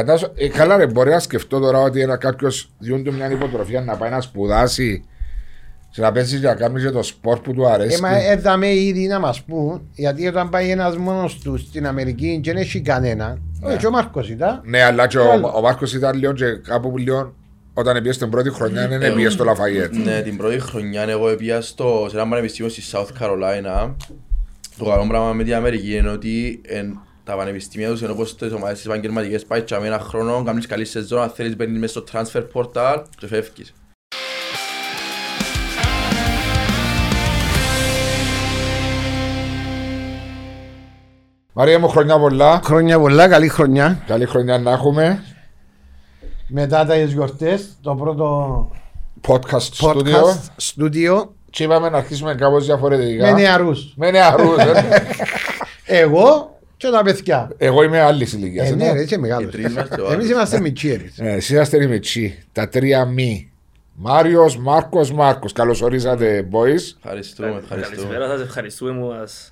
Φαντάζω, ε, καλά ρε, μπορεί να σκεφτώ τώρα ότι ένα κάποιος διούν του μια υποτροφία να πάει να σπουδάσει και να πέσεις για να κάνεις και το σπορ που του αρέσει. Ε, μα έδαμε ήδη να μας πούν, γιατί όταν πάει ένας μόνος τους στην Αμερική και δεν έχει κανένα, Ναι. και ο Μάρκος ήταν, Ναι, αλλά και Άλλο. ο, ο Μάρκος ήταν λίγο και κάπου που λίγο όταν πήγε στην πρώτη χρονιά δεν πήγε στο Λαφαγέτ. Ναι, την πρώτη χρονιά εγώ πήγα στο, σε ένα πανεπιστήμιο στη South Carolina. Το καλό πράγμα με την Αμερική είναι ότι εν, τα πανεπιστήμια τους είναι όπως τις ομάδες τις επαγγελματικές πάει και με ένα χρόνο, κάνεις καλή σεζόν, αν θέλεις μπαίνεις μέσα στο transfer portal και φεύγεις. Μαρία μου, χρονιά πολλά. χρόνια πολλά, καλή χρονιά. Καλή χρονιά να έχουμε. Μετά τις γιορτές, το πρώτο Podcast studio. podcast στούντιο Και είπαμε να αρχίσουμε κάπως διαφορετικά. με νεαρούς. Με νεαρούς. ε. Εγώ και τα παιδιά. Εγώ είμαι άλλης ηλικίας. Ε, ναι, ρε, είσαι Οι μεγάλος. τρεις είμαστε ο Εμείς άλλος. είμαστε μητσίερες. Ε, Εσείς είστε οι μητσί. Τα τρία μη. Μάριος, Μάρκος, Μάρκος. Καλώς ορίσατε, boys. Ευχαριστούμε, ευχαριστούμε. Καλησπέρα σας, ευχαριστούμε που μας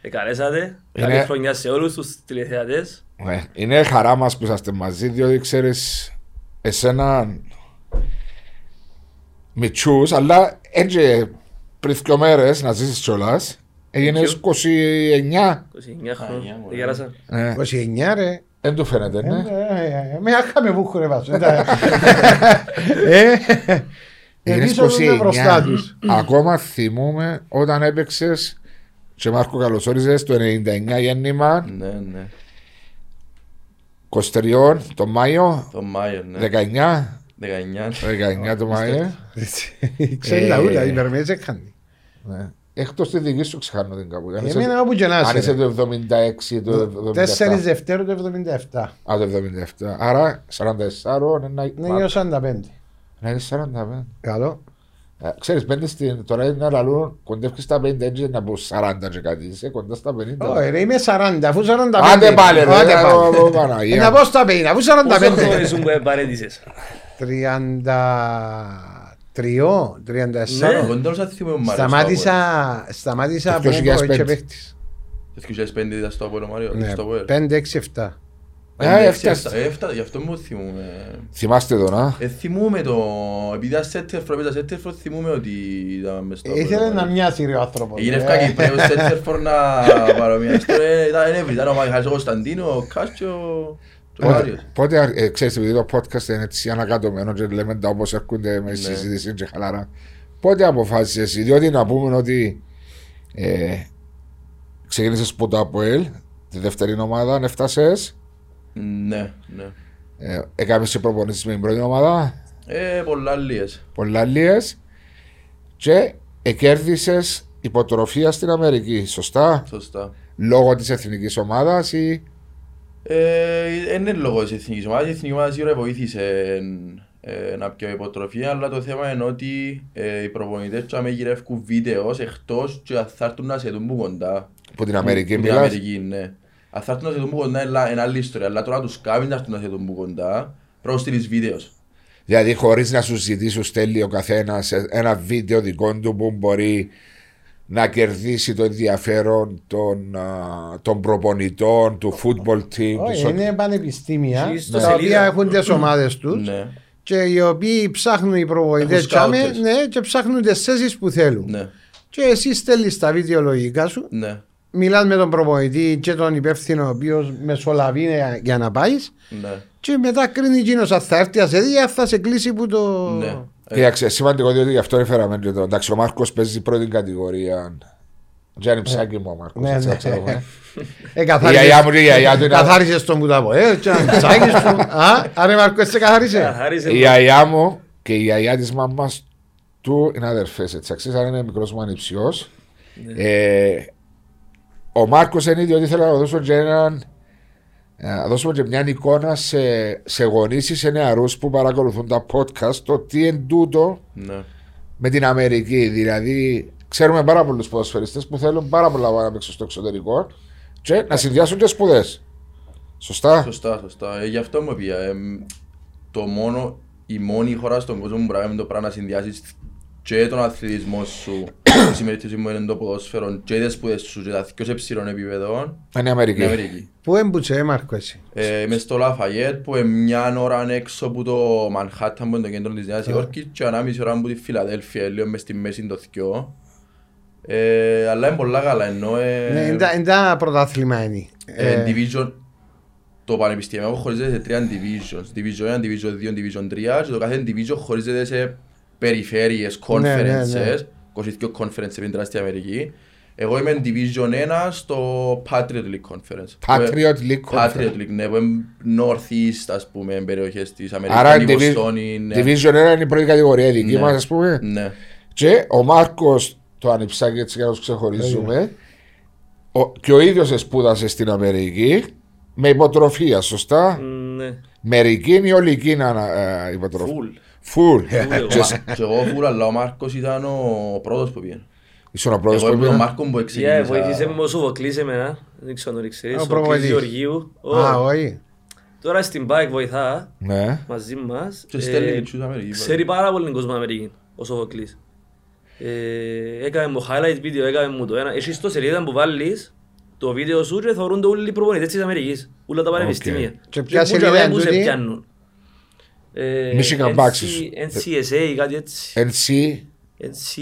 εκαλέσατε. Είναι- Καλή χρονιά σε όλους τους τηλεθεατές. Ε, Είναι χαρά μας που είσαστε μαζί, διότι ξέρεις εσένα μητσούς, αλλά έτσι πριν δύο μέρες να ζήσεις κιόλας, έγινες 29. 29 χρόνια. Χανιά, μωρέ. Γέρασα. Ε, 29 ρε. Δεν του φαίνεται, ναι. Ε, ε, ε, Με άκαμε βούχο ρε βάσο. Ε, Έγινες Εμείς όλους μπροστά 29. τους. Ακόμα θυμούμε όταν έπαιξες και Μάρκο καλώς όριζες το 99 γέννημα, Ναι, ναι. 23 το Μάιο, Το Μάιο, ναι. 19, 19. 19 το Μάιο. Ξέρει Ε, τα ούλα, οι Μερμές έκανε. Εκτός τη δική σου ξεχάνω την κάπου. Εμένα όπου και να είσαι. Αν είσαι το 76, το 77. 4 Δευτέρου το 77. Α, το 77. Άρα 44, ένα. Ναι, γύρω 45. Να είναι 45. Καλό. Ε, ξέρεις, μπαίνεις στην, τώρα είναι ένα λαλού, κοντεύχεις στα 50, έτσι να πω 40 και κάτι, είσαι κοντά στα 50. Όχι ρε, είμαι 40, αφού 45. Άντε πάλι ρε, άντε πάλι. Να πω στα 50, αφού 45. Πόσο χρόνο που επαρέτησες. 30... Τριό, τριάντα Ναι, σταμάτησα, σταμάτησα από το παίχτης. Στο πέντε, Μάριο, ναι, ε, γι' αυτό μου θυμούμε. Θυμάστε το, να. Ε, θυμούμε το, επειδή ήταν σέντερφορ, πέτα σέντερφορ, θυμούμε ότι ήταν μες στο ε, Ήθελε να μοιάσει ο άνθρωπος. Ε. Πρέπει ο να ήταν ήταν ο Κωνσταντίνο, ο Πότε, Μάριος. πότε ε, ξέρεις, επειδή το podcast είναι έτσι ανακατωμένο και λέμε τα όπως έρχονται με Ναι. συζήτηση και χαλαρά. Πότε αποφάσισες εσύ, διότι να πούμε ότι ε, ξεκίνησες από το ΑΠΟΕΛ, τη δεύτερη ομάδα, έφτασες, Ναι, ναι. ε, έκαμες και προπονήσεις με την πρώτη ομάδα, Ε, πολλά λίες. πολλά λίγες και εκέρδισες υποτροφία στην Αμερική, σωστά, Σωστά. λόγω της εθνικής ομάδας ή... Ε, είναι λόγω της εθνικής ομάδας. Η εθνική ομάδα σίγουρα βοήθησε ε, να πιω υποτροφία, αλλά το θέμα είναι ότι ε, οι προπονητές και με γυρεύκουν βίντεος εκτός και αν θα έρθουν να σε δουν που κοντά. Από την Αμερική Που- που την μιλάς; Αμερική, ναι. Αν θα έρθουν να σε δουν που κοντά είναι λα- είναι άλλη ιστορία, αλλά τώρα τους κάνεις να έρθουν να σε δουν που κοντά, πρέπει να στείλεις βίντεος. Δηλαδή, χωρίς να σου ζητήσει, σου στέλνει ο καθένας ένα βίντεο δικό του που μπορεί να κερδίσει το ενδιαφέρον των, α, των προπονητών, του football team. Όχι, του είναι πανεπιστήμια Στη τα ιστοσελίδα. οποία έχουν τις ομάδες τους Ναι, και οι οποίοι ψάχνουν οι προβοητές Έχουν τσάμε, scouters. ναι, και ψάχνουν τις θέσεις που θέλουν. ναι, Και εσύ στέλνεις τα βιντεολογικά σου, ναι, μιλάς με τον προπονητή και τον υπεύθυνο ο οποίος μεσολαβεί για να πάεις ναι, και μετά κρίνει εκείνος αν θα έρθει να σε δει ή αν θα σε κλείσει που το... ναι. Ε, Κοίταξε, σημαντικό διότι γι' αυτό έφεραμε και το. Εντάξει, ο Μάρκος παίζει πρώτη κατηγορία. Τζάνι ψάκι μου ο Μάρκος. Ναι, ναι. ε. Ε, Η γιαγιά μου και η γιαγιά του είναι. Καθάρισες τον που τα πω, ε, και αν ψάκεις του. Α, άρα Μάρκο, σε καθάρισε. Καθάρισε Η το. γιαγιά μου και η γιαγιά της μάμας του είναι αδερφές. Έτσι, αξίζει, αλλά είναι μικρός μου ανιψιός. Ε, ο Μάρκος είναι ίδιο ότι ήθελα να δώσω και έναν. Ε, Να δώσουμε και μια εικόνα σε, σε γονείς ή σε νεαρούς που παρακολουθούν τα podcast το τι εν τούτο ναι. με την Αμερική. Δηλαδή, ξέρουμε πάρα πολλούς ποδοσφαιριστές που θέλουν πάρα πολλά να παίξουν στο εξωτερικό και να συνδυάσουν και σπουδές. Σωστά; Σωστά, σωστά. Ε, γι' αυτό μου πει. το μόνο, η μόνη χώρα στον κόσμο που μπορεί να κάνει το πράγμα να συνδυάσεις και τον αθλητισμό σου, η συμμετοχή μου είναι το ποδόσφαιρο και τις σπουδές σου και τα δυο σε ψηλών επίπεδων, Είναι η Αμερική. είναι Αμερική. Πού έμπουσε, Μάρκο, εσύ; Ε, Είμαι στο Λαφαγέτ που είναι μια ώρα έξω από το Μανχάταν που είναι το κέντρο της Νέας Υόρκης και ανάμιση ώρα από τη Φιλαδέλφια, λίγο μες στη μέση το θκιό. Ε, αλλά είναι πολλά καλά ενώ ε, Ναι, είναι τα- είναι τα πρωτάθλημα είναι. ε, Ε, division, το πανεπιστήμιο χωρίζεται σε τρία divisions. Division 1, Division 2, Division 3 και το κάθε division χωρίζεται σε περιφέρειες, Ναι, ναι, ναι. conferences, 22 conferences πριν στην Αμερική. Εγώ είμαι Division 1 στο Patriot League Conference. Patriot League Patriot Conference. League, ναι, που είναι Northeast, ας πούμε, περιοχές της Άρα Αμερικής, η η Divi- Βοστόνη, ναι. Division 1 είναι η πρώτη κατηγορία, η δική Ναι. μας ας πούμε. Ναι. Και ο Μάρκος, το ανιψάκι έτσι για να τους ξεχωρίζουμε, ο, και ο ίδιος σπούδασε στην Αμερική με υποτροφία, σωστά. Ναι. Μερική ή ολική ε, υποτροφία. Φουλ. Φουλ. Φουλ, Και εγώ. Και εγώ φούρα, αλλά ο Μάρκος ήταν ο πρώτος που πήγαινε. Ήσουν ο πρώτος Εγώ που ήμουν ο πήγε. Μάρκος που Yeah, εξήγησα. βοήθησε με ο Σοφοκλής εμένα. Δεν ξέρω αν το ξέρεις. Ο Ο προπονητής. Σοφοκλής Γεωργίου. Ο- Α, όχι. Τώρα στην bike βοηθά Ναι. μαζί μας. Και Ε, στέλνει μητσούς Αμερική, Ξέρει πάρα πολύ κόσμο Αμερική ο Σοφοκλής. Ε, Έκαμε μου highlight video, έκαμε μου το ένα. Έχεις το σελίδα που βάλεις το βίντεο σου και θωρούν το όλοι οι προπονητές της Αμερικής. Όλα τα πανεπιστήμια. Και ποια που σελίδα για είναι μένα που σε τούτη; Πιάνουν. Ε, Michigan NC Bucks. NCSA, κάτι έτσι. NC, NC,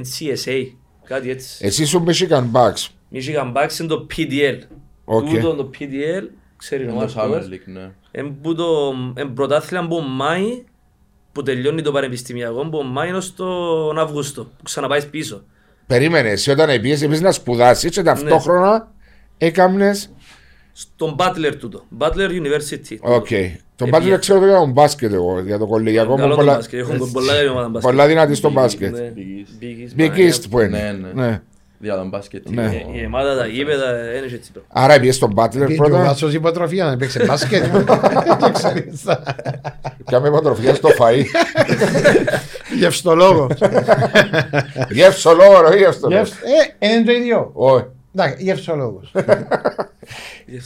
NCSA, κάτι έτσι. εσύ ήσουν Michigan Bucks. Michigan Bucks είναι το PDL. Οκ. Τούτο το PDL, ξέρεις ο Είναι το Summer Μάρκος. League, ναι. Είναι που το είναι πρωτάθλημα από Μάη που τελειώνει το πανεπιστημιακό από Μάη ως τον Αύγουστο που ξαναπάεις πίσω. Περίμενε, εσύ όταν πήγες επίσης να σπουδάσεις Ναι. και ταυτόχρονα έκαμνες... Στον Butler τούτο, Butler University. Οκ. Τον Ε, μπάσκετ πήγα. ξέρω για το μπάσκετ εγώ, για το κολεγιακό μου Καλό το πολλά... μπάσκετ, έχουν πολλά καλή ομάδα μπάσκετ. Πολλά δυνατή στο μπάσκετ. Ναι. Big Big East, Big Παναγία. East που είναι. Ναι, ναι. Ναι. Για τον μπάσκετ. Ναι. Ε, Η ομάδα, τα γήπεδα, είναι και έτσι. Άρα πήγες στον Butler Πήγε ο πρώτα Βάσος υποτροφία να παίξει μπάσκετ. Δεν ξέρεις. και με υποτροφία στο φαΐ. Γευστολόγο. Γεύσο λόγο, γεύσο λόγο. Γευς- Ε, είναι το ίδιο. Όχι. Εντάξει, γευστολόγος.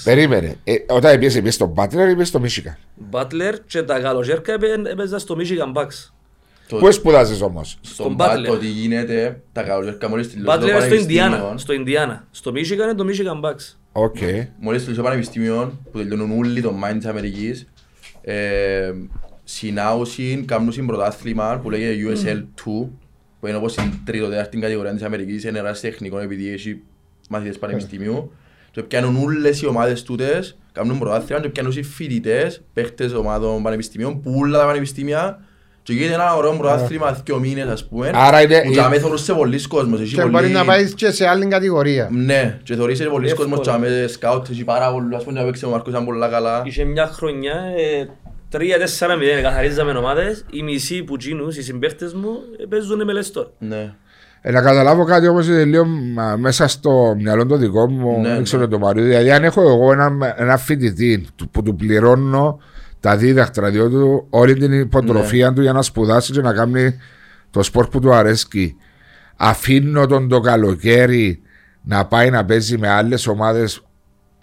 Περίμενε. Ε, Όταν πήγες, πήγες στον Butler ή πήγες στο Michigan. Butler και τα καλοκαίρια έπαι- έπαιζα στο Michigan Bucks. Το- Πού σπουδάζεις όμως; Στον Στον Butler. Butler. Το τι γίνεται, τα καλοκαίρια μόλις τελειώσει το Butler στο Ινδιάνα. πανεπιστήμιο. Στο Ινδιάνα. Στο Michigan είναι το Michigan Bucks. Οκ. Μόλις τελειώσει το πανεπιστήμιο, που τελειώνουν όλοι το main της Αμερικής, ε, συνάουσιν, κάνουν πρωτάθλημα που λέγεται USL2, που είναι όπως η τρίτο τέταρτη κατηγορία της Αμερικής, είναι ένας τεχνικός επειδή έχει μαθητές πανεπιστημίου. Και πιάνουν όλες οι ομάδες τούτες, κάνουν πρωτάθλημα και πιάνουν οι φοιτητές, παίχτες ομάδων πανεπιστημίων, που όλα τα πανεπιστήμια και γίνεται ένα ωραίο πρωτάθλημα δύο μήνες ας πούμε. Άρα είναι- Που τζάμε θεωρούσε πολλοί κόσμος. έχει Και μπορεί πολύ- να πάεις και σε άλλη κατηγορία. ναι, και θεωρείς είναι πολλοί Εύκολα. κόσμος τζάμε, σκάουτ, έχει πάρα πολλούς, ας πούμε, να παίξει ο Μάρκος ήταν πολλά καλά. Είχε μια χρονιά, ε, 3-4-0, καθαρίζαμε ομάδες. Οι μισοί που γίνους, οι συμπαίχτες μου, ε, παίζουν με λες τώρα. Ναι. Ε, να καταλάβω κάτι όμως είναι λίγο μα, μέσα στο μυαλό το δικό μου, Ναι, δεν ξέρω ναι. το Μαρίο. Δηλαδή, αν έχω εγώ ένα, ένα φοιτητή του- που του πληρώνω τα δίδακτρα, διότι του όλη την υποτροφία Ναι. του για να σπουδάσει και να κάνει το σπορ που του αρέσκει, αφήνω τον το καλοκαίρι να πάει να παίζει με άλλες ομάδες,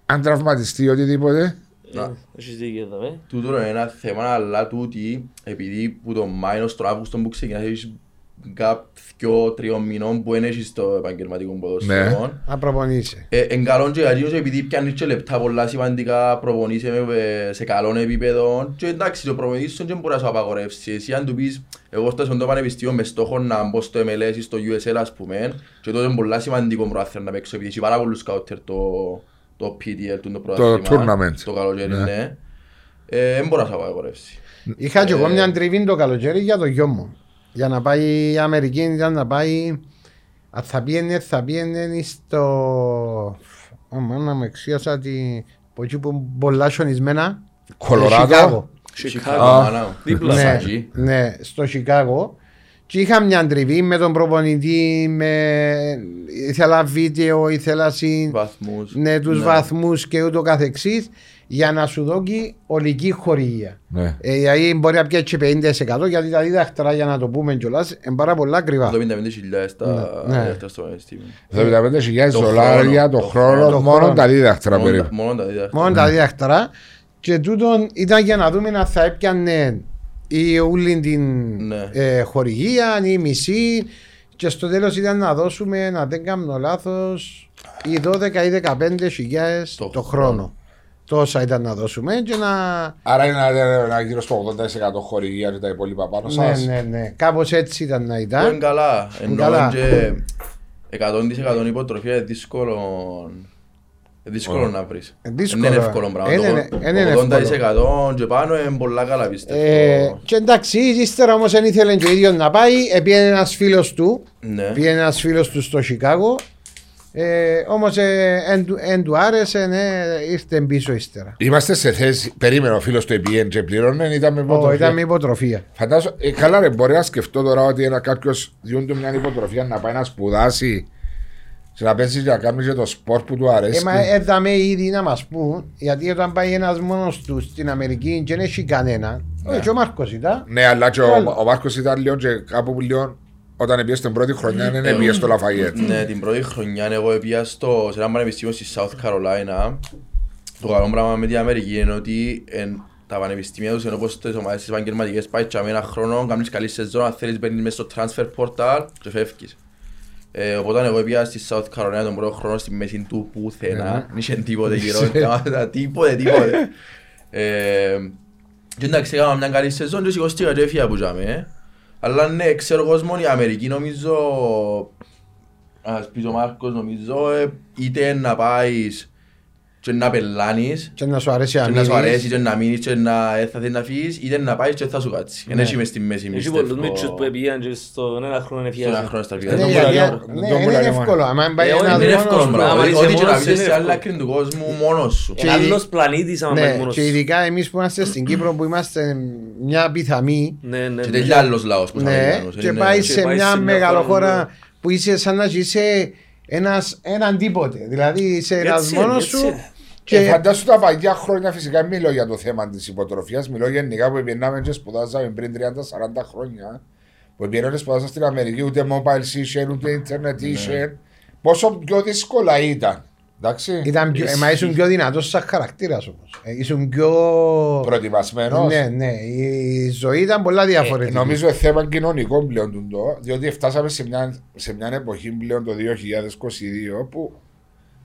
αν τραυματιστεί ή οτιδήποτε. Να. Ε, Έχεις δίκιο εδώ, ε. Τούτο είναι ένα θέμα, αλλά τούτη, επειδή που το Μάιο στον Αύγουστο που ξεκινάς έχεις κάποιο τριών μηνών που δεν έχεις στο επαγγελματικό ποδοσφαιρό. Να προπονείσαι. Ε, εν καλόν και γιατί επειδή πιάνεις και λεπτά πολλά σημαντικά προπονείσαι με- σε καλόν επίπεδο και εντάξει το προπονητής σου δεν μπορεί να σου απαγορεύσει εσύ αν του πεις εγώ στο στο πανεπιστήμιο με στόχο να μπω στο MLS ή στο USL ας πούμε και τότε είναι πολλά σημαντικό προάθλημα να παίξω επειδή έχει πάρα πολλούς σκάουτερ το, το PDL το, το προάθλημα tournament. το καλοκαίρι Ναι. ναι ε, δεν μπορεί να σου απαγορεύσει Είχα και εγώ Ε, μια τριβή το καλοκαίρι για το γιο μου. Για να πάει η Αμερική, ήταν να πάει. Αν θα πήγαινε, θα πήγαινε στο. Ω, μάνα μου εξίασα ότι. Από εκεί που είναι πολλά χιονισμένα. Κολοράδο; Σικάγο. Chicago. μάνα μου. Δίπλα. Ναι, Σάκη. ναι, στο Σικάγο. Και είχα μια τριβή με τον προπονητή, με... ήθελα βίντεο, ήθελα συν... βαθμούς ναι, τους βαθμούς και ούτω καθεξής για να σου δώσει ολική χορηγία. Ναι. Ε, δηλαδή μπορεί να πιάσει 50% γιατί τα δίδακτρα για να το πούμε κιόλας είναι πάρα πολλά ακριβά. 75.000 τα Ναι. διδακτά στο πανεπιστήμιο 75.000 Το δολάρια χρόνο, το το χρόνο, χρόνο. μόνο Το τα δίδακτρα Μόνο τα- περίπου. μόνο τα διδακτά Μόνο τα δίδακτρα και τούτον ήταν για να δούμε αν θα έπιανε η όλη την Ναι. ε, χορηγία, η μισή. Και στο τέλος ήταν να δώσουμε, να δεν κάνω λάθος, οι 12 ή 15 χιλιάδες Το το, χρόνο. Χρόνο. Τόσα ήταν να δώσουμε και να. Άρα είναι ένα, ένα γύρω στο 80% χορηγία και τα υπόλοιπα πάνω Ναι, σας. ναι, ναι. Κάπως έτσι ήταν να Είναι ήταν. καλά. Ενώ καλά. και 100% υποτροφία είναι δύσκολο, είναι δύσκολο να βρεις. Ε, δύσκολο. Είναι εύκολο πράγμα. Είναι- Το είναι εύκολο. 80% και πάνω είναι πολλά καλά Ε, πιστεύω. και εντάξει, ύστερα όμως δεν ήθελε και ο ίδιος να πάει. Επήγαινε ένας φίλος του. Ναι. Πήγαινε ένας φίλος του στο Σικάγο. Ε, Όμως εν του άρεσε, ναι, ήρθε πίσω ύστερα. Είμαστε σε θέση, περίμενε ο φίλος του EPN και πλήρωνε, ήταν με Ω, υποτροφία. ήταν με υποτροφία. Φαντάζομαι, ε, καλά ρε, μπορεί να σκεφτώ τώρα ότι ένα κάποιος διούν του μια υποτροφία να πάει να σπουδάσει και να πέσεις και να κάνεις και το σπορ που του αρέσει. Ε, μα έδαμε ήδη να μας πούν, γιατί όταν πάει ένας μόνος τους στην Αμερική και δεν έχει κανένα. Ναι. Και ο Μάρκος ήταν. Ναι, αλλά και Άλλο. ο, ο Μάρκος ήταν λίγο και κάπου που λίγο όταν πήγε στην πρώτη χρονιά δεν πήγε στο Λαφαγέτ. Ναι, την πρώτη χρονιά εγώ πήγα στο, σε ένα πανεπιστήμιο στη South Carolina. Το καλό πράγμα με την Αμερική είναι ότι εν, τα πανεπιστήμια τους είναι όπως τις ομάδες τις επαγγελματικές πάει και με ένα χρόνο, κάνεις καλή σεζόν, αν θέλεις μπαίνεις μέσα στο transfer portal και φεύγεις. Ε, οπότε εγώ πήγα στη South Carolina τον πρώτο χρόνο στη μέση του πουθενά, δεν είχε τίποτε γύρω, τίποτε, τίποτε, τίποτε. Ε, και εντάξει, έκανα μια καλή σεζόν και σηκωστήκα και έφυγα που τζάμε. Αλλά ναι, ξέρω εγώ μόνο η Αμερική νομίζω, ας πεις ο Μάρκος νομίζω, ε, είτε να πάεις και να πελάνεις Και να σου αρέσει και να να σου μείνεις. αρέσει και να μείνεις και να ε, θα θέλεις να φύγεις είτε να πάεις και θα σου κάτσεις. Ναι. Δεν έχει μες στη μέση Έχει πιστεύω. πολλούς μίτσους που πήγαν και στον ένα χρόνο Σε ένα εφιάζουν. χρόνο στα Ναι, πήγα. το γιατί- πουλάει, ναι, το είναι πουλάει, εύκολο. Αν πάει Ε, όχι, ένας Είναι είναι μόνος εύκολο του. πράγμα. άμα είσαι Ό,τι και να μόνος, βγεις είναι σε άλλη εύκολο. άκρη του κόσμου μόνος σου. Και Είναι η- άλλος πλανήτης άμα πάει Ναι, μόνος και σου. ειδικά εμείς που είμαστε στην Κύπρο που είμαστε μια πιθαμή. Ναι, ναι, Και ναι. τελειά άλλος λαός που θα Ναι, Αμερικάνος. και Είναι- πάει και σε πάει μια σε μια μεγάλη χώρα χώρα που- που είσαι σαν να είσαι ένας, έναν τίποτε. Δηλαδή είσαι ένας Έτσι είναι, μόνος έτσι σου. είναι. Και Και φαντάσου τα παλιά χρόνια φυσικά μιλώ για το θέμα της υποτροφίας, μιλώ γενικά που πήγαμε και σπουδάζαμε πριν 30-40 χρόνια που πήγαμε και σπουδάζαμε στην Αμερική ούτε mobile είχε, ούτε internet είχε, πόσο πιο δύσκολα ήταν. Εντάξει, ήταν πιο, ε, μα ήσουν πιο δυνατός σαν χαρακτήρας όμως. Ε, ήσουν πιο... προετοιμασμένος. Ναι, ναι. Η ζωή ήταν πολλά Ε, διαφορετική. νομίζω είναι θέμα κοινωνικό πλέον τούτο, διότι φτάσαμε σε μια, σε μια εποχή πλέον το 2022 που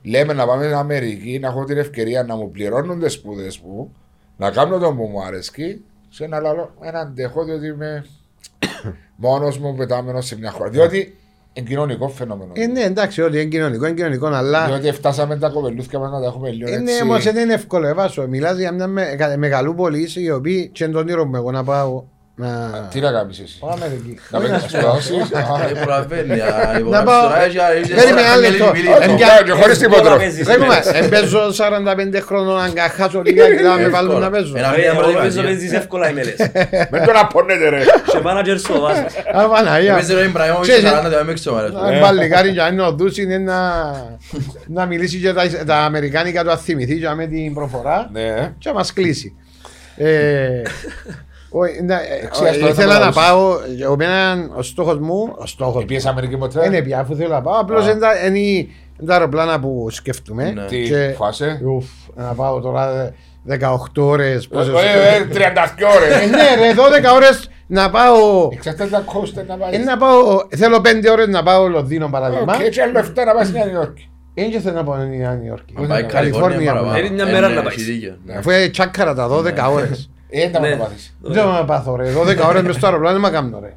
λέμε να πάμε στην Αμερική, να έχω την ευκαιρία να μου πληρώνουν τις σπουδές μου, να κάνω το που μου αρέσει, σε ένα άλλο ένα αντέχω διότι είμαι μόνος μου πετάμενος σε μια χώρα. Διότι είναι κοινωνικό φαινόμενο. Ε, ναι, εντάξει, ότι είναι κοινωνικό, είναι κοινωνικό, αλλά... Διότι φτάσαμε τα κοπελούθια μας να τα έχουμε λίγο Ε, ναι, έτσι. όμως δεν είναι εύκολο, Εβάσο. Μιλάς για μια με, κα- μεγαλούπολη οι οποίοι και είναι τον ήρωα μου εγώ να πάω να... Τι να κάνεις εσύ; Πάω Αμερική. Να παίρνεις σπουδάσεις. Δεν προλαβαίνεις. αν Να υπογράψεις πάω- τώρα, έχει- έχει- Περίμενε έχει- άλλο έχει- λεπτό. έχει- Ε, έχει- για- Και χωρίς Εύκολα τίποτα. παίζεις Δεν ημέρες. πούμε, παίζω 45 χρόνων αν καχάσω λίγα και να με βάλουν να παίζω. Ένα- Ρε, μια εγώ παίζω προετοιμασία. παίζεις εύκολα ημέρες. Μην τον απώνετε ρε. Και μάνατζερ στο βάζεις. Α, Παναγία. Παίζει ο Ιμπραήμοβιτς Ξέρεις, 40 δεν με ξέρω, ρε. Αν πάλι κάτι για να δούσει είναι να, να μιλήσει για τα, τα αμερικάνικα του αθυμηθεί για με την προφορά Ναι. και να μας κλείσει. Ε, ο- να- ε, Ξέρεις, ε, τώρα θα Ήθελα να μιλάω. πάω, για μένα ο στόχος μου, ο στόχος μου, Πήγες Αμερική ποτέ; είναι πια αφού θέλω να πάω, απλώς Α. είναι τα- είναι η- είναι τα αεροπλάνα που σκέφτομαι. Ναι. Τι και- φάσε. Ουφ, να πάω τώρα 18 ώρες. πόσες- Ε, ε, 32 Ε, ώρες. Ναι ρε, 12 ώρες να πάω, Εξαρτάται τα κόστα να ε, πάει. να πάω, θέλω 5 ώρες να πάω Λονδίνο παράδειγμα. Και έτσι άλλο 7 να πάει στη Νέα Υόρκη. Δεν και θέλω να πάω Νέα Υόρκη. Αν πάει Ναι, Καλιφόρνια Καλιφόρνια, παραπάνω. Είναι μια Ε, μέρα ναι, να έχει πάεις. δίκιο. Ναι. Αφού είναι τσάκαρα τα 12 ώρες. Ε, δεν Ναι. θα να πάθεις. Δεν θα πάθω ρε, 12 ώρες μες στο αεροπλάνο δεν με κάνω ρε.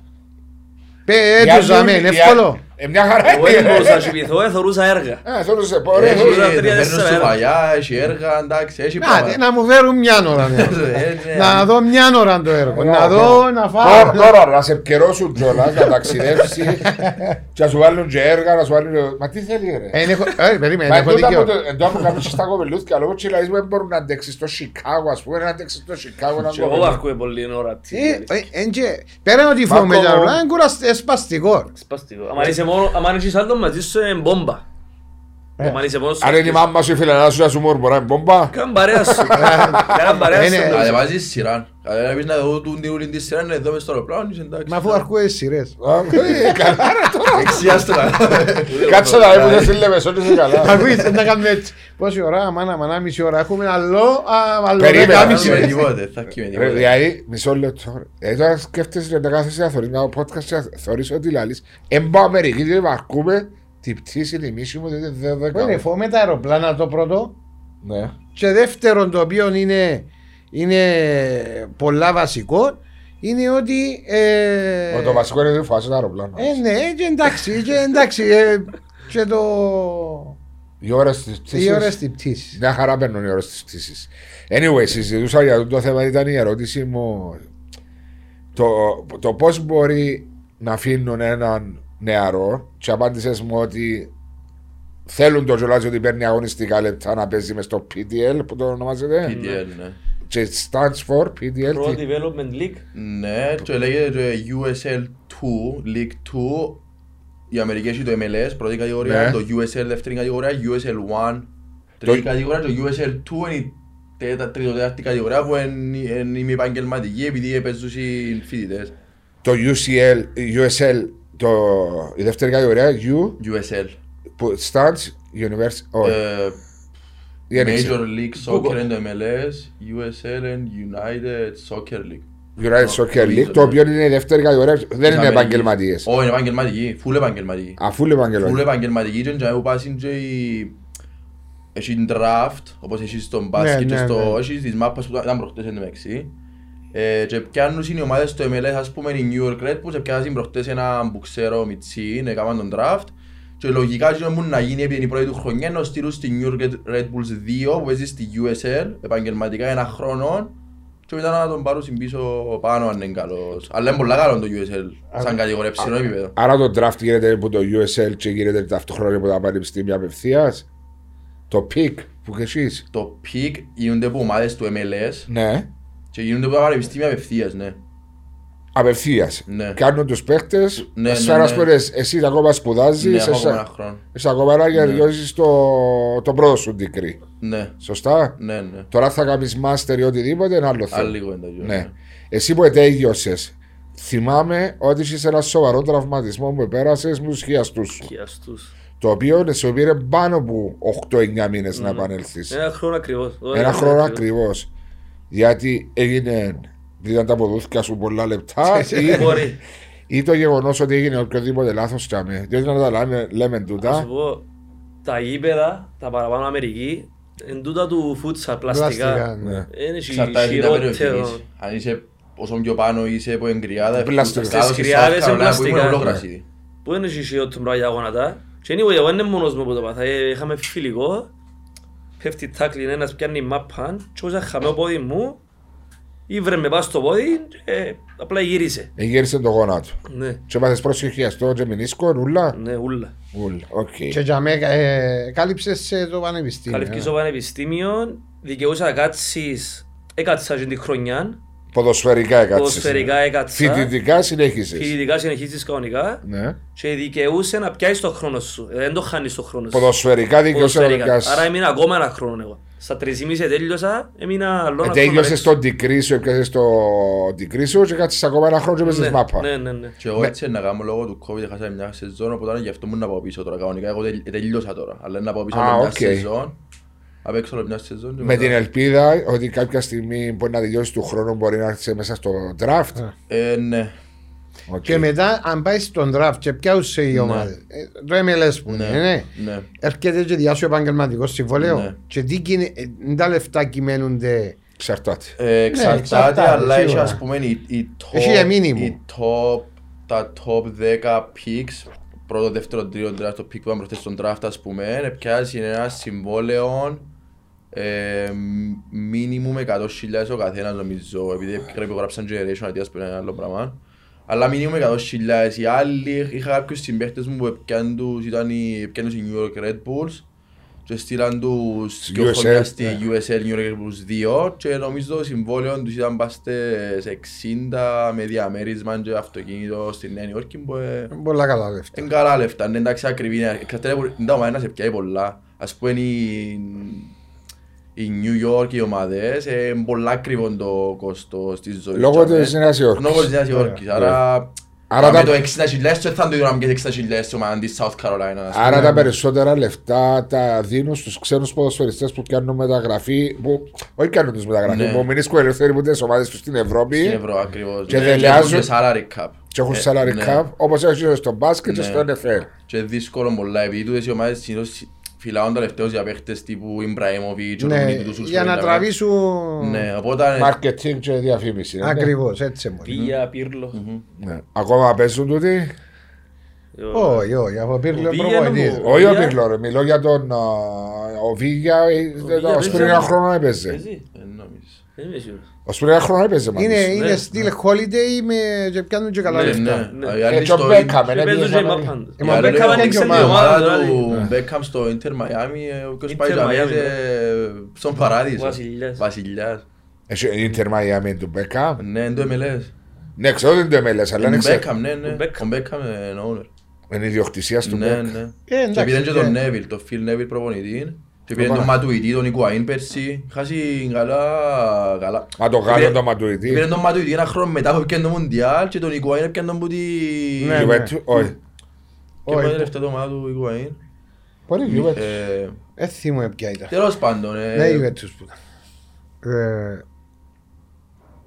Πέ, Για έτσι ζαμε, ζωή- είναι για- εύκολο. Ε, μια χαρά Εγώ δεν είναι. μπορούσα να κοιμηθώ, ε, θωρούσα έργα. Ε, θέλω σε πω, ρε, Έχει- θέλω- Έχει- θα τρία, παίρνουν τέσσερα σουβαλιά, έχει έργα, εντάξει, έχει Να, πράγματα. να μου φέρουν μια ώρα ναι. Ε, ναι. Να δω μια ώρα το έργο, να Ωραία, δω, ωραία. να Τώρα- φάω. Τώρα να σε επικαιρώσουν κιόλας, να ταξιδεύσει και να σου βάλουν και έργα, να σου βάλουν... Μα τι θέλει ρε; Ε, έχω- ε, Περίμενε, Μα έχω εντός δίκιο. από το- εντός από κάνεις στα κοπελούθια, λόγω και λαλείς μου δεν μπορούν να αντέξεις στο Σικάγο, ας πούμε, να αντέξεις στο Σικάγο ένα Και εγώ κοπελούθι. βαρκούε πολύ ώρα. τι Ε, δηλαδή. ε, εν και- Πέραν ότι φοβούμαι Μάρκο- τα αεροπλάνα, είναι κουρασ- ε, σπαστικό. Σπαστικό. Αν είσαι μόνο, αν είσαι άλλο μαζί σου είναι μπόμπα. Ε. Μα αν είσαι μόνος σου, Αν είναι η μάμα σου η φιλανά σου να σου μορμωράει μπόμπα. Κάνε παρέα σου. Κάνε παρέα Είναι- σου. Κατεβάζεις σειρά. Κατεβάζεις να δω του την ούλη της σειρά, είναι εδώ μες στο αεροπλάνο, είσαι εντάξει. Μα αφού αρκούες σειρές. Α, ε, Καλά ρε τώρα. Δεξιά στο Κάτσε να δούμε σε λέμε, ότι είσαι καλά. Ακούεις, να κάνουμε έτσι. Πόση ώρα, μάνα, μάνα, μισή ώρα. Έχουμε άλλο, α, άλλο Περίμενα, δέκα, Θα μισή με ώρα. τίποτε, θα με Ρε, τίποτε. Δηλαδή, μισό λεπτό. Ε, τώρα σκέφτεσαι να κάθεσαι να θωρείς ένα podcast και να θωρείς ότι λαλείς. Εμπά Αμερική δεν βαρκούμε την πτήση η μίση μου δεν δεν δεν Είναι κάνω. φόβο με τα αεροπλάνα το πρώτο. Ναι. Και δεύτερον το οποίο είναι, είναι πολλά βασικό είναι ότι ε, Μα Το βασικό είναι ότι φάση το αεροπλάνο. ε, ναι, και εντάξει, και εντάξει ε, και το Οι ώρες της οι πτήσης. ώρες της πτήσης. Μια χαρά παίρνουν οι ώρες της πτήσης. Anyway, συζητούσα για αυτό το θέμα, ήταν η ερώτηση μου. Το, το πώς μπορεί να αφήνουν έναν νεαρό και απάντησες μου ότι θέλουν το Τζολάζι ότι παίρνει αγωνιστικά λεπτά να παίζει μες στο PDL που το ονομάζεται PDL, ναι. και stands for PDL Pro τι- Development League. Ναι, και λέγεται το USL 2, League 2. Η Αμερική έχει το MLS, πρώτη κατηγορία, Ναι. το USL δεύτερη κατηγορία, USL 1 τρίτη κατηγορία, το USL 2 είναι η τέτα- τρίτο-τέταρτη κατηγορία που είναι είναι ημιεπαγγελματική επειδή παίζουν οι φοιτητές. το UCL, USL το, η δεύτερη κατηγορία U USL. που stands University όχι, Ε, δεν Major ήξερα. League Soccer and MLS, USL and United Soccer League. United Soccer νομίζω, League, το ναι. οποίο είναι η δεύτερη κατηγορία, δεν είναι Της Αμερικής. επαγγελματίες. Όχι, είναι επαγγελματική, φουλ επαγγελματική. Αφού είναι Φουλ επαγγελματίες. επαγγελματική και να πας είναι και η... Έχεις draft, όπως έχεις στον μπάσκετ και ναι, στο... ναι. Έχεις τις μάπες που ήταν προχτές εν τω μεταξύ. Ε, και πιάνουν οι ομάδες στο MLS, ας πούμε η New York Red Bulls, και πιάνουν προχτές έναν που ξέρω Μιτσί, έκαναν τον draft. Και λογικά τι μου να γίνει επειδή είναι η πρώτη του χρονιά να στείλουν στη New York Red Bulls 2 που παίζει στη USL επαγγελματικά ένα χρόνο και μετά να τον πάρουν πίσω πάνω αν είναι καλός. Αλλά είναι πολλά καλό το USL σαν κατηγορία ψηλό επίπεδο. Άρα το draft γίνεται από το USL και γίνεται ταυτόχρονα από τα πανεπιστήμια απευθείας; Το pick που και εσείς. Το pick γίνονται από ομάδες του MLS Ναι. Και γίνονται από τα πανεπιστήμια απευθείας, ναι. Απευθείας. Ναι. Κάνουν τους παίχτες. Ναι, Ναι, ναι, ναι, ναι. εσύ ακόμα σπουδάζεις. Ναι, είσαι έχω ακόμα ένα χρόνο. είσαι ακόμα ένα για να διώσει το, το πρώτο σου degree. Ναι, Σωστά; ναι, ναι. Τώρα θα κάνεις master ή οτιδήποτε, είναι άλλο θέμα. Άλλη κουβέντα. Γιώργο, Ναι. Εσύ που ετέγιωσες, θυμάμαι ότι είσαι ένας σοβαρός τραυματισμός που πέρασες με τους χιαστούς σου. Και αυτούς. Το οποίο σου πήρε πάνω από 8-9 μήνες να επανέλθεις. Ένα χρόνο ακριβώς. Ένα χρόνο ακριβώς. Γιατί έγινε. Ήταν τα ποδούθηκα σου πολλά λεπτά ή, Μπορεί. ή το γεγονός ότι έγινε οποιοδήποτε λάθος τσάμε. Διότι να τα λέμε, λέμε Να σου τούτα. πω, τα γήπεδα, τα παραπάνω Αμερική, εν τούτα του φούτσα Πλαστικά, πλαστικά. ναι. Είναι Εξαρτάται την τα χειρότερος. περιοχής. Αν είσαι όσο πιο πάνω είσαι από εγκριάδα, Πλαστικά. στους Στις South κρυάδες Carolina είναι που ήμουν πλαστικά. όλο γρασίδι. Που είναι η χειρότερο πράγμα για γόνατα. Και anyway, εγώ είναι μόνος μου που το πάθα. Ε, Είχαμε φιλικό, πέφτει tackling ένας πιάνει μάπαν και όπως είχα χαμένο πόδι μου, ήβρε με πάνω στο πόδι και απλά γύρισε. Εγύρισε το γόνατο. Ναι, Και πάθες πρόσθιο χιαστό και μηνίσκο, ούλα. ναι, ούλα. Ούλα, οκ. Και για μέ ε, κάλυψες σε το πανεπιστήμιο. Καλύφκει σε στο πανεπιστήμιο, δικαιούσα να κάτσεις, έκατσα και τη χρονιά, Ποδοσφαιρικά έκατσε. ποδοσφαιρικά έκατσα, Φοιτητικά συνέχισε. φοιτητικά συνεχίζεις κανονικά Ναι. και δικαιούσαι να πιάσεις το χρόνο σου, Ε, δεν το χάνεις το χρόνο σου. Ποδοσφαιρικά δικαιούσαι να Ποδοσφαιρικά. πιάσεις. Άρα έμεινα ακόμα ένα χρόνο εγώ. Στα 3,5 τέλειωσα, έμεινα άλλο ένα χρόνο. Τέλειωσε έξω. στο degree σου, έπιασε το degree σου και κάτσε ακόμα ένα χρόνο και παίζεις Ναι, μάπα. Ναι, ναι, ναι. Και εγώ έτσι να κάνω λόγω του COVID έχασα μια σεζόν, οπότε γι' αυτό μου να πάω πίσω τώρα κανονικά. Εγώ τελ- τελείωσα τώρα, αλλά να πάω πίσω Α, άλλο μια οκ. σεζόν. Να παίξω άλλο μια σεζόν. και Με μετά- την ελπίδα ότι κάποια στιγμή μπορεί να τελειώσει του χρόνου μπορεί να έρθει μέσα στο draft. Ε, ναι. Οκ. Και μετά, αν πάει στον draft και πιάσουσε η ομάδα, ε, το MLS που είναι, Ναι. ναι. Ναι. έρχεται και διά σου επαγγελματικό συμβόλαιο. Ναι. Και τι κινε- ε, είναι τα λεφτά κυμαίνονται. Εξαρτάται. Ε, Εξαρτάται, εξαρτάται, αλλά έχει σίγουρα. ας πούμε η, η Έχει top, για μήνυμο. η top, τα top 10 picks, πρώτο, δεύτερο, τρίτο, τέταρτο pick που ήταν προχτές στον draft ας πούμε, πιάσει ένα συμβόλαιο ε, μίνιμουμ 100.000 ο καθένας νομίζω, επειδή πρέπει γράψαν generation αντίας που είναι ένα άλλο πράγμα. Αλλά μίνιμουμ 100.000. Οι άλλοι, είχα κάποιους συμπαίχτες μου που πιάνουν τους, ήταν οι, πιάνουν οι New York Red Bulls και στείλαν τους δυο USL, χρόνια στη ναι. USL New York Red Bulls 2 και νομίζω το συμβόλαιο τους ήταν πάστε σε 60 με διαμέρισμα και αυτοκίνητο στη Νέα Υόρκη που ε, Πολλά καλά λεφτά. είναι καλά λεφτά, είναι εντάξει ακριβή, είναι- εξαρτάται που- είναι τα ομάδα να σε πιάει πολλά, ας πούμε η, η New York, οι ομάδες, ε, είναι πολλά ακριβό το κόστος της ζωής. Λόγω τζάμε. της Νέας Υόρκης. Λόγω της Νέας Υόρκης. Άρα, Άρα άρα τα- το 60.000 δεν θα το είδαμε και 60.000 στην ομάδα της South Carolina. ας Άρα πούμε. τα περισσότερα λεφτά τα δίνουν στους ξένους ποδοσφαιριστές που κάνουν μεταγραφή, που όχι κάνουν τους μεταγραφή, Ναι. που μείνουν ελευθεροί που τις ομάδες τους στην Ευρώπη Στην Ευρώ ακριβώς. Και Ναι, δελεάζουν- έχουν και salary cap. και έχουν Ε, salary ναι. cap, όπως έχει στο μπάσκετ και Ναι. στο NFL. Και δύσκολο πολλά, επειδή τούτες οι ομάδες συνήθως φυλάουν τελευταίως για παίχτες τύπου Ιμπραήμοβιτς, ο Ναι, Ντομινίκη του Σούλς, για να που είναι τραβήσουν. Ναι, οπότε Marketing και διαφήμιση. ναι. Ακριβώς, έτσι μπορεί. Πία, Πύρλο. Ναι. Ακόμα παίζουν τούτοι; Όχι, όχι, από πήρλο Ο Βίγια προπονητής. είναι Όχι ο Βίγια. Πίγλο, ρε, μιλώ για τον α, ο Βίγια, ε, Βίγια ως πριν παίζει. ένα χρόνο έπαιζε. Εσύ, Ε, νομίζω. Δεν είμαι σίγουρος. Ως πριν ένα χρόνο έπαιζε μαζί Είναι, σου. είναι Ναι. στυλ holiday με και πιάνουν και καλά Ναι, λεφτά. ναι. Ναι. Οι άλλοι Ε, και ο στο- Μπέκαμ, Και ε, παίζουν πήγε και η σαν- Μαπάντα. Ε, οι μα άλλοι Μπέκαμ λένε είναι ότι και η ομάδα ομάδα τώρα, του ναι. Μπέκαμ στο Ιντερ Μαϊάμι, ε, ο οποίος Ιντερ πάει για Μαϊάμι, μέσα στον παράδεισο. Βασιλιάς. Βασιλιάς. Έχει η Ιντερ Μαϊάμι του Μπέκαμ; Ναι, είναι το MLS. Ναι, ξέρω ότι είναι το MLS, αλλά Είναι δεν ξέρω. Μπέκαμ, ναι, ναι. Ο Μπέκαμ. Ο Μπέκαμ είναι owner. Είναι ιδιοκτησίας του Ναι, Μπέκ. ναι. Ε, Και εντάξει, επειδή και και- τον Νέβιλ, τον Φιλ Νέβιλ προπονητή. Και επειδή Οπα. τον Ματουιτή, τον Ικουαΐν πέρσι. Χάσει καλά, καλά. Μα το Επειδή- Γάλλο το Μαντουιτή. Επειδή τον Ματουιτή ένα χρόνο μετά που έπιανε το Μουντιάλ και τον Ικουαΐν έπιανε τον που τη... Ναι, Juventus, Όχι. Και Όχι. πάει τελευταία το ομάδα του Ικουαΐν. Μπορεί Juventus. Ε, Δεν θυμούμαι ποια ήταν. Τέλος πάντων, ε, Ναι, η Juventus που ήταν. Ε,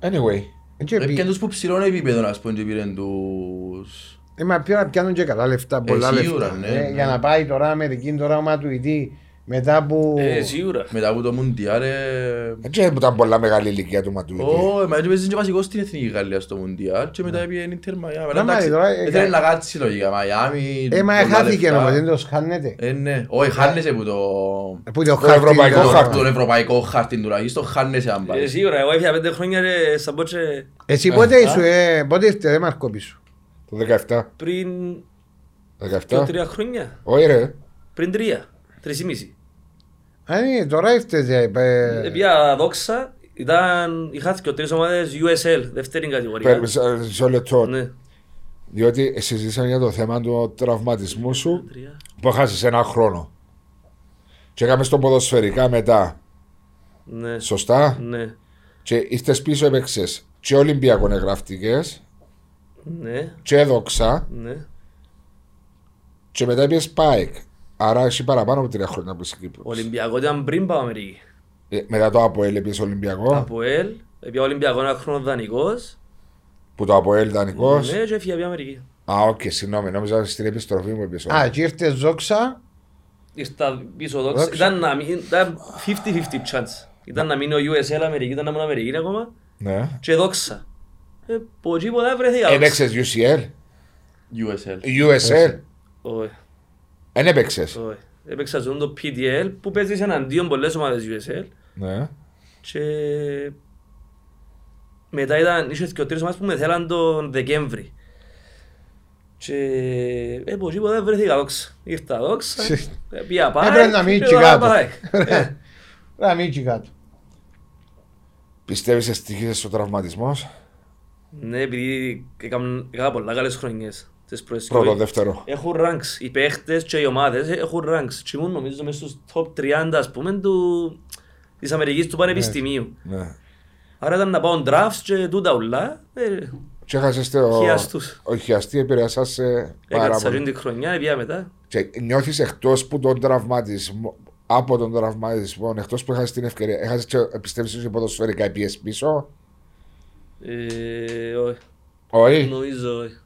Anyway. και έπιανε πει- τους που ψηλών επίπεδο, ας πούμε, και πήραν τους... Ε, μα πια πιάνουν και καλά λεφτά, πολλά σίγουρα, λεφτά. ναι, Ε, ναι. Για να πάει τώρα Αμερική, τώρα ο Ματουιτή, μετά που... Ε, σίγουρα. Μετά από το Μουντιάλ, ε, Έτσι ήταν πολλά μεγάλη ηλικία του Μαντουιτή. Ω, εμάς έπαιζε και βασικός στην Εθνική Γαλλία στο Μουντιάλ και μετά πήγε η Ιντερ Μαϊάμι. Να, Εντάξει, μα, τώρα, ε, Ήθελε κα- να κάτσει λογικά, Μαϊάμι, Ε, μα πολλά χάθηκε λεφτά. όμως, δεν το χάνεται. Ε, ναι. Όχι, χάνεσαι που το... Που το Το ευρωπαϊκό ήταν- χάρτη. Τον ευρωπαϊκό χάρτη τουλάχιστον χάνεσαι αν Ε, πάει. Σίγουρα, εγώ έφυγα πέντε χρόνια ρε, στα πότσε Εσύ πότε ήσου, ε, πότε ήρθε, ρε Μάρκο πίσω. Το 17. πριν 17. δύο-τρία χρόνια. Όχι ρε. Πριν τρία, τρεις ή μισή. Α, ναι, τώρα ήρθε, ε, Επία δόξα, ήταν, είχα και τρεις ομάδες USL, δεύτερη κατηγορία. Παίρνεις, ε, Μισό λεπτό. Ναι. Διότι συζήτησαμε για το θέμα του τραυματισμού σου Τρία. που έχασες ένα χρόνο. Και έκαμε στο ποδοσφαιρικά μετά. Ναι. Σωστά; Ναι. Και ήρθες πίσω έπαιξες και Ολυμπιακό εγγραφτικές Ναι. και δόξα Ναι. και μετά πήγες ΠΑΕΚ. Άρα έχει παραπάνω από τρία χρόνια που είσαι Ο Κύπρος. Ολυμπιακός ήταν πριν πάω Αμερική. Ε, μετά το ΑΠΟΕΛ πήγες Ολυμπιακό. Από ΕΛ, επία Ολυμπιακός ένα χρόνος δανεικός. Που το ΑΠΟΕΛ δανεικός. Ναι, και έφυγε από Αμερική. Α, οκ, συγγνώμη, νόμιζα στην επιστροφή μου πήγες. Α, και ήρθες Δόξα, Ήρθα πίσω Δόξα. Δόξα. Ήταν να μην, ήταν 50-50 chance. Ήταν να μείνει ο USL Αμερική, ήταν να μείνω Αμερική ακόμα. Ναι. Και Δόξα. Ε, από εκεί ποτέ βρέθηκα. Έπαιξες UCL, USL. USL. Όχι, Δεν έπαιξες. όχι. Έπαιξα στον το PDL που παίζεις εναντίον πολλές ομάδες USL. Ναι. Και μετά ήταν, είχε και τρεις ομάδες που με θέλαν τον Δεκέμβρη. Και ε, από εκεί ποτέ βρέθηκα δόξα. Ήρθα δόξα, ε, πήγα πάει. Έπρεπε να μείνει και και τώρα κάτω. πάει. Ε, να μην εκεί κάτω. Πιστεύεις ευτυχής στο τραυματισμός; Ναι, επειδή έκανα έκανα πολλά καλές χρονιές. Τις πρώτες Πρώτο, και- δεύτερο. Έχουν ranks. Οι παίχτες και οι ομάδες έχουν ranks. Και ήμουν νομίζω μέσα στους top 30 ας πούμε του... της Αμερικής του Πανεπιστημίου. Ναι. Άρα ήταν να πάω drafts και τούτα ουλά. Ε, Και έχασες το... Χιαστούς. Ο χιαστή επηρεασάς σε πάρα Έκατσα πολύ. την τη χρονιά, πήγα μετά. Και νιώθεις εκτός που τον τραυματισμό, από τον τραυματισμό, εκτός που έχασες την ευκαιρία, έχασες και πιστεύεις ότι ποδοσφαιρικά πιες πίσω; Ε, όχι. Όχι; Νομίζω όχι.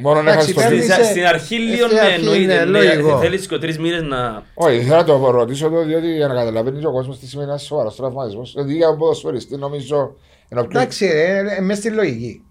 Μόνο Εντάξει, έχασες το παίρνεις- δι- Στην, σε- στην αρχή λίγο στην ναι, αρχή, εννοείται. ναι, Ναι, λογικό. θέλεις και τρεις μήνες να... Όχι, θέλω να το ρωτήσω το, διότι για να καταλαβαίνεις και ο κόσμος τι σημαίνει ένας σοβαρός τραυματισμός. Δηλαδή για τον ποδοσφαιριστή νομίζω ενώ πιο... Εντάξει, ρε, ε, μες στη λογική.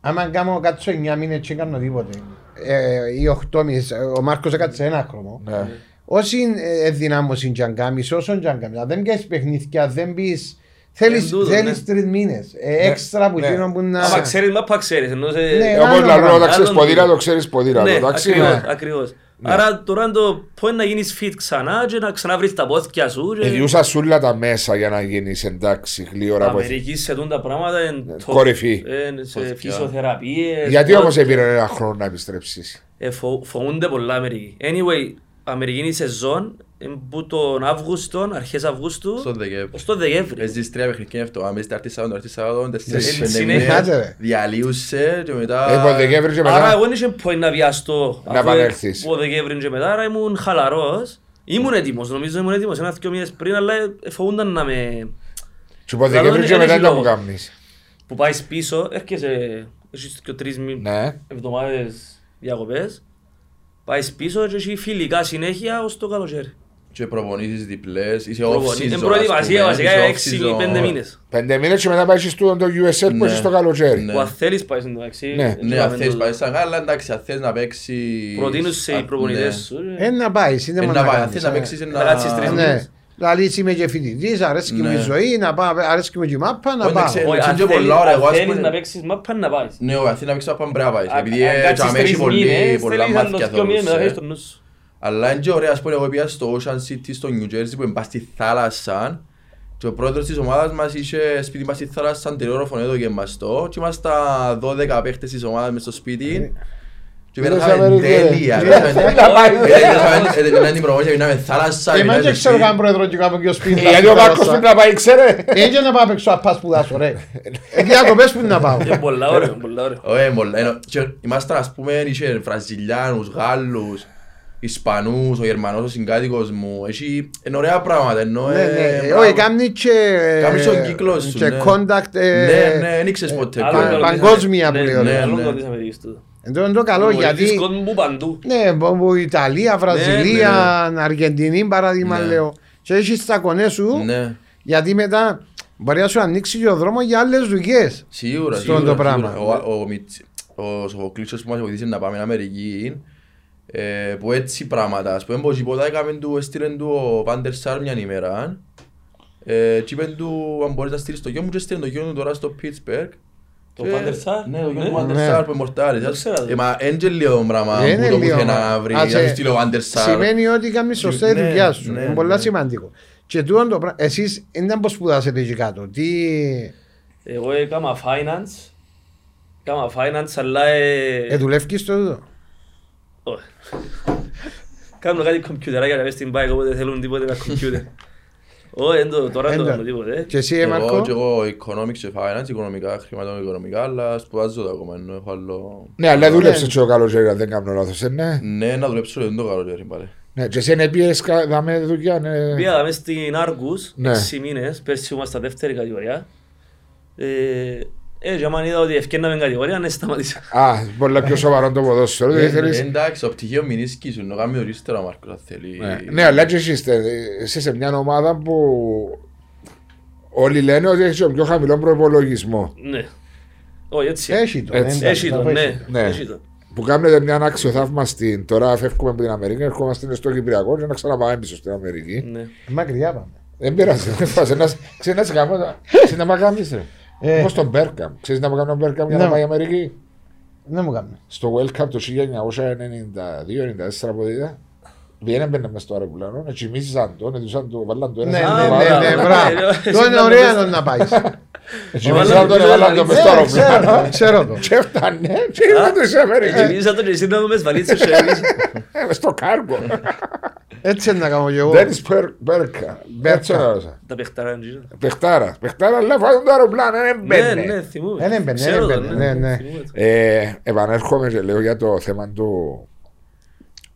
Άμα κάνω κάτσω 9 μήνες και κάνω τίποτε. Ε, ή 8 μήνες, ε, ο Μάρκος έκατσε ένα χρόνο. Ναι. Όση ε, ενδυνάμωση και αν κάνεις, όσον και αν κάνεις. Αν δεν κάνεις παιχνίδια, δεν πεις... Θέλεις, Εν τούτο, θέλεις ναι. τρεις μήνες. Ε, έξτρα που ναι. γίνον που να... Άμα ξέρεις, μα πα ξέρεις. Ενώ σε... Ναι, Ε, Όπως άλλο λαλό, πράγμα. όταν ξέρεις Άλλον ποδήλατο, τούτο. ξέρεις ποδήλατο, Ναι, εντάξει. ακριβώς, ναι. ακριβώς. Άρα τώρα το πώς να γίνεις fit ξανά και να ξαναβρεις τα πόθηκια σου και... Ε, διούσα σούλα τα μέσα για να γίνεις εντάξει γλύωρα από Αμερική σε τούν τα πράγματα είναι το- κορυφή. ε, σε Φωτιά. φυσιοθεραπείες. Γιατί ό,τι- όμως έπαιρνε ένα χρόνο να επιστρέψεις. Ε, φο- φοβούνται πολλά Αμερική. Anyway, Αμερική είναι η σεζόν, είναι που τον Αύγουστο, αρχές Αυγούστου, Στο Δεκέμβρη. στο Δεκέμβρη. Παίζεις τρία παιχνίδια αυτό, αν παίζεις Τετάρτη Σάββατο, Τετάρτη Σάββατο, τέσσερις, Ε, πέντε συνέχεια, μήνες, ρε. διαλύουσε και μετά... Ε, από Δεκέμβρη και Άρα μετά. εγώ δεν είχε point να βιαστώ. Να αφού επανέλθεις. Από Δεκέμβρη και μετά, άρα ήμουν χαλαρός. Ήμουν έτοιμος, νομίζω ήμουν έτοιμος ένα δυο μήνες πριν, αλλά ε, φοβούνταν να με... Και από Δηλαδή, Δεκέμβρη και δεν μετά έχει να μου λόγο. κάνεις. Που πάεις πίσω, έρχεσαι, έχεις και τρεις μη- Ναι. εβδομάδες διακοπές. Πάεις πίσω και έχει φιλικά συνέχεια ως το καλοκαίρι. Και προπονήσεις διπλές, είσαι Προπονή- off-season, Είναι προετοιμασία ας βασικά πούμε, για είσαι 6 off-season. πέντε μήνες. Πέντε μήνες και μετά πάει στο το USL που Ναι. είσαι στο καλοκαίρι. Ναι. Που αν θέλεις πάει στην ταξί. Ναι. Ναι, αν θέλεις πάει σαν καλά, εντάξει, αν θες να παίξεις... Προτείνουν σε οι Α, προπονητές ναι. σου. Ε, να πάει, είναι Ε, μόνο να πάει, αν κάνεις, θες να ε. παίξεις Να κάτσεις τρεις ένα... μήνες. Ναι. Δηλαδή είμαι και φοιτητής, αρέσκει μου η Ναι. ζωή, να πάω, αρέσκει μου και η μάπα, να Όχι, πάω. ξέρω. Όχι, είναι αν και θέλεις- πολλά ωραία, εγώ, αν ας θέλεις πούμε- να παίξεις μάπα να πάεις. Ναι, ο Αθήνας παίξει πάμε πρέπει να πάει. Αν- Επειδή αν ε, κάτσεις τζαμέ έχει τρεις πολύ- μήνες, πολλά θέλεις να μάτια το δυο μήνες, μετά θεωρούσε. έχεις το νους σου. Αλλά είναι και ωραία, ας πούμε, εγώ πήγα στο Ocean City στο New Jersey που είναι πας στη θάλασσα και ο πρόεδρος της ομάδας μας είχε σπίτι μας στη θάλασσα τηλεόροφωνο εδώ και μας το και ήμασταν 12 παίχτες της ομάδας μες στο σπίτι και Είδες πέρασαμε Αμερική, ρε. τέλεια. Τι πέρασαμε να τέλεια. πάει. Ε, τέλειωσαμε- ε, τελειώσαμε την προμήθεια, μείναμε θάλασσα, Και εμάς μείναμε δεν στο ξέρω σπίτι. καν πρόεδρο και κάπου και ο σπίτι. Ε, Γιατί ο Μάρκος πρέπει να πάει, ξέρε. Έτσι να πάω παίξω απάς σπουδάσω ρε. Ε, Διακοπές που να πάω. Είναι πολλά ωραίο, πολλά ωραίο. Ωραία, πολλά. Ενώ- και Ήμασταν ας πούμε, είχε Βραζιλιάνους, Γάλλους, Ισπανούς, ο Γερμανός, ο συγκάτοικος μου. Έχει, είναι ωραία πράγματα, ενώ... Ναι, ε, ναι, μπράβο. όχι, κάνει και... Κάνεις τον κύκλος σου, Και ναι. contact... ε, Ναι, ναι, δεν ήξερες ποτέ. Άλλο ποιο το είναι. πα- της παγκόσμια Αμερικής. που λέει, Ναι, ναι, άλλο ναι. το της Αμερικής τούτο. Εδώ είναι το καλό Πολιτής γιατί... κόσμου που παντού. Ναι, από Ιταλία, Βραζιλία, Αργεντινή παράδειγμα Ναι. λέω. Και έχεις τα κονέ σου, Ναι, γιατί μετά μπορεί να σου ανοίξει και ο δρόμος για άλλες δουλειές. σίγουρα, Στον σίγουρα. το πράγμα. σίγουρα. Ο- ο Μιτς- Ο Σοφοκλήσιος που μας βοηθήσε να πάμε στην Αμερική, ε, που έτσι πράγματα, ας πούμε, πως τίποτα έκαμε του, έστειλε του ο Πάντερ Σάρ μια ημέρα, ε, και είπε του αν μπορείς να στείλεις το γιο μου και έστειλε το γιο του τώρα στο Pittsburgh. Το Και- Van der Sar? Ναι, το γιο Ναι. του Πάντερ Ναι. Σάρ που είναι μορτάρης. Δεν ξέρω. Ε, μα είναι και λίγο πράγμα Δεν που είναι το λίγο. πουθενά να βρει, Ας, να ε, σου στείλει ο Πάντερ Σάρ. Σημαίνει ότι κάνεις σωστά τη Ναι, δουλειά σου. ναι, Είναι πολύ ναι. σημαντικό. Και τούτο το πράγμα, εσείς δεν ήταν πως σπουδάσετε εκεί κάτω. Τι... Εγώ έκανα finance. Έκανα finance, αλλά... ε, Ε, δουλεύκεις στο τούτο; Όχι. Κάνω κάτι κομπιουτεράκια να πες στην bike, οπότε θέλουν τίποτε με κομπιούτερ. Όχι, εν το- τώρα δεν το Έντα. κάνω τίποτε. Και εσύ, ε, Εγώ Μάρκο; και εγώ economics και finance, οικονομικά, χρηματοοικονομικά, αλλά σπουδάζω το ακόμα, ενώ έχω άλλο... Ναι, αλλά δούλεψες και ο καλοκαίρι, αν δεν κάνω λάθος, ε, ναι. Ναι, να δουλέψω δεν το καλοκαίρι πάλι. Ναι, και εσύ είναι πιες δάμε δουλειά, ναι. Πήγα μέσα στην Argus, Ναι. 6 μήνες, πέρσι ήμασταν δεύτερη κατηγορία. Ε, ε, και άμα είδα ότι ευκαιρνάμε κατηγορία, ναι, σταματήσα. Α, πολλά πιο σοβαρό το ποδόσφαιρο, δεν Ε, θέλεις. Εντάξει, ο πτυχίο μηνίσκει σου, να κάνει ορίστερα ο Μάρκος, αν θέλει. Ναι, Ναι, αλλά και εσύ είστε, εσύ σε μια ομάδα που όλοι λένε ότι έχει τον πιο χαμηλό προπολογισμό. Ναι. Όχι, έτσι. Έχει το. Έτσι. εντάξει, Έχει θα το, πω ναι. έτσι. Ναι. Έχει το. Που κάνετε μια αξιοθαύμαστη. Τώρα φεύγουμε από την Αμερική, ερχόμαστε στο Κυπριακό και να ξαναπάμε πίσω στην Αμερική. Ναι. Μακριά πάμε. Δεν πειράζει, δεν φάση. Ξέρεις να σε κάνω, ξέρεις να με κάνεις ρε. Ε. Όπως τον Μπέρκαμ. Ξέρεις να με κάνω τον Μπέρκαμ για να Ναι. πάει η Αμερική; Δεν μου κάνουμε. Στο World Cup το 1992-94 από είδα. Βγαίνε μπαίνε μες στο αεροπλάνο, να τσιμίζαν τον, έδωσαν το, βάλαν το ένα Ναι, σαν ναι, το ναι, βάλαν. ναι, μπράβο. μπράβο. Ε, Το είναι εσύ ωραία να το να πάεις. Τσιμίζαν τον, έβαλαν το μες στο Ναι, ξέρω, αεροπλάνο. Ξέρω το. Και έφτανε και ήρθαν το στην Αμερικής; Εμείς το εσύ να δούμε βαλίτσες και εμείς. Ε, μες στο κάργο. Έτσι είναι να κάνω και εγώ. Ντένις Μπέρκα. Έτσι όνοσα. Τα παιχταρά είναι γύρω. Παιχτάρα. Παιχτάρα, αλλά φάνε το αεροπλάνο, δεν Ναι, μπαίνε. ναι, θυμούμαι. Ε, ναι, μπαινε, Ξέρω ναι, το, μπαινε, ναι, ναι. θυμούμαι το. Ε, επανέρχομαι και λέω για το θέμα του,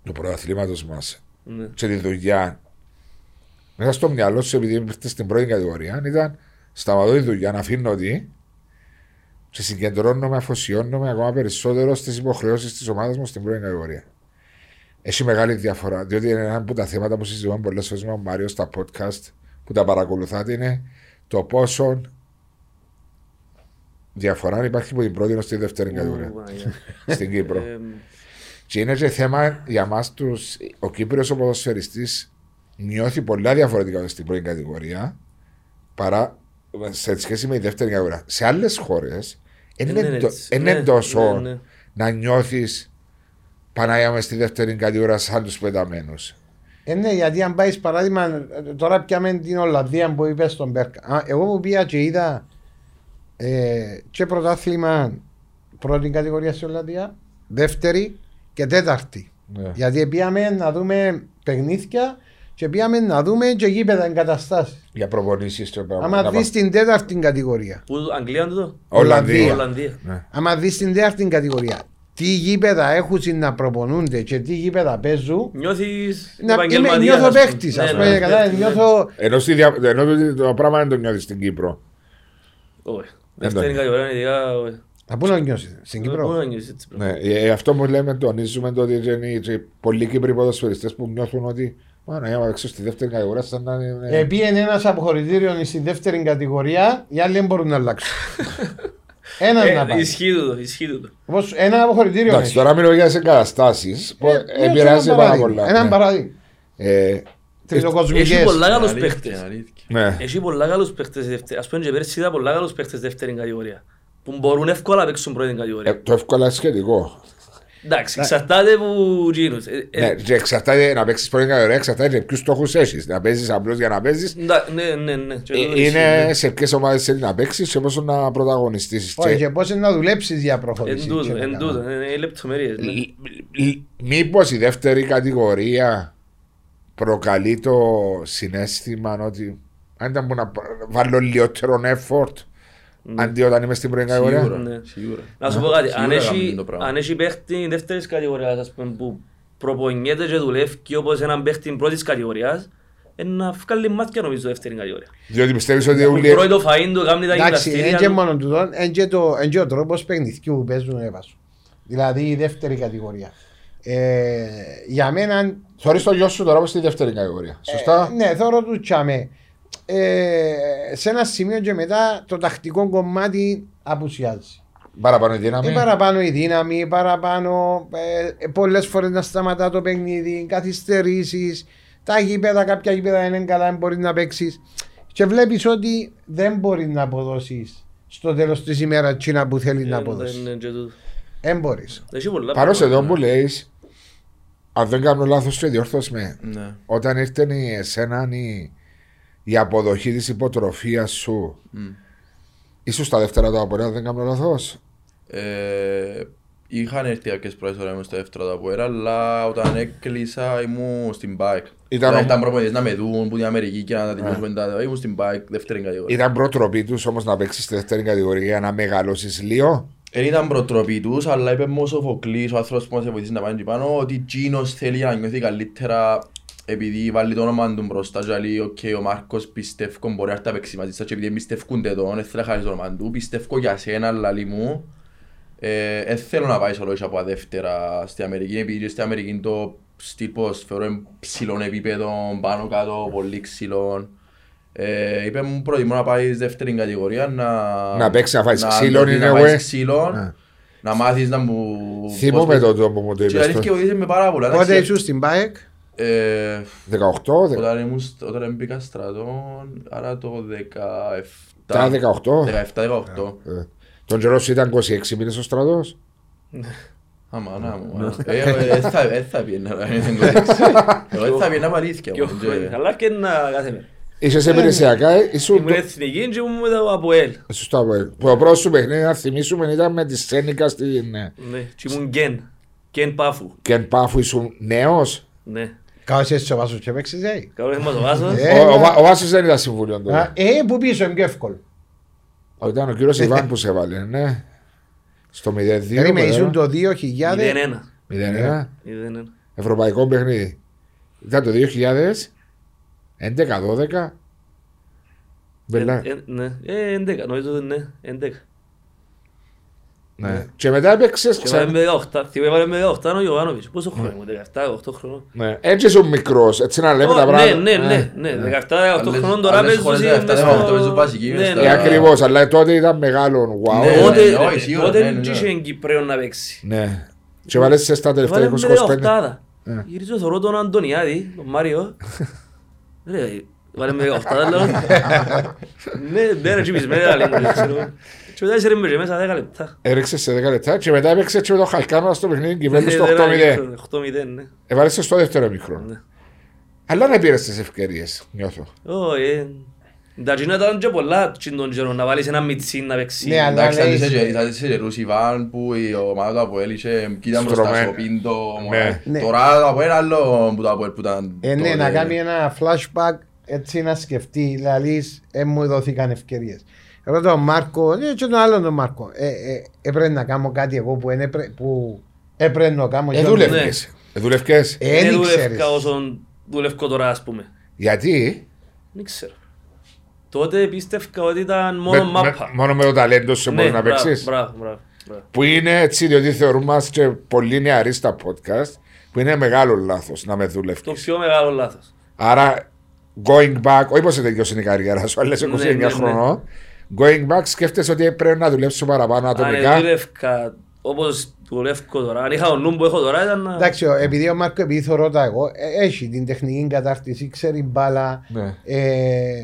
του πρωταθλήματο μας Ναι. και τη δουλειά. Μέσα στο μυαλό σου, επειδή ήρθες στην πρώτη κατηγορία, ήταν σταματώ τη δουλειά, να αφήνω ότι και συγκεντρώνομαι, αφοσιώνομαι ακόμα περισσότερο στις υποχρεώσεις της ομάδας μου στην πρώτη κατηγορία. Έχει μεγάλη διαφορά, διότι είναι ένα από τα θέματα που συζητούμε πολλές φορές με τον Μάριο στα podcast που τα παρακολουθάτε είναι το πόσο διαφορά υπάρχει από την πρώτη ως τη δεύτερη κατηγορία Ου, Παναγία. στην Κύπρο. Ε, Και είναι και θέμα για μας τους, ο Κύπριος ο ποδοσφαιριστής νιώθει πολλά διαφορετικά στην πρώτη κατηγορία παρά σε σχέση με τη δεύτερη κατηγορία. Σε άλλες χώρες είναι είναι, το- έτσι. είναι Ναι, τόσο ναι, ναι. να νιώθεις Παναγία με στη δεύτερη κατηγορία σαν τους πεταμένους. Ε, ναι, γιατί αν πάεις παράδειγμα, τώρα πιάμε την Ολλανδία που είπες στον Μπέρκα. Α, Εγώ που πήγα και είδα ε, και πρωτάθλημα πρώτη κατηγορία στην Ολλανδία, δεύτερη και τέταρτη. Ναι. Γιατί πήγαμε να δούμε παιχνίδια και πήγαμε να δούμε και γήπεδα εγκαταστάσεις. Για προπονήσεις και πράγματα. Άμα δεις την τέταρτη κατηγορία, Πού, Αγγλία είναι το. Ολλανδία. Ολλανδία. Ναι. άμα δεις την τέταρτη κατηγορία, τι γήπεδα έχουν να προπονούνται και τι γήπεδα παίζουν, Νιώθεις να, είμαι, επαγγελματίας, νιώθω ας πούμε. παίχτης, Ναι, ας ναι, πούμε, κατά, παίχτης, ναι. νιώθω... Ενώ, στη δια... ενώ το, το πράγμα δεν το νιώθεις στην Κύπρο. Όχι. Δεύτερη το- κατηγορία, ειδικά, όχι. Να πού να νιώσεις, στην Πού Κύπρο. να νιώσεις έτσι, bro. Ναι, ε, αυτό που λέμε, τονίζουμε το ότι είναι και πολλοί Κύπροι ποδοσφαιριστές που νιώθουν ότι Μα για να παίξω στη δεύτερη κατηγορία σαν να είναι... Ε, πήγαινε ένας αποχωρητήριο στη δεύτερη κατηγορία, οι άλλοι δεν μπορούν να αλλάξουν. Ένας να Ε, πάει. Ισχύει τούτο, ισχύει τούτο. Όπως ένα αποχωρητήριο Εντάξει, έχει. τώρα μιλώ για τις εγκαταστάσεις που Ε, ναι, επηρεάζει ένα πάρα παράδειγμα, πολλά. Έναν ναι. παράδειγμα. Ε, Τριτοκοσμικές. Έχει πολλά καλούς Αλήθεια, παίχτες. αλήθεια. ναι. Έχει πολλά καλούς παίχτες στη δεύτερη. Ας πούμε και πέρσι είδα πολλά καλούς παίχτες στη δεύτερη κατηγορία. Που μπορούν εύκολα να παίξουν πρώτη Ε, κατηγορία. το εύκολα είναι σχετικό. Εντάξει, εξαρτάται που γίνουν. Ε, ε, Ναι, και εξαρτάται να παίξεις πρώτη κατηγορία, εξαρτάται και ποιους στόχους έχεις. Να παίζεις απλώς για να παίζεις. εντά- Ναι, ναι, ναι. Και Ε, τούτο ισχύει, Είναι ναι. σε ποιες ομάδες θέλεις να παίξεις και πόσο να πρωταγωνιστήσεις. Όχι, Και- και πώς είναι να δουλέψεις για Εν προχωρήσεις. τούτο, και να εν κάνεις. τούτο. Είναι είναι λεπτομέρειες. ναι. Λ- λ- Μήπως η δεύτερη κατηγορία προκαλεί το συνέστημα ότι αν ήταν που να π- βάλω λιγότερο effort αντί όταν είμαι στην πρώτη κατηγορία. Σίγουρα, Ναι. σίγουρα. Να σου πω κάτι, Σίγουρα αν κάνουν έχει, το πράγμα. αν έχει παίχτη δεύτερης κατηγορίας ας πούμε, που προπονιέται και δουλεύει όπως έναν παίχτη πρώτης κατηγορίας, ε, να βγάλει μάτια νομίζω δεύτερη κατηγορία. Διότι πιστεύεις ότι Που όλοι... τρώει το φαΐν του, κάνει τα Εντάξει, γυμναστήρια είναι και του. μόνο τούτο, είναι και το- είναι και ο τρόπος παιχνιδιού που παίζουν έβασο. Δηλαδή η δεύτερη κατηγορία. Ε, για μένα, Θωρείς το γιο σου τώρα όπως στη δεύτερη κατηγορία. Σωστά; ε, ναι, θέλω του τσάμε. Ε, σε ένα σημείο και μετά το τακτικό κομμάτι απουσιάζει. Παραπάνω η δύναμη. Ε, παραπάνω η δύναμη, παραπάνω ε, πολλές φορές να σταματά το παιχνίδι, καθυστερήσεις, τα γήπεδα, κάποια γήπεδα είναι καλά, δεν μπορείς να παίξεις και βλέπεις ότι δεν μπορείς να αποδώσεις στο τέλος της ημέρας τσίνα που θέλεις να Ε, αποδώσεις. ναι, ναι, και τούτο. Δεν μπορείς. Έχει πολλά Πάνω σε εδώ πράγματα. που λέεις, αν δεν κάνω λάθος και διόρθως με, Ναι. όταν ήρθε η εσένα η, η αποδοχή της υποτροφίας σου, Μμ. ήσουν στα δεύτερα του απορία, αν δεν κάνω λάθος. Ε, Είχαν έρθει κάποιες πρώτες φορές μου στο δεύτερο το απόερα, αλλά όταν έκλεισα ήμουν στην bike. Ήταν Ήταν, ο- ήταν προπονητές να με δουν που την Αμερική και να τελειώσουμε τα... Ήμουν στην bike, δεύτερη κατηγορία. Ήταν προτροπή τους όμως να παίξεις στη δεύτερη κατηγορία για να μεγαλώσεις λίγο; Δεν ήταν προτροπή τους, αλλά είπε μου ο Σοφοκλής, ο άνθρωπος που μας βοηθήσει να πάνε εκεί πάνω, ότι Τζίνος θέλει για να νιώθει καλύτερα επειδή βάλει το όνομα του μπροστά και λέει «ΟΚ, ο Μάρκος πιστεύω μπορεί να έρθει να παίξει μαζί σας και επειδή πιστεύκονται τον, δεν θέλω να χάσεις το όνομα του, πιστεύω για σένα, λαλή μου, ε, δεν θέλω να πάεις σolo από δεύτερα στην Αμερική, επειδή και στην Αμερική το στυλ ποδοσφαίρο είναι ψηλών επίπεδο, πάνω κάτω, πολύ ξυλών. Ε, είπε μου προτιμώ να πάεις στη δεύτερη κατηγορία να... Να παίξεις, να φάεις ξύλο, να, είναι να φάεις we. ξύλο, Ναι. να μάθεις να μου... Θυμούμαι πώς- το τρόπο που μου το Και είπες. αλήθεια το- βοήθησε με πάρα πολλά. Πότε εντάξει, ήσουν στην ΠΑΕΚ, ε, 18, δε- Όταν ήμουν στο- όταν μπήκα στρατόν, άρα το 17... τα 18. 17-18. Ε, Τον καιρό σου ήταν 26 μήνες ο στρατός; Άμα, να μου. Ε, ε, ε, θα- ε, θα πιένα, ρε, είναι Εγώ δεν θα πιένα από αλήθεια. Και μου, ο- και- Αλλά και να κάθε μέρα. Είσαι σε υπηρεσιακά, ήσουν Ήμουν εθνική και ήμουν μετά από ΕΛ. Σωστά, ε. Που το πρώτος σου παιχνίδι, να θυμίσουμε, ήταν με τη Σένικα στην ε, Ναι, και ήμουν Γκέν. Γκέν Πάφου. Κεν Πάφου, ήσουν νέος; Ναι. κάπως έτσι ο Βάσος και παίξεις, ε. Καλό είναι μας ο Βάσος. Ε, Ο- ο να- Βα- Ο Βάσος δεν ήταν συμβούλιο Α, τότε. Ε, που πίσω είναι πιο εύκολο. Ο- Ήταν ο κύριος Ιβάν που σε έβαλε, ναι. Στο 0-2. Περίμενε, πέρα. ήσουν το 2000. 0-1. 0-1. 0-1. Ευρωπαϊκό παιχνίδι. Ήταν το 2011-12. Μπελά. Ε, ε, Ναι, ε, 11, νομίζω ότι ναι, 11. Ναι. Και μετά έπαιξες Και έβαλε ξανά. με 18, θυμάμαι έβαλε με 18 ο Ιωάννοβιτς. Πόσο χρόνο ήμουν, 17, 18 χρονών. Ναι. Έτσι ήσουν μικρός, έτσι να λέμε Ω, τα Ναι, πράγματα. ναι, ναι, ναι, 17-18 Άλλες- χρονών τώρα άλλες παίζουν χώρες μες 17-18 στο- παίζουν βασική, Ναι, μες ναι. στα- Ε, ακριβώς, αλλά τότε ήταν μεγάλο. Wow. Ναι, Τότε ναι, όχι, σίγουρα, τότε ναι, δεν ναι, είχε ναι. εν Κυπρέο να παίξει; Ναι. Και βάλες σε στα τελευταία Βάλε με 20-25. 18. Ναι. Γυρίζω θωρώ τον Αντωνιάδη, τον Μάριο. Ρε, βάλε με 18 λέω. Ναι, ναι ρε τσιπισμένοι άλλοι μου, ξέρω. Και μετά είσαι ρε μέσα 10 λεπτά. Έριξε σε 10 λεπτά και μετά έπαιξε και με το Χαλκάμα στο παιχνίδι κυβέρνηση στο Ε, δεν 8-0. ήταν 8-0, ναι. Έβαλες στο δεύτερο μικρό. Ναι. Αλλά να πήρες τις ευκαιρίες, νιώθω. Όχι, ε, Τα κοινά ήταν και πολλά τσιν τον καιρό, να βάλεις ένα μιτσί να παίξει. Ναι, αλλά- Εντάξει, λέει- ήταν σε- ήταν σε καιρούς Ιβάν που η ομάδα του Αποέλ είχε κοίτα μπροστά Στρωμένο. στο πίντο. Ναι. Ναι. Τώρα το Αποέλ άλλο που το Αποέλ που ήταν Ε, ναι, τότε. να κάνει ένα flashback έτσι να σκεφτεί, δηλαδή ε, μου δόθηκαν ευκαιρίες. Εγώ τον Μάρκο, ε, και τον άλλον τον Μάρκο, ε, ε, έπρεπε να κάνω κάτι εγώ που, εν έπρε- που έπρεπε να κάνω. Ε, και δούλευκες. Ε, δούλευκες. Ε, Δεν δεν δούλευκα ξέρεις. όσον δουλεύω τώρα ας πούμε. Γιατί; Δεν ξέρω. Τότε πίστευκα ότι ήταν μόνο Με- μάπα. με- Μόνο με το ταλέντο σου μπορείς να μπράβο, παίξεις. Μπράβο, μπράβο. μπράβο. Που είναι έτσι, διότι θεωρούμαστε πολύ νεαροί στα podcast, που είναι μεγάλο λάθος να με Το δουλεύει. πιο μεγάλο λάθος. Άρα, going back, όχι πώ τελειώσει η καριέρα σου, αλλά είσαι 29 Ναι, ναι, ναι. χρονών. Going back, σκέφτεσαι ότι πρέπει να δουλέψει παραπάνω Αν ατομικά; δούλευκα όπως δουλεύω τώρα, αν είχα τον νου που έχω τώρα ήταν να... Εντάξει, ο- επειδή ο Μάρκο, επειδή θωρώ τα εγώ, ε, έχει την τεχνική κατάρτιση, ξέρει μπάλα. Ναι. Ε,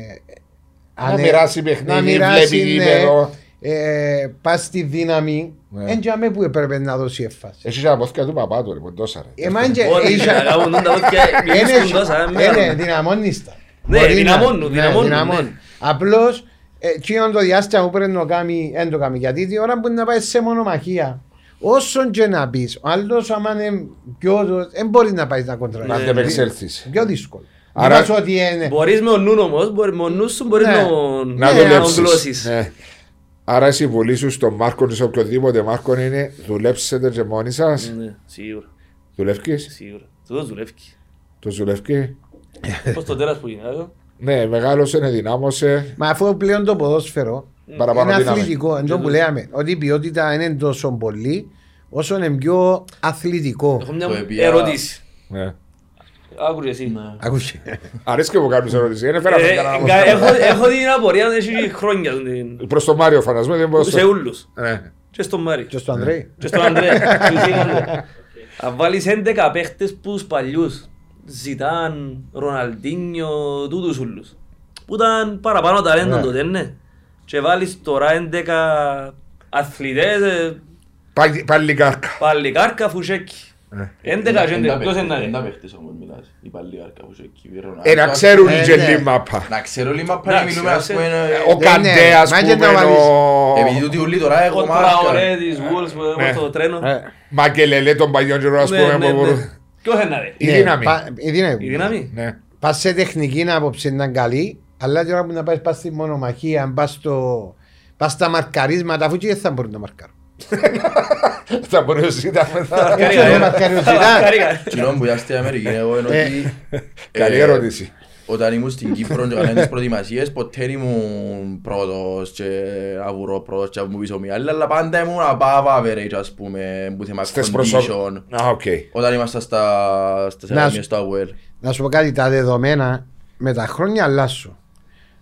Να αν- μοιράσει παιχνίδι, να μοιράσει, βλέπει ναι, γήπεδο. ε, πας στη δύναμη, Ναι. εν τζάμε που έπρεπε να δώσει έφαση. Έχεις και τα πόθηκα του παπά του, λοιπόν, τόσα ρε. Εμάν και Ό,τι είχε- να κάνουν τα πόδια, Είναι- μιλήσουν τόσα, ε, είναι μεγάλο. δυναμώνεις τα. Ναι, Μπορεί να- δυναμώνουν, ναι, δυναμώνουν, δυναμώνουν. ναι. Απλώς, ε, εκείνο το διάστημα που πρέπει να κάνει, δεν το κάνει. Γιατί την ώρα που είναι να πάει σε μονομαχία, όσον και να πεις, ο άλλος άμα είναι πιο, δεν μπορεί να πάει να Να κοντράρει. Ναι, αντεπεξέλθεις. Πιο δύσκολο. Άρα- Άρα... ότι είναι... Μπορείς με ο νου όμως, μπορεί- με ο νους σου μπορείς Ναι. να Να Ναι, δουλέψεις. γλώσεις. Ναι. Άρα η συμβουλή σου στον Μάρκο ή σε οποιοδήποτε Μάρκο είναι δουλέψετε και μόνοι σας. Ναι, σίγουρα, Δουλεύει. σίγουρα. Τούτος δουλεύει. Το δουλεύει. Πώς το τέρας που γίνεται. Ε. Ναι, μεγάλωσε, ενδυνάμωσε. Μα αφού πλέον το ποδόσφαιρο Παραπάνω είναι δύναμη. αθλητικό, εντό που λέμε, ότι η ποιότητα είναι τόσο πολύ, όσο είναι πιο αθλητικό. Έχω μια Το επία- ερώτηση. Ναι. Άκουρε εσύ. Ακούσε. Αρέσει και που κάνεις ερώτηση. Δεν έφερα Ε, κανένα κα- έχω- Έχω την απορία να έχει χρόνια την- Προς τον Μάριο φαντασμένο δεν μπορώ σε στο... ούλους. Ναι. Και στον Μάρι. Και στο Ανδρέη. Και στον Ανδρέα. Τους είχαν. Αν βάλεις 11 παίχτες που τους παλιούς ζητάν Ροναλντίνιο, τούτους ούλους. Που ήταν παραπάνω ταλέντο Ναι. τότε, ναι. Και βάλεις τώρα 11 αθλητές, ε, Πάλι- Πάλι κάρκα. πάλι κάρκα φουσέκι. Ναι. 11 και 11, ποιος είναι να Δεν τα είναι. παίχτες όμως μιλάς. Η Παλαιάρκα που είσαι εκεί, η Ρονάλντο. Ε, να ξέρουν Ε, οι ναι. γελοί μάπα. Να ξέρω λίγο μα Εντάξει, μιλούμε ας πούμε. Ο ναι, Καντέ ας μα και πούμε, να βάλεις- ο... Επειδή τούτοι ούλοι τώρα Ο έχω Τραωρέ μάρκα. της Wolves που Ναι. έχουμε στο τρένο. Ε, Μακελελέ των παλιών καιρών ας Ναι, πούμε. Ναι, που ναι. μπορούν- Ποιος είναι να είναι. Η ναι, δύναμη. πα- Η δύναμη. Η δύναμη. Ναι. Πας σε τεχνική άποψη να είναι καλή, αλλά την ώρα που να πάει πας στη μονομαχία, πας στο... Πας στα μαρκαρίσματα, αφού και δεν θα μπορούν να μαρκάρουν. Θα μπορεί να ζητά μετά. Έτσι είναι μαρκαριοζητά. Καρίκα. Κοινό που για στη Αμερική εγώ είναι Ε, ότι Καλή ε, ερώτηση. Όταν ήμουν στην Κύπρο και έκανα τις προετοιμασίες ποτέ δεν ήμουν πρώτος και αβουρό πρώτος και μου πίσω μία άλλη αλλά πάντα ήμουν above average ας πούμε που θέμα Στες condition προσωπ... Α, οκ. όταν ήμασταν στα στις Να ακαδημίες σου- του ΑΒΟΕΛ. Να σου πω κάτι, τα δεδομένα με τα χρόνια αλλάσουν.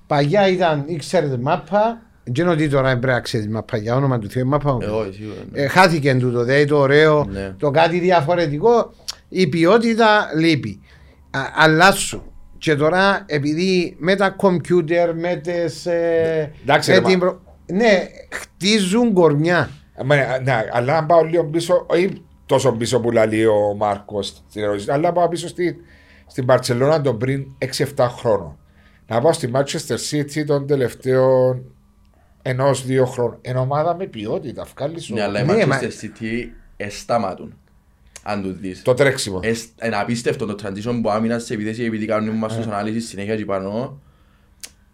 Παγιά ήταν, ήξερες μάπα, δεν είναι ότι τώρα πρέπει να ξέρεις μάπα, για όνομα του Θεού η μάπα. μου. Εγώ σίγουρα. ναι. Ε, χάθηκε τούτο, δηλαδή το ωραίο, Ναι. το κάτι διαφορετικό, η ποιότητα λείπει. Α, αλλάσουν. Και τώρα επειδή με τα κομπιούτερ, με τις... ε, Εντάξει, με ρε, την μα- προ- Ναι, χτίζουν κορμιά. Μα, Ναι, αλλά αν πάω λίγο πίσω, όχι τόσο πίσω που λέει ο Μάρκος στην ερώτηση, αλλά πάω πίσω στη, στην Παρσελόνα τον πριν 6-7 χρόνων. Να πάω στη Manchester City των τελευταίων ενό-δύο χρόνων. Εν ομάδα με ποιότητα, βγάλεις σου Ναι, αλλά οι Ναι, μα- Manchester City εσταματούν. Αν το δεις. το τρέξιμο. Εσ- Είναι απίστευτο το transition που άμυνας σε επίθεση επειδή κάνουμε μας τους ανάλυσεις συνέχεια εκεί πάνω.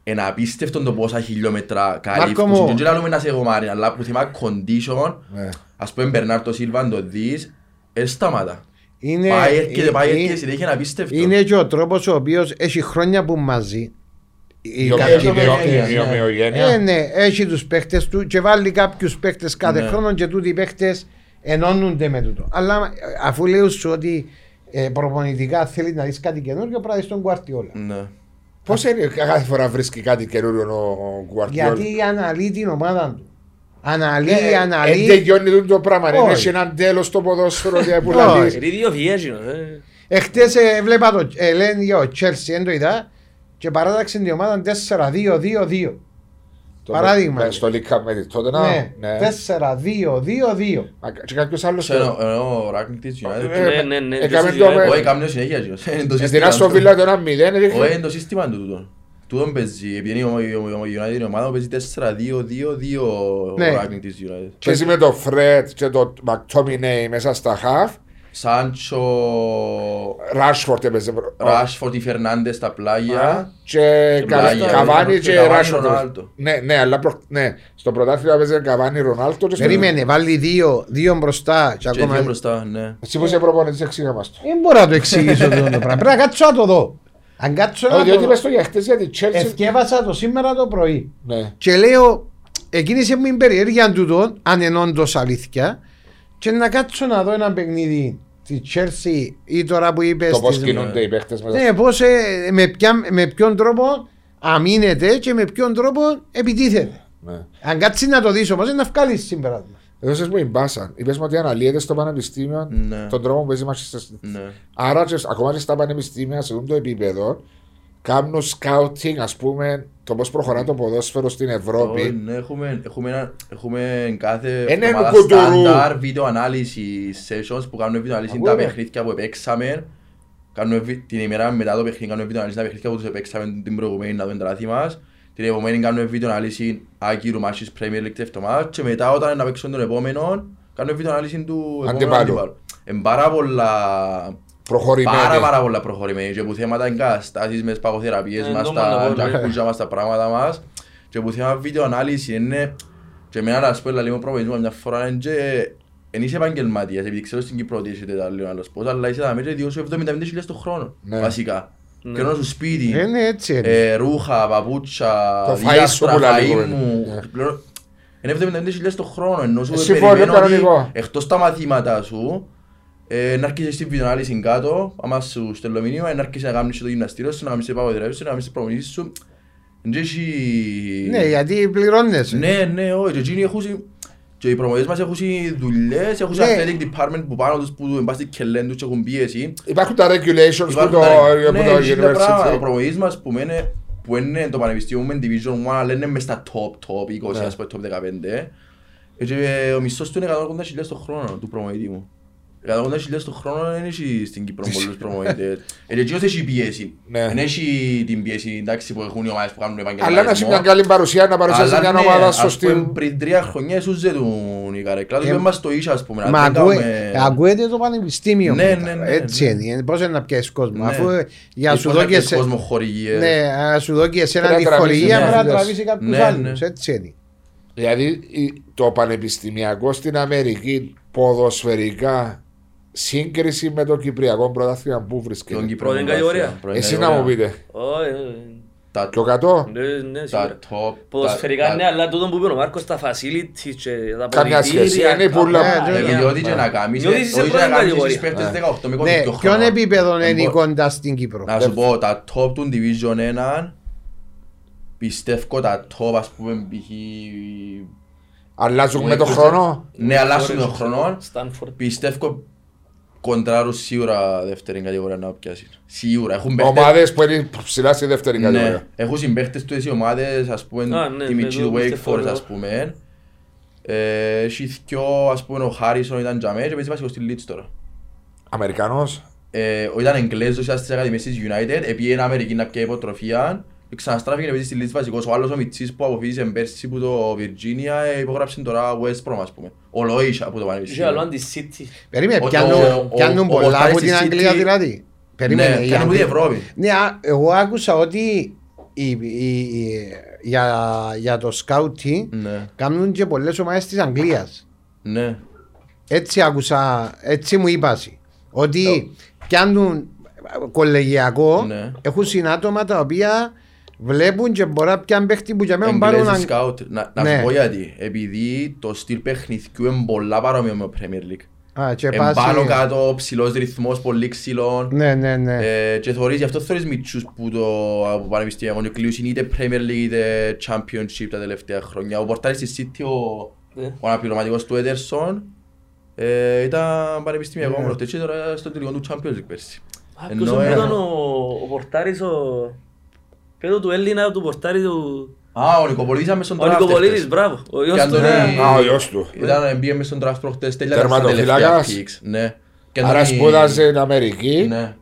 Είναι απίστευτο το πόσα χιλιόμετρα Μάρκο μου. καλύφουν. Δεν λέμε να σε γομάρει, αλλά που θέμα condition, Ναι. ας πούμε Μπερνάρτο Σίλβα αν το δεις, ε, σταματά. Είναι, Πάει έρχεται, πάει είναι- έρχεται, συνέχεια είναι απίστευτο. είναι και ο τρόπος ο οποίος έχει χρόνια που μαζί. Η Η κάποιοι ομοιογένεια, παίκτες. ναι. Ε, ομοιογένεια. ναι, έχει τους παίχτες του και βάλει κάποιους παίχτες κάθε Ναι. χρόνο και τούτοι οι παίχτες ενώνονται με τούτο. Αλλά ε, αφού λέω σου ότι ε, προπονητικά θέλεις να δεις κάτι καινούργιο, πρέπει να δεις τον Κουαρτιόλα. Ναι. Πώς είναι κάθε φορά βρίσκει κάτι καινούριο ο Γκουαρτιόλα. Γιατί αναλύει την ομάδα του. Αναλύει, Δεν αναλύει. τελειώνει το πράγμα. Δεν Όχι. έχει έναν τέλος το ποδόσφαιρο που Όχι. λαλείς. Είναι δύο φυγές, ε. Εχθές ε, βλέπα το, ε, λένε για ο Chelsea, δεν το είδα, και παράταξε την ομάδα 4-2-2-2. Το- Παράδειγμα. ναι, Στο Λίκα με τη τότε να. Ναι, ναι. 4-2-2-2. Μα Και κάποιος άλλος. Ξέρω, ενώ ο Ράκνικ της United. Ε, Ναι, ναι, ναι. έκαμε το το σύστημα, με- Όχι, έκαμε συνέχεια. εκείνος. Είναι το Στην σύστημα Άστον του. Βίλα το 1-0. Όχι, έδειχνε- είναι το σύστημα του τούτο. Τούτον παίζει, επειδή είναι ο- ο- ο United είναι ομάδα που παίζει 4-2-2-2 ο Ναι. ranking της United. Παίζει με το Φρέτ και το McTominay μέσα στα half. Σάντσο, Ράσφορτ έπαιζε. προ- Ράσφορτ, η Φερνάντες στα πλάγια. Και Κα- Πλάγια, Καβάνι και και Καβάνι, Ράσφορτ. Ρονάλντο. Ναι, ναι, αλλά προ- ναι, στο πρωτάθλημα έπαιζε Καβάνι Ρονάλτο. και στο- Περίμενε, βάλει δύο, δύο μπροστά και Και ακόμα... δύο μπροστά, ναι. Εσύ που είσαι προπονητής εξήγα μας το. Δεν μπορώ να το εξηγήσω αυτό το πράγμα. Πρέπει να κάτσω να το δω. Αν κάτσω Όχι, να διότι το είπες το για χτες για τη Chelsea. Ευκέβασα το σήμερα το πρωί. Ναι. Και λέω, εκκίνησε μου η περιέργεια τούτο, αν είναι όντως αλήθεια, και να κάτσω να δω ένα παιχνίδι τη Chelsea ή τώρα που είπες... Το πώς της- κινούνται οι παίχτες μέσα. Ναι, πώς, ε, με, ποια, με ποιον τρόπο αμήνεται και με ποιον τρόπο επιτίθεται. Ναι. Αν κάτσεις να το δεις όμως, είναι να βγάλεις συμπεράσμα. Έδωσες μου η μπάσα. Είπες μου ότι αναλύεται στο πανεπιστήμιο Ναι. τον τρόπο που παίζει η Manchester City. Ναι. Άρα και, ακόμα και στα πανεπιστήμια σε αυτό το επίπεδο κάνουν scouting ας πούμε το πώς προχωρά το ποδόσφαιρο στην Όχι, Ευρώπη. ναι, έχουμε, έχουμε, ένα- έχουμε κάθε Είναι εβδομάδα κουτουρού. στάνταρ βίντεο ανάλυση sessions που κάνουμε βίντεο ανάλυση τα Ακούω. παιχνίδια που επέξαμε. Κάνουμε βι- την ημέρα μετά το παιχνίδι κάνουμε βίντεο ανάλυση τα παιχνίδια που τους επέξαμε την προηγουμένη να δούμε τα λάθη μας. Την επόμενη κάνουμε βίντεο ανάλυση Άκυρου Μάσης Premier League εβδομάδα και μετά όταν να παίξουμε τον επόμενο κάνουμε βίντεο ανάλυση του επόμενου Αντιπάλου. αντιπάλου. Είναι πάρα πολλά Προχωρημένοι. Πάρα πάρα πολλά προχωρημένοι και που θέματα εγκαταστάσεις μες σπαγωθεραπείες Ε, μας, το τα μόνο να πω, ναι. τζακούζια μας, τα πράγματα μας και που θέμα βίντεο ανάλυση είναι και εμένα να σου πω λίγο προβολισμό μια φορά είναι και εν είσαι επαγγελματίας επειδή ξέρω στην Κύπρο ότι έχετε τα λίγο άλλος πώς αλλά είσαι τα μέτρα διώσου 75.000 το χρόνο Ναι. βασικά Ναι. και ενώ σου σπίτι, Είναι έτσι. είναι. ε, ρούχα, παπούτσια, Το φαΐ σου διάφορα που λέει φαΐ λίγο, μου ναι. πλέον- είναι 75.000 το χρόνο ενώ σου Ε, συμφωνώ, περιμένω ότι κανονικό. εκτός τα μαθήματα σου ε, να έρχεσαι στην βιντεοανάλυση κάτω, άμα σου στέλνω μήνυμα, να έρχεσαι να κάνεις το γυμναστήριο σου, να κάνεις επαγωδρεύσεις σου, να κάνεις τις προμονήσεις σου. Δεν έχει... Ναι, γιατί πληρώνεσαι. Ναι, ναι, όχι, και εκείνοι έχουν και οι προμονήσεις μας έχουν δουλειές, έχουν Ναι. athletic department που πάνω τους που εν πάση κελέν τους και έχουν πίεση. Υπάρχουν τα regulations που Υπάρχουν το, τα- που ναι, το έχει τα πράγματα. Ο university. προμονητής μας που είναι, που είναι το πανεπιστήμιο με division 1 αλλά είναι μες στα top, top 20, Ναι. ας πούμε, top 15. Ε, Και ο μισθός του είναι 180.000 το χρόνο του προμονητή μου. 180.000 το χρόνο δεν έχει στην Κύπρο πολλούς προμονητές. Ε, και εκείνος έχει πίεση. Ναι. Δεν έχει την πίεση εντάξει, που έχουν οι ομάδες που κάνουν Αλλά να έχει επαγγελματισμό. μια καλή παρουσία να παρουσιάσει Αλλά μια ναι, ομάδα ας πούμε, σωστή. Πριν τρία χρονιά έσουζε τον η καρεκλά τους Ε, και μας το είσαι ας πούμε. Μα αν δεν ακούε- κάνουμε- ακούεται το πανεπιστήμιο. Ναι, μετά. ναι, ναι, Έτσι ναι. είναι. Πώς είναι να πιάσει κόσμο. Ναι. Αφού για Ε, σου πώς να δω και πιέσεις σε. κόσμο χορηγίες. Ναι, να σου δω και εσένα Πρέπει τη να τραβήσει χορηγία μια πρέπει να δουλειά. τραβήσει κάποιους Ναι, άλλους. ναι. Έτσι είναι. Δηλαδή η- το πανεπιστημιακό στην Αμερική ποδοσφαιρικά σύγκριση με το Κυπριακό πρωτάθλημα που Τον βρίσκεται. Κύπρο Πρώτη πρωτάθλημα, κατηγορία. πρώτη Εσύ να μου κατηγορία. πείτε. Όχι, ε, Τα- Πιο κατώ; ναι, ναι, σίγουρα. τα top. Ποδοσφαιρικά τα- ναι, αλλά τούτο που είπε ο Μάρκος, τα facilities και τα Καμιά σχέση, πολιτήρια, είναι τα πουλα. πάντα, Ναι, Ε, ναι. Διότι και να κάνεις, Νιώθεις σε όχι και πρώτη να κάνεις κατηγορία. εσείς παίχτες Ναι. 18 με 22 Ναι, χρόνια. ποιον επίπεδο Δεν είναι μπο- κοντά στην Κύπρο; Να σου πω, τα top του Division 1 πιστεύω τα top ας πούμε π.χ. Αλλάζουν με Ε, το ε, χρόνο; Ναι, αλλάσουν τον χρόνο. Στάνφορντ. Πιστεύω κοντράρουν σίγουρα δεύτερη κατηγορία να πιάσει. Σίγουρα. Έχουν παίχτες- Ομάδες που είναι ψηλά στη δεύτερη Ναι, κατηγορία. έχουν συμπαίχτες του οι ομάδες, ας πούμε, Α, ναι, τη ναι, Μιτσί το του Wake πιστεύω Forest, εγώ. ας πούμε. Ε, Έχει δυο, ας πούμε, ο Χάρισον ήταν τζαμέ και παίζει βασικό στη Leeds τώρα. Αμερικανός. Ε, ο ήταν Εγγλέζος, ήταν στις Ακαδημίες της United, επήγαινε Αμερική να πιέει υποτροφία και ξαναστράφηκε να παίζει στη Leeds βασικός. Ο άλλος ο Μιτσής που αποφύγησε πέρσι που το Virginia ε, υπογράψε τώρα West Brom, ας πούμε. Ο Λόισα που το Είχε πανεπιστήμιο. άλλο αντι-city. Περίμενε, Ο- πιάνουν- ο- ο- πιάνουν ο πολλά από Πορτάρης την της Αγγλία City- δηλαδή. Περίμενε. Ναι, η πιάνουν από την Αγγλία- Ευρώπη. Ναι, α, εγώ άκουσα ότι η- η- η- για, για το σκάουτι Ναι, κάνουν και πολλές ομάδες της Αγγλίας. ναι. Έτσι άκουσα, έτσι μου είπασαι. Ότι πιάνουν κολεγιακό, Ναι. έχουν συνάτομα τα οποία βλέπουν και μπορεί να πιάνουν παίχτη που για μένα πάρουν... Εγγλέζοι αν- σκάουτ. Να, να Ναι. σου πω γιατί. Επειδή το στυλ παιχνιδιού είναι πολλά παρόμοιο με το Premier League. Α, και Εν πάση- πάνω κάτω, ψηλός ρυθμός, πολύ ξύλο. Ναι, ναι, ναι. Ε, και θωρείς, γι' αυτό θωρείς μητσούς που το από πανεπιστήμιο κλείους είναι είτε Premier League είτε Championship τα τελευταία χρόνια. Ο πορτάρης της City, ο, Ναι. ο αναπληρωματικός του Ederson, ε, ήταν πανεπιστήμιακο Ναι. όμως και τώρα στο τελικό του Champions League πέρσι. Α, Ενώ, ποιος ε, ήταν ο- ο πορτάρης, ο... Πέτω του Έλληνα, του πορτάρι του... Α, ο Νικοπολίδης ήταν μες στον Ο draft Νικοπολίδης, εχθές. μπράβο. Ο γιος Και του. αν τον- ναι. Α, ο γιος του. Ήταν μπήκε μες στον draft προχτές, τέλεια τα Τερματοφυλάκας. τελευταία picks. Ναι. Και Άρα Αντώνη- σπούδασε στην Αμερική. Ναι.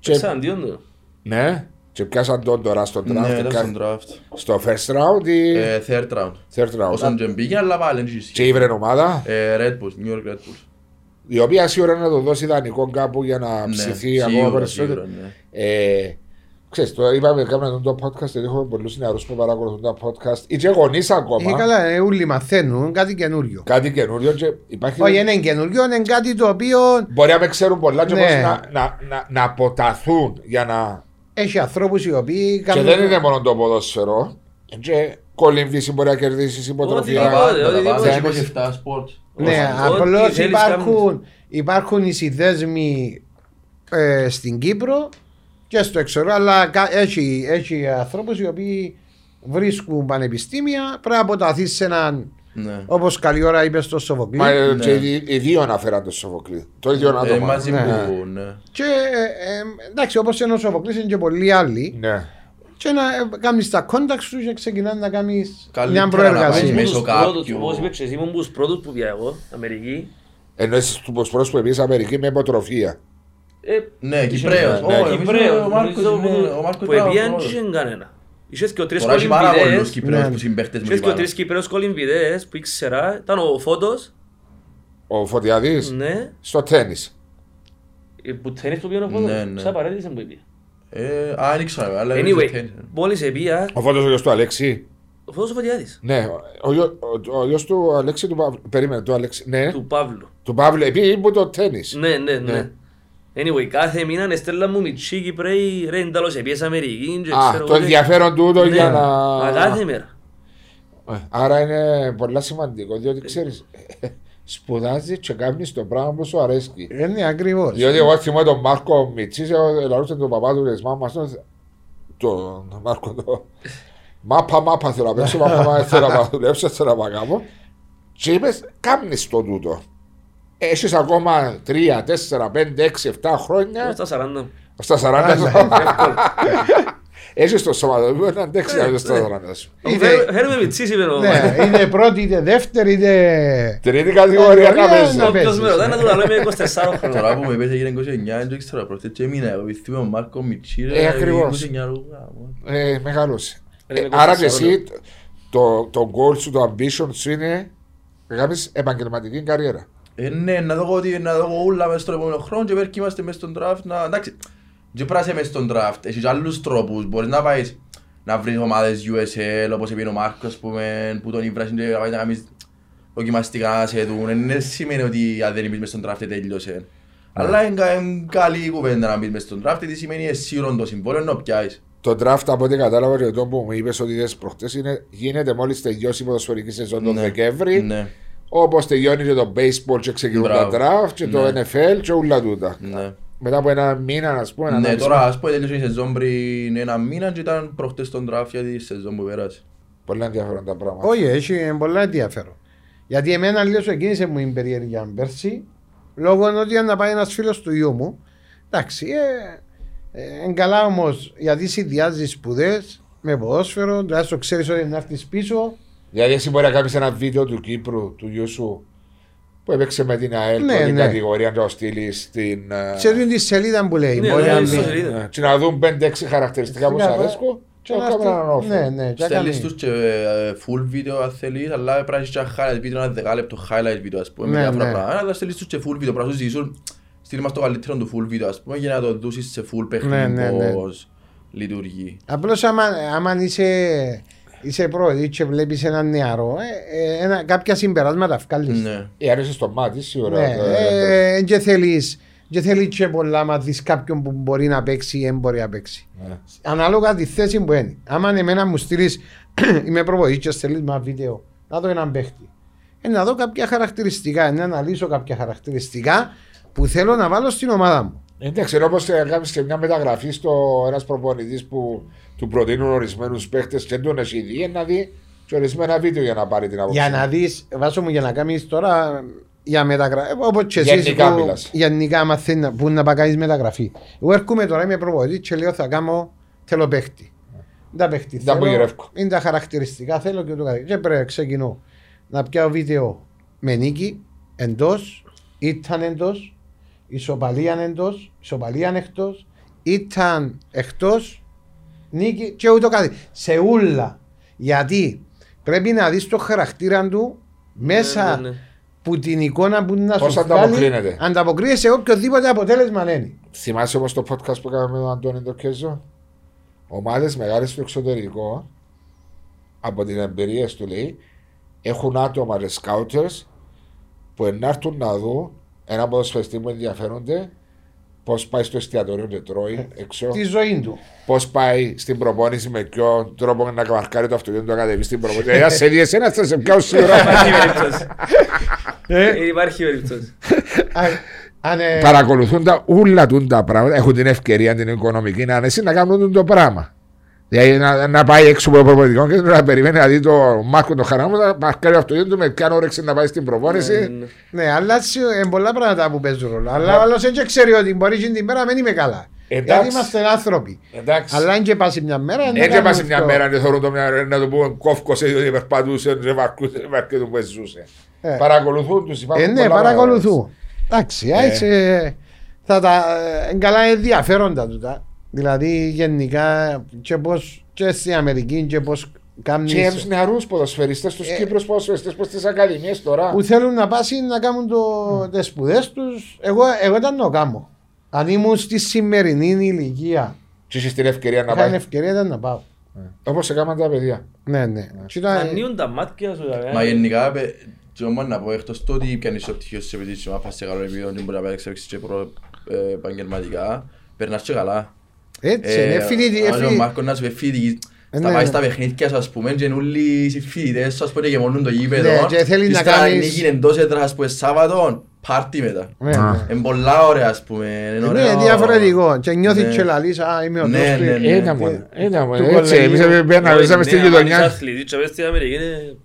Και- Παίξαν αντίον του. Ναι. Και πιάσαν τον τώρα στο draft. Ναι, ήταν κα- στον draft. Στο first round ή Ε, Third round. third round. Όσον και μπήκε, αλλά πάλι δεν Και ήβρε ομάδα Ε, Red Bulls, New York Red Bulls. η οποία σίγουρα να το δώσει ιδανικό κάπου για να Ναι, ψηθεί ακόμα σίγουρα, περισσότερο. σίγουρα, ναι. Ε, Ξέρεις, το είπαμε, κάνουμε το podcast, γιατί έχουμε πολλούς νεαρούς που παρακολουθούν τα podcast ή και γονείς Ε, ακόμα. καλά, ε, όλοι μαθαίνουν κάτι καινούριο. Κάτι καινούριο και υπάρχει... Όχι, είναι καινούριο, είναι κάτι το οποίο Μπορεί να με ξέρουν πολλά και Ναι. πώς να, να, να, να αποταθούν για να... έχει ανθρώπους οι οποίοι Και δεν είναι μόνο το ποδόσφαιρο. Και κολυμβήσει μπορεί να κερδίσεις Τα υποτροφία. Ό,τι πάντα, τα οτιδήποτε. πάντα, Θέλεις. 27 sports. Ναι, Ό,τι απλώς θέλεις υπάρχουν, υπάρχουν οι συνδέσμοι ε, στην Κύπρο και στο εξωτερικό, αλλά κα- έχει, έχει ανθρώπους οι οποίοι βρίσκουν πανεπιστήμια. Πρέπει να αποταθείς σε έναν, Ναι. όπως καλή ώρα είπες στο Σοφοκλή. Μα ε, Ναι. και οι, οι δύο αναφέραν το Σοφοκλή. Το ίδιο Ε, άτομο. μαζί Ναι. που, ναι. Και ε, ε, εντάξει, όπως είναι ο Σοφοκλή, είναι και πολλοί άλλοι. Ναι. Και να ε, κάνεις τα contacts σου και ξεκινάς να κάνεις Καλύτερα μια να πάεις προεργασία. μέσω Ήμουν τους πρώτους, κάποιου. Όπως είπες και εσύ, ήμουν τους πρώτους που πια εγώ, Αμερική. Εννοείς τους προσωπικούς που πήγες Αμερική με υποτροφία. Ε, Ναι, Κυπρέος. Ναι, Ω, εμείς Κυπρέος, ο Μάρκος νομίζω είναι- που- ο Μάρκος που ήταν ο επίαν πρώτος. και είχαν κανένα. Είχες και ο τρεις Τώρα έχει πάρα πολλούς κολυμβητές, Κυπρέους Ναι. που συμπαίχτες μου είχες και ο είπαν. τρεις Κυπρέους κολυμβητές που ήξερα, ήταν ο Φώτος, Ο Φωτιαδής; Ναι, στο τέννις. ε, που τένις που πήγαινε ο Φώτος, Ναι, ναι. σαν παρέτησε που είπε. Ε, Α, δεν ήξερα, αλλά... Anyway, μόλις επία, Ο Φώτος ο γιος του Αλέξη. ο Φώτος ο Φωτιάδης, Ναι, ο, γιο- ο, ο γιος του Αλέξη του Παύλου. Περίμενε, του Αλέξη. Ναι, του, του Παύλου. Παύλου. Επειδή ήμουν το τένις. Ναι, ναι, Ναι. Ναι. Anyway, κάθε μήνα έστελνα μου μητσί Κυπρέοι, ρε, εντάλλως επίες Αμερική και Α, ξέρω το εγώ τι. ενδιαφέρον τούτο Ναι, για να... μα κάθε μέρα. Ε, Άρα είναι πολύ σημαντικό, διότι ξέρεις, σπουδάζεις και κάνεις το πράγμα που σου αρέσει. Ε, ναι, ακριβώς. Διότι εγώ θυμάμαι τον Μάρκο Μιτσής, λαρούσε τον παπά του της μάμας του, τον Μάρκο το... Μάπα, μάπα θέλω να παίξω, μάπα, μάπα θέλω να δουλέψω, θέλω να κάνω. Και είπες, κάμνεις το τούτο. Έχεις ακόμα 3, 4, 5, 6, 7 χρόνια, Στα 40. στα 40 Έχεις το σωματοποιό να αντέξει Ναι, να στα ναι. 40 σου. Είτε- Φέρ- Φέρουμε μητσίς είπε ο Ναι, είτε πρώτη, είτε δεύτερη, είτε. Τρίτη κατηγορία Ε, να ναι, παίζει. ναι. Όποιος με ρωτάει να του λέω είμαι 24 Τώρα χρόνια. που με είπες έγινε 29, δεν ξέρω, προχτές και έμεινα εγώ, επειδή ο Μάρκο Μιτσί, ρε, Ε, ακριβώς. 29 λόγου, γάμο. Ε, μεγάλωσε. Ρε, Ε, είναι Άρα και 24 εσύ το, το goal σου, το ambition σου είναι να κάνεις επαγγελματική καριέρα. Ε, ναι, να δω ότι να δω ούλα μες στον επόμενο χρόνο και πέρα είμαστε μες στον draft να... Εντάξει, και πρέπει να είσαι μες στον draft, έχεις και άλλους τρόπους, μπορείς να πάεις να βρεις ομάδες USL όπως είπε ο Μάρκος που, με, που τον ήβρασαν και να πάεις να κάνεις δοκιμαστικά να σε δουν, δεν σημαίνει ότι αν δεν είπες μες στον draft τέλειωσε. Αλλά είναι κα- είναι καλή κουβέντα να μπεις μες στον draft, τι σημαίνει εσύρον το συμβόλαιο να πιάσεις. Το draft από ό,τι κατάλαβα και το που μου είπες ότι είδες προχτές είναι, γίνεται μόλις τελειώσει η ποδοσφαιρική σεζόν τον Ναι. Δεκέμβρη Ναι, όπως τελειώνει και το baseball και ξεκινούν τα Μπράβο. draft και το Ναι. NFL και όλα τούτα. ναι. Μετά από ένα μήνα ας πούμε. ένα Ναι, μισή τώρα μήνα. ας πω τέλειωσε η σεζόν πριν ένα μήνα και ήταν προχτές στον draft για τη σεζόν που πέρασε. Πολλά ενδιαφέρον τα πράγματα. Όχι, έχει πολλά ενδιαφέρον. Γιατί εμένα λίγο σου εκείνησε μου η περιέργεια πέρσι, λόγω ότι να πάει ένας φίλος του γιού μου. Εντάξει, ε, ε, εν καλά όμως, γιατί συνδυάζει σπουδές με ποδόσφαιρο, τουλάχιστον ξέρεις ότι να έρθεις πίσω. Δηλαδή εσύ μπορεί να κάνεις ένα βίντεο του Κύπρου, του γιού σου που έπαιξε με την ΑΕΛ Ναι, πρώτη ναι. κατηγορία να το στείλεις στην... ε, Ξέρεις τη σελίδα που λέει. Ναι, μπορεί ναι, να στο μπει. σελίδα. ε, και να δουν 5-6 χαρακτηριστικά που σου Φυσικά, αρέσκουν και και να να κάνουμε έναν έρθει- όφελο. Ναι, ναι, και να Στέλνεις κάνει. τους και ε, full βίντεο αν θέλεις, αλλά πρέπει να έχεις και ένα highlight βίντεο, ένα δεκάλεπτο highlight βίντεο ας πούμε, με Ναι, διάφορα ναι. πράγματα. Αλλά στέλνεις τους και full βίντεο, πρέπει να σου ζητήσουν, στείλει μας το καλύτερο του full βίντεο ας πούμε, για να το δούσεις σε full Ναι, παιχνίδι ναι, ναι. πώς λειτουργεί. Απλώς άμα, άμα είσαι, είσαι πρόεδρος και βλέπεις έναν νεαρό, ε, ε, ένα, κάποια συμπεράσματα βγάλεις. Ναι. Η αρέσει στο μάτι σίγουρα. Ναι, ε, ε, και θέλεις και θέλεις και πολλά να δεις κάποιον που μπορεί να παίξει ή δεν μπορεί να παίξει. ναι. Ανάλογα τη θέση που είναι. Άμα εμένα μου στείλεις είμαι προβοής και στέλνεις ένα βίντεο να δω έναν παίχτη. Ε, να δω κάποια χαρακτηριστικά, να αναλύσω κάποια χαρακτηριστικά που θέλω να βάλω στην ομάδα μου. Εντάξει, ενώ όπως κάνεις και μια μεταγραφή στο ένας προπονητής που του προτείνουν ορισμένους παίχτες και δεν τον έχει δει, να δει και ορισμένα βίντεο για να πάρει την άποψη. Για να δεις, βάσο μου για να κάνεις τώρα για μεταγραφή, όπως και εσείς Γενικά που, μιλάς. γενικά μαθαίνει να- που να πάει κάνεις μεταγραφή. Εγώ έρχομαι τώρα, είμαι προβοητής και λέω θα κάνω, θέλω παίχτη. Δεν τα παίχτη Τα θέλω, απογειρεύω. είναι τα χαρακτηριστικά θέλω και ούτω καθεξής. Και πρέπει να ξεκινώ να πιάω βίντεο με νίκη, εντός, ήταν εντός, ισοπαλία εντός, ισοπαλία εκτός, ήταν εκτός νίκη και ούτω κάτι. Σε ούλα. Γιατί πρέπει να δεις το χαρακτήρα του μέσα Ναι, ναι, ναι. που την εικόνα που να Πώς σου βγάλει. ανταποκρίνεται; Ανταποκρίνεται σε οποιοδήποτε αποτέλεσμα είναι. Θυμάσαι όμως το podcast που έκαναμε με τον Αντώνη Ντοκέζο; Ομάδες μεγάλες στο εξωτερικό, από την εμπειρία του λέει, έχουν άτομα ρε scouters που ενάρτουν να δουν ένα ποδοσφαιριστή που ενδιαφέρονται πώς πάει στο εστιατόριο και τρώει έξω, Τη ζωή του. πώς πάει στην προπόνηση με ποιον τρόπο να καμαρκάρει το αυτοκίνητο του να κατεβεί στην προπόνηση. Ε, σε δει εσένα θα σε πιάω σίγουρα. Υπάρχει περίπτωση. Ε, Υπάρχει περίπτωση. Α- αν, ε, Παρακολουθούν τα ούλα του τα πράγματα, έχουν την ευκαιρία την οικονομική να είναι να κάνουν το πράγμα. Δηλαδή να, να πάει έξω από το προπονητικό και να περιμένει να δει το Μάρκο το χαράμο, να παρκάρει το αυτοκίνητο με ποια όρεξη να πάει στην Ναι, προπόνηση. ναι. Ναι, αλλά είναι πολλά πράγματα που παίζουν ρόλο. Αλλά ο άλλος δεν ξέρει ότι μπορεί και την μέρα να μην είμαι καλά. Εντάξει. Γιατί είμαστε άνθρωποι. Εντάξει. Αλλά αν και πάσει μια μέρα. να Έτσι κάνουμε έπασε μια αυτό. μέρα και θεωρούν το μια να το πούμε κόφκωσε διότι περπατούσε και βαρκούσε βαρκούσε που ζούσε. Ε. Παρακολουθούν τους Ε, υπάρχουν ναι, πολλά παρακολουθούν. Εντάξει, Ε. έτσι. ε, Θα τα. ε, είναι καλά ενδιαφέροντα τούτα. Δηλαδή γενικά και πώς και στην Αμερική και πώς κάνουν. Και τους νεαρούς ποδοσφαιριστές, τους Ε. Κύπρους ποδοσφαιριστές που στις ακαδημίες τώρα. που θέλουν να πάσει να κάνουν το, τις σπουδές τους εγώ, εγώ ήταν να το κάνω αν ήμουν στη σημερινή ηλικία Και έχεις την ευκαιρία να είχα την πάει. ευκαιρία ήταν να πάω Όπως έκαναν τα παιδιά. ναι ναι Και ήταν- Ανοίγουν τα μάτια σου. ε. Μα γενικά, παι- τι όμως να πω, εκτός το ότι πιάνεις το πτυχίο σου επειδή σου μάθας σε καλό επίπεδο και μπορεί να παίξεις και προ ε, επαγγελματικά, περνάς και καλά. Έτσι είναι φοιτητή αν ο Μάρκος να σου πει φοιτητής, Ε, θα ναι, πάει ναι. στα παιχνίδια σου ας πούμε και όλοι οι φοιτητές σου ας πούμε γεμονούν το γήπεδο Ναι, και θέλει και να ύστερα κάνεις- νίκη εντός έδρας ας πούμε Σάββατο, πάρτι μετά. ναι, Α. ναι. Είναι πολλά ωραία ας πούμε, είναι Ναι, ωραίο. διαφορετικό και νιώθεις Ναι. και λαλείς α είμαι ο Ναι, τρόπος ναι, του- ναι. Ένα μόνο. Ένα μόνο. του Έτσι, εμείς κολεγίου. πήγαμε Όχι, στη ναι, άμα είσαι γειτονιά αθλητής και πες στην Αμερική είναι...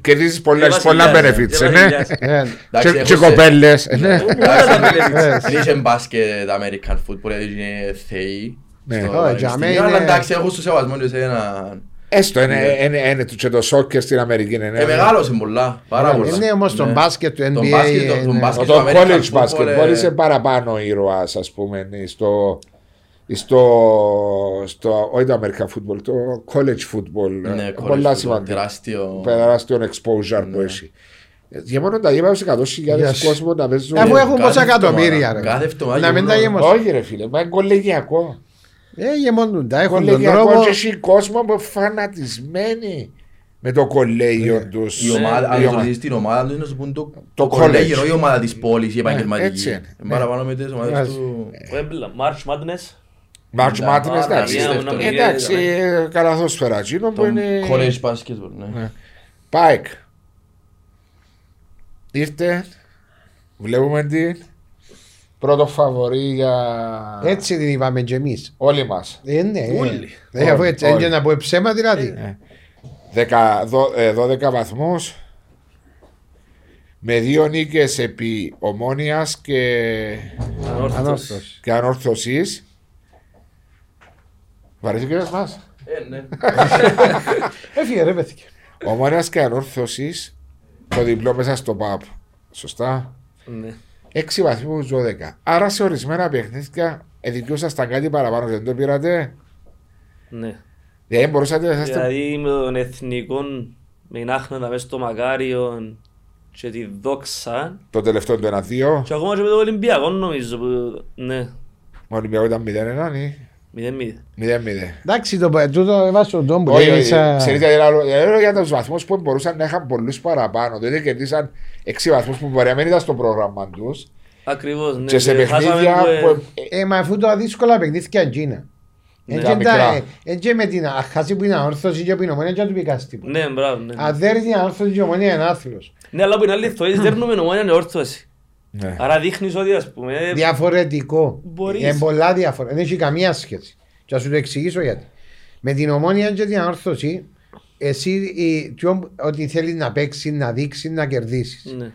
κερδίζεις πολλά, είναι πολλά βασιλιάς, benefits. είναι ε, ναι. βασιλιάς. Ε, Εντάξει, Και- έχω Και σε- κοπέλες. ε, ναι. Όλα τα benefits. Δεν είχε μπάσκετ American football γιατί είναι θεοί. Ναι. στο Όχι, πανεπιστήμιο, για μένα Αλλά είναι- εντάξει, έχω στο σεβασμό και σε ένα... Έστω, είναι- είναι είναι το- και το σόκερ στην Αμερική. είναι- Ε, μεγάλωσε πολλά, πάρα πολλά. είναι όμως το Ναι. μπάσκετ του Το NBA μπάσκετ, το- το είναι- μπάσκετ Το στο American college football, basketball ε, είσαι παραπάνω ήρωας, ας πούμε, στο, στο, στο, όχι το American football, το college football. Ναι, ε, college πολλά football, σημαντικό. τεράστιο. Τεράστιο exposure που Ναι. έχει. Γεμώνουν τα γήπεδα σε 100.000 Yes. κόσμος να παίζουν. Αφού έχουν Κάθε πόσα εβδομάδα, εκατομμύρια ρε κάθε εβδομάδα να μην τα γεμονούν. γεμώσουν Όχι ρε φίλε, μα είναι κολεγιακό. Ε γεμώνουν τα έχουν τον Κολεγιακό τρόπο και έχει κόσμο που φανατισμένοι με το κολέγιο τους. Η ομάδα, Η αν ομάδα. δεις την ομάδα του, να σου πούν το, Το το κολέγιο, college. όχι η ομάδα της πόλης, η έτσι επαγγελματική. είναι. Είναι παραπάνω με τις ομάδες Έτσι. του... Wembley, March Madness. March Ναι, Madness, άρα, εντάξει. μια δεύτερο. μονομιλία Εντάξει, είδαμε. καλαθόσφαιρα. Εκείνο που Το είναι... college basketball, ναι. Ναι. Πάικ. Ήρθε. Βλέπουμε την. Πρώτο φαβορή για έτσι την είπαμε και εμείς όλοι μας. Ε, ναι. Όλοι. Ε, αφού έτσι, Όλοι. έγινε να πω ψέμα δηλαδή. Δεκα- δω- ε, 12 βαθμούς με δύο νίκες επί ομόνιας και, Ανόρθωτος. Ανόρθωσης. και ανόρθωσης. Βαρύθηκες μας. Ε, ναι. Έφυγε ρε πέθηκε. Ομόνιας και ανόρθωσης το διπλό μέσα στο ΠΑΠ. Σωστά. Ναι. 6 βαθμούς 12. Άρα σε ορισμένα παιχνίδια εδικιούσασταν κάτι παραπάνω, δεν το πήρατε; Ναι. Δηλαδή μπορούσατε να είσαστε. Δηλαδή με τον εθνικό, με την Άχναντα μέσα στο Μακάριο και τη Δόξα Το τελευταίο του 1-2. και ακόμα και με το Ολυμπιακό νομίζω που... Ναι, Ο Ολυμπιακό ήταν 0-1 ή; 0-0. 0-0. Εντάξει, το τούτο έβασε τον τόμπο. Όχι, όχι, Ίσα- ξέρετε γιατί άλλο- γιατί λέω για τους βαθμούς που μπορούσαν να είχαν πολλούς παραπάνω. Δηλαδή κερδίσαν 6 βαθμούς που μπορεί να μην ήταν στο πρόγραμμα τους. Ακριβώς, ναι. Και σε Και χάσαμε παιχνίδια που, ε, που. ε, Ε, μα αφού το δύσκολα παιχνίδια Αγγίνα. Ναι, τα μικρά. Έτσι με την αχάση που είναι αόρθωση και που είναι ομόνια και να του πικάς τίποτα. Ναι, μπράβο, ναι. Αν δεν είναι αόρθωση και ομόνια είναι άθλος. Ναι, αλλά που είναι αλήθεια, εσείς δέρνουμε ομόνια είναι όρθωση. Ναι. Άρα δείχνεις ότι ας πούμε... Διαφορετικό. Μπορείς. Είναι πολλά διαφορετικό. Δεν έχει καμία σχέση. Και θα σου το εξηγήσω γιατί. Με την ομόνια και την αόρθωση, εσύ η- ποιον- ότι θέλεις να παίξεις, να δείξεις, να κερδίσεις. Ναι.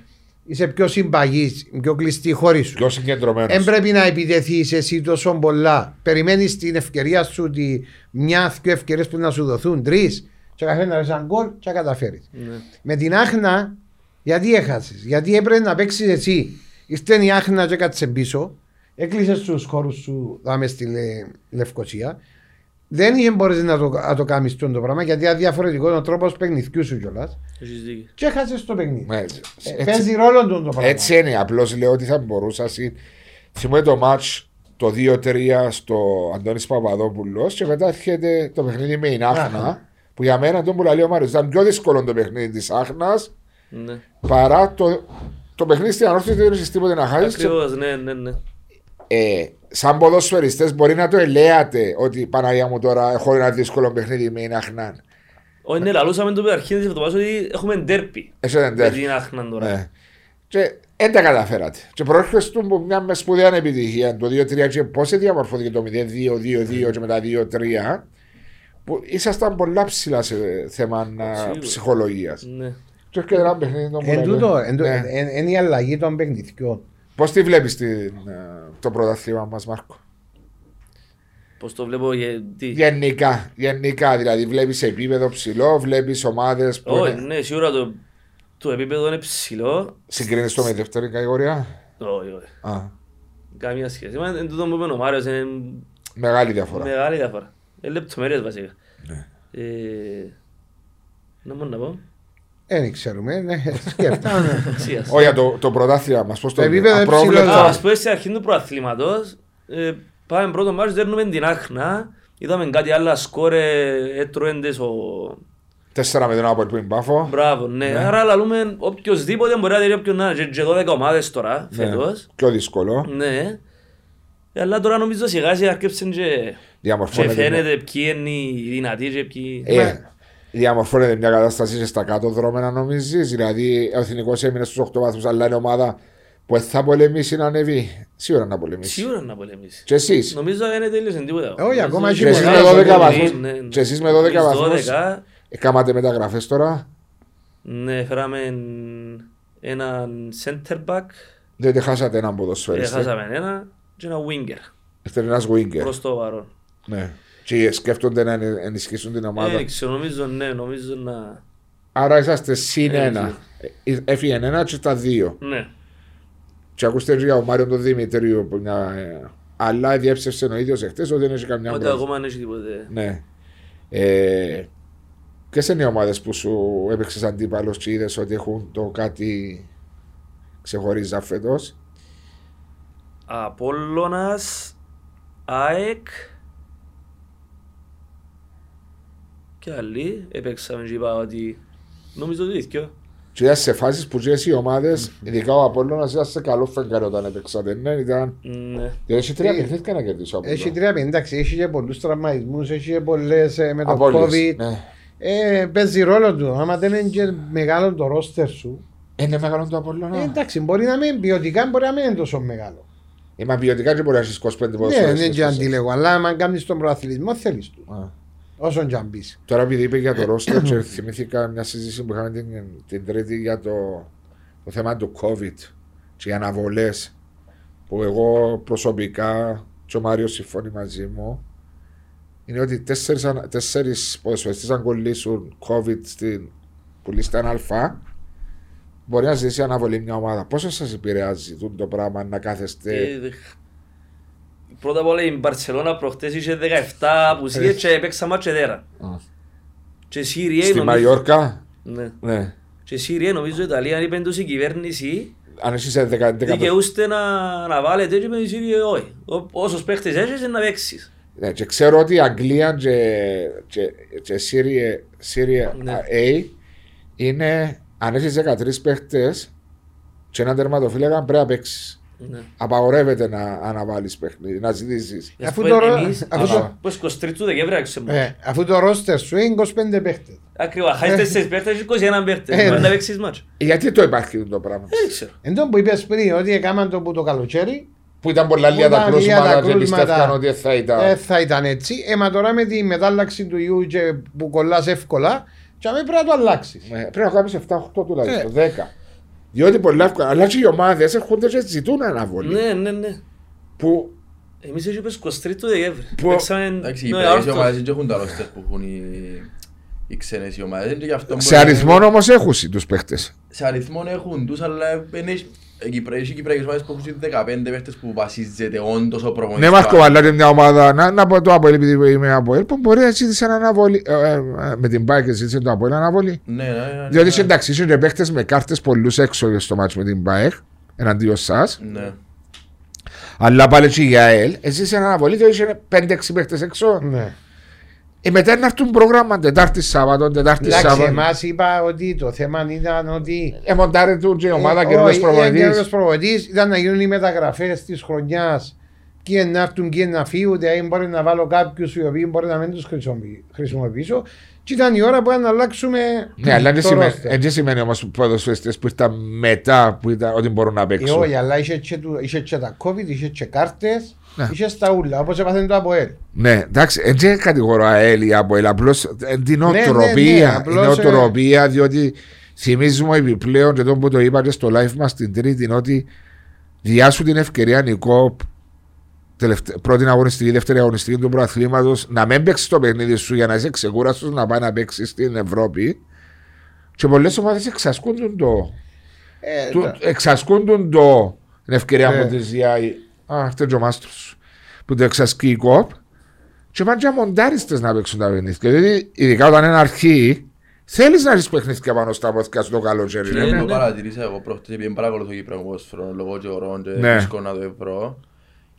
Είσαι πιο συμπαγής, πιο κλειστή χώρη σου. Πιο συγκεντρωμένος. Δεν πρέπει να επιτεθείς εσύ τόσο πολλά. Περιμένεις την ευκαιρία σου, τη μια-δυο ευκαιρίες που να σου δοθούν, τρεις, και καθένας να ένα γκολ και να καταφέρεις. Ναι. Με την Άχνα, γιατί έχασες, Γιατί έπρεπε να παίξεις εσύ; Ήρθε η Άχνα και κάτσε πίσω, έκλεισε του χώρους σου, δάμε στη Λε- Λευκοσία. δεν είχε μπορείς να το, να το κάνεις το πράγμα γιατί είναι διαφορετικό ο τρόπος παιχνιδιού σου κιόλας Έχεις δίκιο. και έχασες το παιχνίδι. Ναι, Ε, έτσι- Παίζει ρόλο του το πράγμα. Έτσι είναι, απλώς λέω ότι θα μπορούσα. συ- Θυμούμαι το match το 2-3 στο Αντώνης Παπαδόπουλος και μετά έρχεται το παιχνίδι με την Άχνα. Άχνα. Που για μένα τον που λέει ο Μάριος ήταν πιο δύσκολο το παιχνίδι της Άχνα Ναι. παρά το, το παιχνίδι στην Ανόρθωση δεν έχει τίποτε να χάσεις. Ακριβώς, ναι, ναι, ναι. Ε, σαν ποδοσφαιριστές μπορεί να το ελέατε ότι Παναγία μου τώρα έχω ένα δύσκολο παιχνίδι με την Άχνα. Όχι, ναι, λαλούσαμε το αρχή της εβδομάδας ότι έχουμε ντέρπι. Εσύ δεν Με τέρφει. την Άχνα τώρα. Ναι. Και δεν τα καταφέρατε. Και προέρχεστε από μια μες σπουδαία επιτυχία. Το 2-3 και πώ διαμορφώθηκε το 0-2-2-2 και μετά 2-3. Που ήσασταν πολλά ψηλά σε θέμα Σίγουρα. ψυχολογίας. Ναι. Και έρχεται ένα παιχνίδι το Εν τούτο, εν τούτο, Ναι. εν- εν η αλλαγή των παιχνιδιών. Πώς τη βλέπεις το πρωταθλήμα μας, Μάρκο; Πώς το βλέπω, γιατί... Γενικά, γενικά δηλαδή βλέπεις επίπεδο ψηλό, βλέπεις ομάδες που Όχι, είναι... ναι, σίγουρα το, το επίπεδο είναι ψηλό. συγκρίνεις το με δεύτερη κατηγορία; Όχι, όχι. Α, Καμία σχέση. Μα εν τούτο που είπε ο Μάριος είναι μεγάλη διαφορά. μεγάλη διαφορά. Είναι λεπτομέρειες βασικά. Ναι. Ε, Να μόνο να πω. Δεν ξέρουμε, ναι, σκέφτομαι. Αξίας. Όχι, για το, το πρωτάθλημα μα, πώ το Το επίπεδο είναι απρόβλεπτο. ψηλό. Α, ας πούμε στην αρχή του προαθλήματος, ε, πάμε πρώτο μάτς, δέρνουμε την Άχνα, είδαμε κάτι άλλα σκόρ, ε, έτρωέντες ο... Τέσσερα με τον Άπολ που είναι πάφο. Μπράβο, ναι. Άρα λαλούμε οποιοςδήποτε μπορεί να δει όποιον να είναι, και- και 12 ομάδες τώρα, Ναι. φέτος. Πιο δύσκολο. Ναι. Ε, Αλλά τώρα νομίζω σιγά σιγά αρκέψαν και, και Διαμορφώνεται. φαίνεται ποιοι είναι οι δυνατοί και ποιοι... Ε, διαμορφώνεται μια κατάσταση και στα κάτω δρόμενα νομίζεις; Δηλαδή, ο Εθνικός έμεινε στους 8 βαθμούς, αλλά είναι ομάδα που δεν θα πολεμήσει να ανεβεί. Σίγουρα να πολεμήσει. Σίγουρα να πολεμήσει. Και εσείς; Νομίζω δεν τέλειωσε τίποτα. Όχι, Νομίζω ακόμα ότι έχει Και εσείς με μεγάλο 12 πολύ, βαθμούς. Ναι, ναι. Και εσείς με 12 Εμείς βαθμούς. 12, Έκανατε μεταγραφές τώρα; Ναι, φέραμε έναν center back, Διότι χάσατε έναν ε, ποδοσφαιριστή. χάσαμε ένα και ένα winger Είστε ένας winger. προς το παρόν. Ναι. Και σκέφτονται να ενε- ενισχύσουν την ομάδα. Ε, ξέρω, νομίζω, ναι, νομίζω να... Άρα είσαστε συν Ε, ένα. Ε, Έφυγε ένα και στα δύο. Ναι, Και ακούστε για ο Μάριο τον Δημητρίου που μια. ε, Αλλά διέψευσε ο ίδιος εχθές ότι δεν έχει καμιά ότι πρόβλημα. ακόμα δεν έχει τίποτε. Ναι. Ε, Ποιες είναι οι ομάδες που σου έπαιξες αντίπαλος και είδες ότι έχουν το κάτι ξεχωρίζα φέτο. Απόλλωνας, ΑΕΚ και άλλοι έπαιξαμε και είπα ότι νομίζω το ίδιο. Και είδα σε φάσεις που ζήσει οι ομάδες, ειδικά ο Απόλλωνα, ήταν σε καλό φεγγάρι όταν έπαιξατε. Ναι, ήταν. Ναι. Δεν έχει τρία Ε, παιχνίδια να κερδίσει ο Έχει Απόλλωνα. τρία πέντε, εντάξει, έχει και πολλούς τραυματισμούς, έχει και πολλές ε, με το Απώλειες, COVID. ναι. Ε, παίζει ρόλο του. Άμα δεν είναι και μεγάλο το ρόστερ σου, Είναι μεγάλο το Απόλλωνα. ε, εντάξει, μπορεί να μην ποιοτικά, μπορεί να μην είναι τόσο μεγάλο. Είμαι ποιοτικά και μπορεί να έχεις 25 Ναι, ποδοσφαιριστές δεν και μέσα. αντίλεγω, αλλά αν κάνεις τον προαθλητισμό θέλεις του. Α. Όσον και αν πεις. Τώρα επειδή είπε για το ρόστερ και θυμήθηκα μια συζήτηση που είχαμε την, την Τρίτη για το, το θέμα του COVID και οι αναβολές που εγώ προσωπικά και ο Μάριος συμφωνεί μαζί μου είναι ότι τέσσερις, ανα- τέσσερις ποδοσφαιριστές αν κολλήσουν COVID στην που λίστα Α μπορεί να ζήσει αναβολή μια ομάδα. Πόσο σας επηρεάζει τούτο το πράγμα να κάθεστε Ε, δε- Πρώτα απ' όλα η Μπαρσελώνα προχτές είχε 17 απουσίες και έπαιξα μάτσε δέρα. Α. Και Σύρια στη νομίζω... Μαγιόρκα. Ναι. Ναι. Και Σύρια νομίζω η Ιταλία είπε τους η κυβέρνηση Αν είσαι σε 10, 10 δικαιούστε να, να βάλετε και με τη Σύρια όχι. Ό- Όσους παίχτες έχεις να παίξεις. Ναι, και ξέρω ότι η Αγγλία και, και, και Syria, Syria Ναι. A είναι αν έχεις 13 παίχτες και έναν τερματοφύλακα πρέπει να παίξεις. Ναι. Απαγορεύεται να αναβάλεις παιχνίδι, να ζητήσεις. Ας Αφού πούμε, τώρα- εμείς, αφού ας το- πούμε, 23 του Δεκέμβρη άξιζε Ε, αφού το ρόστερ σου είναι 25 παίχτες. Ακριβώς, χάσεις τέσσερις παίχτες και 21 παίχτες. Ε, Μπορεί ναι. να παίξεις μάτς. Γιατί το υπάρχει το πράγμα. Δεν ξέρω. Εν τω που είπες πριν ότι έκαναν το που το καλοκαίρι, Που ήταν πολλά λίγα τα ήταν λίγα τα κρούσματα και κρούσματα. πιστεύαν ότι θα ήταν. ε, θα ήταν έτσι. Ε, μα τώρα με τη μετάλλαξη του ιού και που κολλάς εύκολα, και αμέ πρέπει να το αλλάξεις. Ε, Πρέπει να κάνεις 7-8 τουλάχιστον, Ε. 10. Διότι πολλά εύκολα. Αλλά και οι ομάδες έρχονται και ζητούν αναβολή. Ναι, ναι, ναι. Που Εμείς έτσι είπες 23 του Δεκέμβρη. Που- Παίξαμε Εντάξει, οι με πέρυσι Άρτος. ομάδες δεν έχουν τα ρόστερ που έχουν οι, οι ξένες οι ομάδες. Και γι' αυτό σε μπορεί- αριθμό όμως έχουν τους παίχτες. Σε αριθμό έχουν τους, αλλά δεν έχει- οι Κυπρέ- Έχει Κυπριακές ομάδες που έχουν 15 παίχτες που βασίζεται όντως ο προπονητής. Ναι, Μάρκο, αλλά και μια ομάδα. Να, να πω το Αποέλ, επειδή είμαι Αποέλ, που μπορεί να ζήτησε έναν αναβολή. ε, ε, ε, με την Πάη και ζήτησε το Αποέλ αναβολή. Ναι, ναι, ναι. Διότι ναι. εντάξει, είσαι και παίχτες με κάρτες πολλούς έξω στο μάτσο με την ΠΑΕΚ εναντίον σας. Ναι. Αλλά πάλι και η ΑΕΛ, εσύ είσαι αναβολή, διότι είσαι 5-6 παίχτες έξω. Ναι. Ε, μετά να έρθουν πρόγραμμα Τετάρτη Σάββατο, Τετάρτη Εντάξει, Σάββατο. εμάς είπα ότι το θέμα ήταν ότι Ε, μοντάρε του και η ομάδα και Ε, ο όχι, προπονητή. καινούργιος προπονητής ήταν να γίνουν οι μεταγραφές της χρονιάς και να έρθουν και να φύγουν, δηλαδή μπορεί να βάλω κάποιους οι οποίοι μπορεί να μην τους χρησιμοποιη- χρησιμοποιήσω και ήταν η ώρα που να αλλάξουμε Ναι, αλλά δεν το σημαίνει, roster. ε, δεν σημαίνει όμω που ποδοσφαιριστές που ήταν μετά που ήταν, ότι μπορούν να Ε, παίξουν. όχι, αλλά είχε και, του- είχε και τα COVID, είχε και κάρτες, Ναι. Είχε στα ούλα, όπως έπαθαν το ΑΠΟΕΛ. Ναι, εντάξει, δεν κατηγορώ ΑΕΛ ή από ΕΛ, απλώ την ναι, ναι, νοοτροπία. απλώς, η νοοτροπία, διότι θυμίζουμε επιπλέον και τον που το είπα και στο live μας την Τρίτη, είναι ότι διάσου την ευκαιρία Νικό τελευτε- πρώτη αγωνιστική, δεύτερη αγωνιστική του προαθλήματος να μην παίξει το παιχνίδι σου για να είσαι ξεκούραστος να πάει να παίξει στην Ευρώπη. Και πολλές ομάδες εξασκούνται το. Ε, του- τα- εξασκούνται το την ευκαιρία Ναι. που της διάει. Α, αυτό είναι ο μάστρο. Που το εξασκεί η κοπ. Και πάνε και μοντάριστε να παίξουν τα παιχνίδια. Δηλαδή, ειδικά όταν είναι αρχή, θέλεις να ρίξει παιχνίδια πάνω στα πόθηκα σου το καλοκαίρι. Και ναι, ναι. το παρατηρήσα εγώ προχτές, επειδή παρακολουθώ Κύπρο ποδόσφαιρο λόγω και ωρών και Ναι. δύσκολο να το βρω.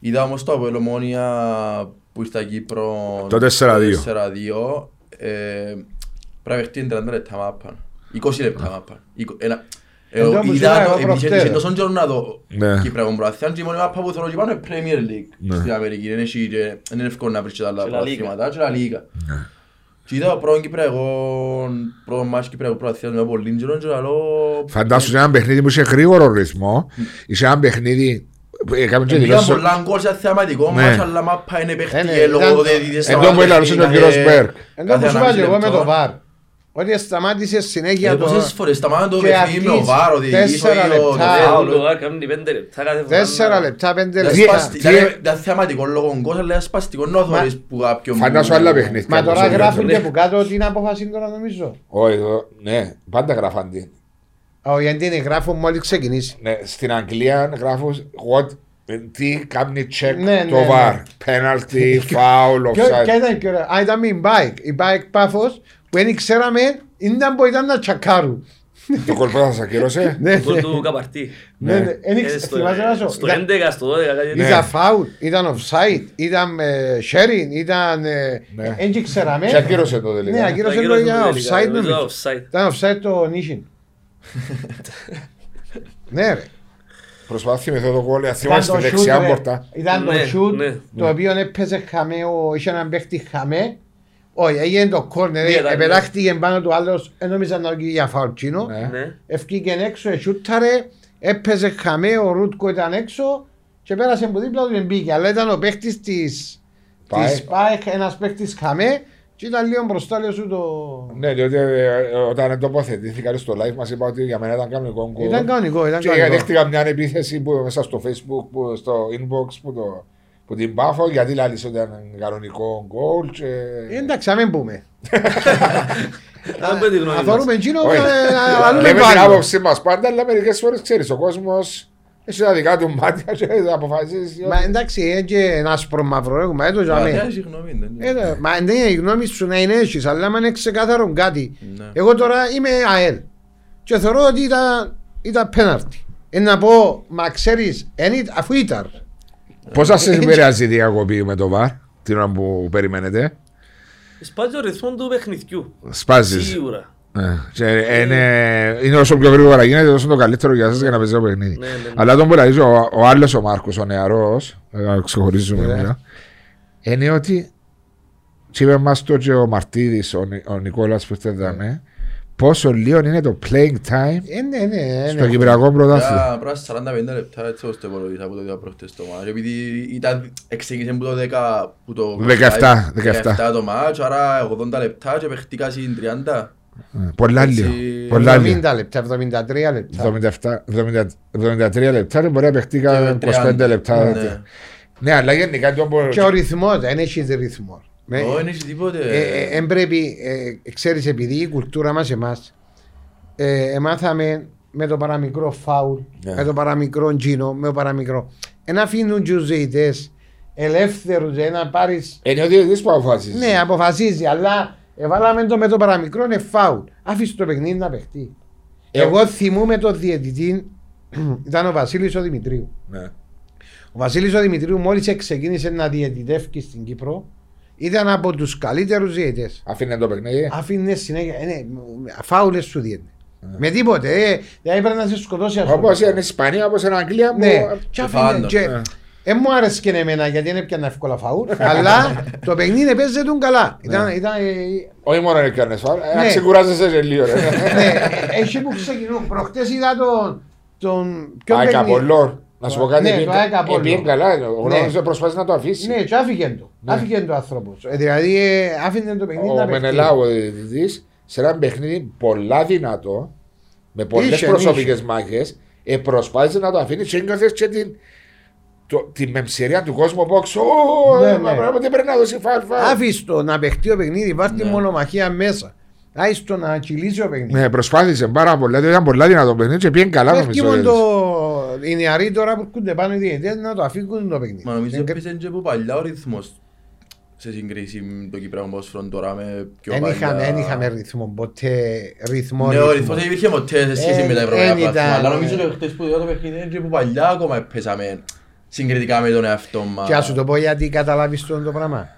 Είδα όμως το Αποέλ Ομόνια που στα Κύπρο Το 4-2. 4-2 ε, πρέπει να παιχτεί 30 λεπτά μάπα. 20 λεπτά μάπα. Είκο- ένα- ε, Εντός που Είδα είδα το, εγώ επειδή είχε- προχτές. είχε τόσο καιρό να δω Ναι. Κυπριακό προαθλήμα και η μόνη μάπα που θέλω και πάνω είναι Premier League Ναι. στην Αμερική. Δεν έχει και- δεν είναι εύκολο να βρεις και τα άλλα Και La Liga. προαθλήματα και La Liga. Ναι. Και είδα πρώτο Κυπριακό, πρώτο μάτς Κυπριακού προαθλήματος με πολύ καιρό και λέω Φαντάσου σε ένα παιχνίδι που είχε γρήγορο ρυθμό, είσαι ένα παιχνίδι. που Έκαμε και Πήγαν δηλώσει. πολλά γκολ σε θεαματικό Ναι. μάτς, αλλά μάπα είναι Ε, ναι, παίχτηκε λόγω ήταν- διαιτητές στα Εδώ που παιχνίδια, έλαβε ο κάθε- κύριος Μπέρκ. Ενώ κάθε που σου είπα ανάμιση και εγώ με λεπτό. το VAR. Ότι σταμάτησε συνέχεια Ε, το... Πόσες φορές σταμάτα το και παιχνίδι με ο αρχίζει Βάρο, ο διαιτητής, ο τέσσερα ίδιος, το λεπτά. φάουλ. Φάουλ, το κάνει πέντε λεπτά κάθε φορά. Τέσσερα λεπτά, πέντε Δεν Τι- λεπτά. σπαστι- τι- ήταν- Ήταν θεαματικό λόγω γκολ, αλλά είναι σπαστικό να θωρείς που κάποιον... Φαντάσου άλλα παιχνίδια. Μα τώρα Ναι. γράφουν και που κάτω την απόφαση τώρα νομίζω. Όχι, εδώ- ναι, πάντα γράφαν την. Όχι, γιατί είναι γράφουν μόλις ξεκινήσει. Ναι, στην Αγγλία γράφουν what, τι κάνει check Ναι, το ναι, VAR. ναι. Penalty, foul, Ποιο- Ποια offside. ήταν η πιο ωραία. Α, ήταν με η bike. Η bike πάφος που δεν ξέραμε ήταν που ήταν να τσακάρουν. Το κολπό θα σας ακύρωσε. Ναι, Το ναι. του Καπαρτί. Ναι, ναι. Εν Ε, ήξε- στο- θυμάσαι να σου- Στο ήταν- 11, στο 12, κάτι τέτοιο. Ήταν foul, ήταν offside, ήταν ε, sharing, ήταν... ε, Ναι. Δεν ξέραμε. Και ακύρωσε το τελικά. Ναι, ακύρωσε το Ακύρωσε για το τελικά, offside νομίζω νομίζω. offside. Ήταν offside το νύχιν. Ναι ρε. Προσπάθησε να θυμηθώ το κόλλο, Ήταν θυμάμαι στη το shoot, δεξιά ρε. πόρτα. Ήταν το Ναι, shoot ναι, το οποίο έπαιζε χαμέ, ο- είχε έναν παίχτη χαμέ. Όχι, έγινε το κόρνερ, Ναι, ήταν, επετάχτηκε πάνω του άλλος, δεν νόμιζα να βγει για φαουτσίνο. Ναι. Ναι. Ευκήκε έξω, εσούταρε, έπαιζε χαμέ, ο Ρούτκο ήταν έξω και πέρασε από δίπλα του και μπήκε. Αλλά ήταν ο παίχτης της ΠΑΕΚ. της ΠΑΕΚ, ένας παίχτης χαμέ και ήταν λίγο μπροστά λέω σου το... Ναι, διότι ε, όταν τοποθετήθηκα στο live μας είπα ότι για μένα ήταν κανονικό γκολ. Ήταν κανονικό, ήταν Και κανονικό. δέχτηκα μια επίθεση που μέσα στο facebook, που, στο inbox που, το, που την πάφω γιατί λάλησε ότι ήταν κανονικό γκολ και... Ε, Εντάξει, να μην πούμε. Να πούμε τη γνώμη Να μας. θεωρούμε εκείνο, Όχι. ε, αλλού Λέμε είναι την πάνω. άποψή μας πάντα, αλλά μερικές φορές ξέρεις, ο κόσμος έχει τα δικά του μάτια και θα αποφασίσει. Μα εντάξει, είναι και ένας άσπρο μαύρο, έχουμε έτω για Μα, μένα. ναι, συγγνώμη, δεν είναι. Ε, Μα δεν είναι η γνώμη σου να είναι έτσι, αλλά άμα είναι ξεκάθαρο κάτι. Ναι. Εγώ τώρα είμαι ΑΕΛ και θεωρώ ότι ήταν, ήταν πέναρτη. Ε, να πω, μα ξέρεις, εν ήταν- αφού ήταν. Πώς θα σας επηρεάζει η διακοπή με το ΒΑΡ, την ώρα που περιμένετε; Σπάζει ο ρυθμό του παιχνιδιού. Σπάζεις. Σίγουρα. Ναι. Και είναι, είναι όσο πιο γρήγορα γίνεται, τόσο το καλύτερο για σας για να παίζει το παιχνίδι. Ναι, ναι, ναι. Αλλά τον που λέει ο, ο άλλος ο Μάρκος, ο νεαρός, ε, ξεχωρίζουμε Ναι. μια, είναι ότι και είπε μας το και ο Μαρτίδης, ο, Νι- ο Νικόλας που ήρθε δάμε, πόσο λίγο είναι το playing time Ε, ναι, ναι, στο ναι. Κυπριακό πρωτάθλημα. Για Πρέπει 45 λεπτά έτσι ώστε υπολογίσα που το είδα προχτές το μάτς. Επειδή ήταν, εξήγησε που το 10, που το 17, 17 το μάτς, άρα 80 λεπτά και παιχτήκα συν 30. Ε, Πολλά Έτσι, λίγο. Πολλά λίγο. 70 λεπτά, 73 λεπτά. 77, 70, 73 λεπτά και μπορεί να παιχτεί Και κανένα 25 30. λεπτά. Ναι. Ναι, αλλά γενικά το μπορεί. Και ο ρυθμός, δεν έχεις ρυθμό. Με- Ω, δεν έχει τίποτε. Ε, ε, Εν πρέπει, ε, ξέρεις, επειδή η κουλτούρα μας εμάς, ε, εμάθαμε με το παραμικρό φάουλ, Ναι. με το παραμικρό τζίνο, με το παραμικρό. Ένα αφήνουν του ζητητέ ελεύθερους να πάρει. Είναι ο διαιτητής που αποφασίζει. Ναι, αποφασίζει, αλλά εβάλαμε το με το παραμικρό είναι φάουλ. Άφησε το παιχνίδι να παιχτεί. Ε, Εγώ θυμούμαι το διαιτητή, ήταν ο Βασίλης ο Δημητρίου. Ναι. Ο Βασίλης ο Δημητρίου μόλις ξεκίνησε να διαιτητεύει στην Κύπρο, ήταν από του καλύτερου διαιτητέ. Αφήνε το παιχνίδι. Άφηνε συνέχεια. Ε, ναι, φάουλε σου διέται. Με τίποτε. Ε, δηλαδή πρέπει να σε σκοτώσει ας πούμε. Όπως είναι Ισπανία, όπως είναι Αγγλία. που- Ναι, και άφηνε. πάντα. Και, Ναι. ε, μου άρεσε και εμένα γιατί δεν έπιανα εύκολα φάουλ, αλλά το παιχνίδι παίζεται τον καλά. Ήταν, ήταν, ε, Όχι μόνο είναι κάνεις φάουλ, ε, να Ναι. ξεκουράζεσαι και λίγο. ρε. ναι, έχει που ξεκινούν. Προχτές είδα τον... τον ποιον ΑΕΚ παιχνίδι. Απολλών. Να σου πω κάτι, Ναι, επί- το ΑΕΚ Απολλών. επί καλά. Ο Ναι. Γνώμης προσπάθησε να το αφήσει. Ναι, και άφηγε το. Ναι. Άφηγε το άνθρωπος. Ε, δηλαδή ε, άφηνε το παιχνίδι να Ο παιχτεί. Μενελάου, ο διαιτητής, σε ένα παιχνίδι πολλά δυνατό, με πολλές Είχε, προσωπικές είχε. μάχες, ε, προσπάθησε να το αφήνει και ένιωθες και την, το, τη μεμψερία του κόσμου από έξω. Ω, Ναι, ε, ναι. μα πράγματι πρέπει να δώσει φάουλ. φάουλ. Άφησε το να παιχτεί το παιχνίδι, βάρει Ναι. μονομαχία μέσα. Άισε το να κυλήσει το παιχνίδι. Ναι, προσπάθησε πάρα πολλά. δηλαδή Ήταν πολλά δυνατό παιχνίδι και πήγαινε καλά Φεύγει νομίζω. Μόνο ο το... οι νεαροί τώρα που έρχονται πάνω οι διαιτητές να το αφήγουν το παιχνίδι. Μα νομίζω Δεν- έπαιζε και από παλιά ο ρυθμός σε συγκρίση με το Κυπριακό ποδόσφαιρο τώρα με πιο Δεν παλιά. είχαμε, δεν είχαμε ρυθμό, ποτέ ρυθμό. Ναι, ο ρυθμό. ρυθμός δεν υπήρχε ποτέ σε σχέση Ε, με τα εν ευρωπαϊκά ήταν, πλατφόρμα. Αλλά ε. νομίζω ότι χτες που είδα το παιχνίδι είναι και που παλιά ακόμα παίζαμε συγκριτικά με τον εαυτό μας. Και ας σου το πω γιατί καταλάβεις το, το πράγμα.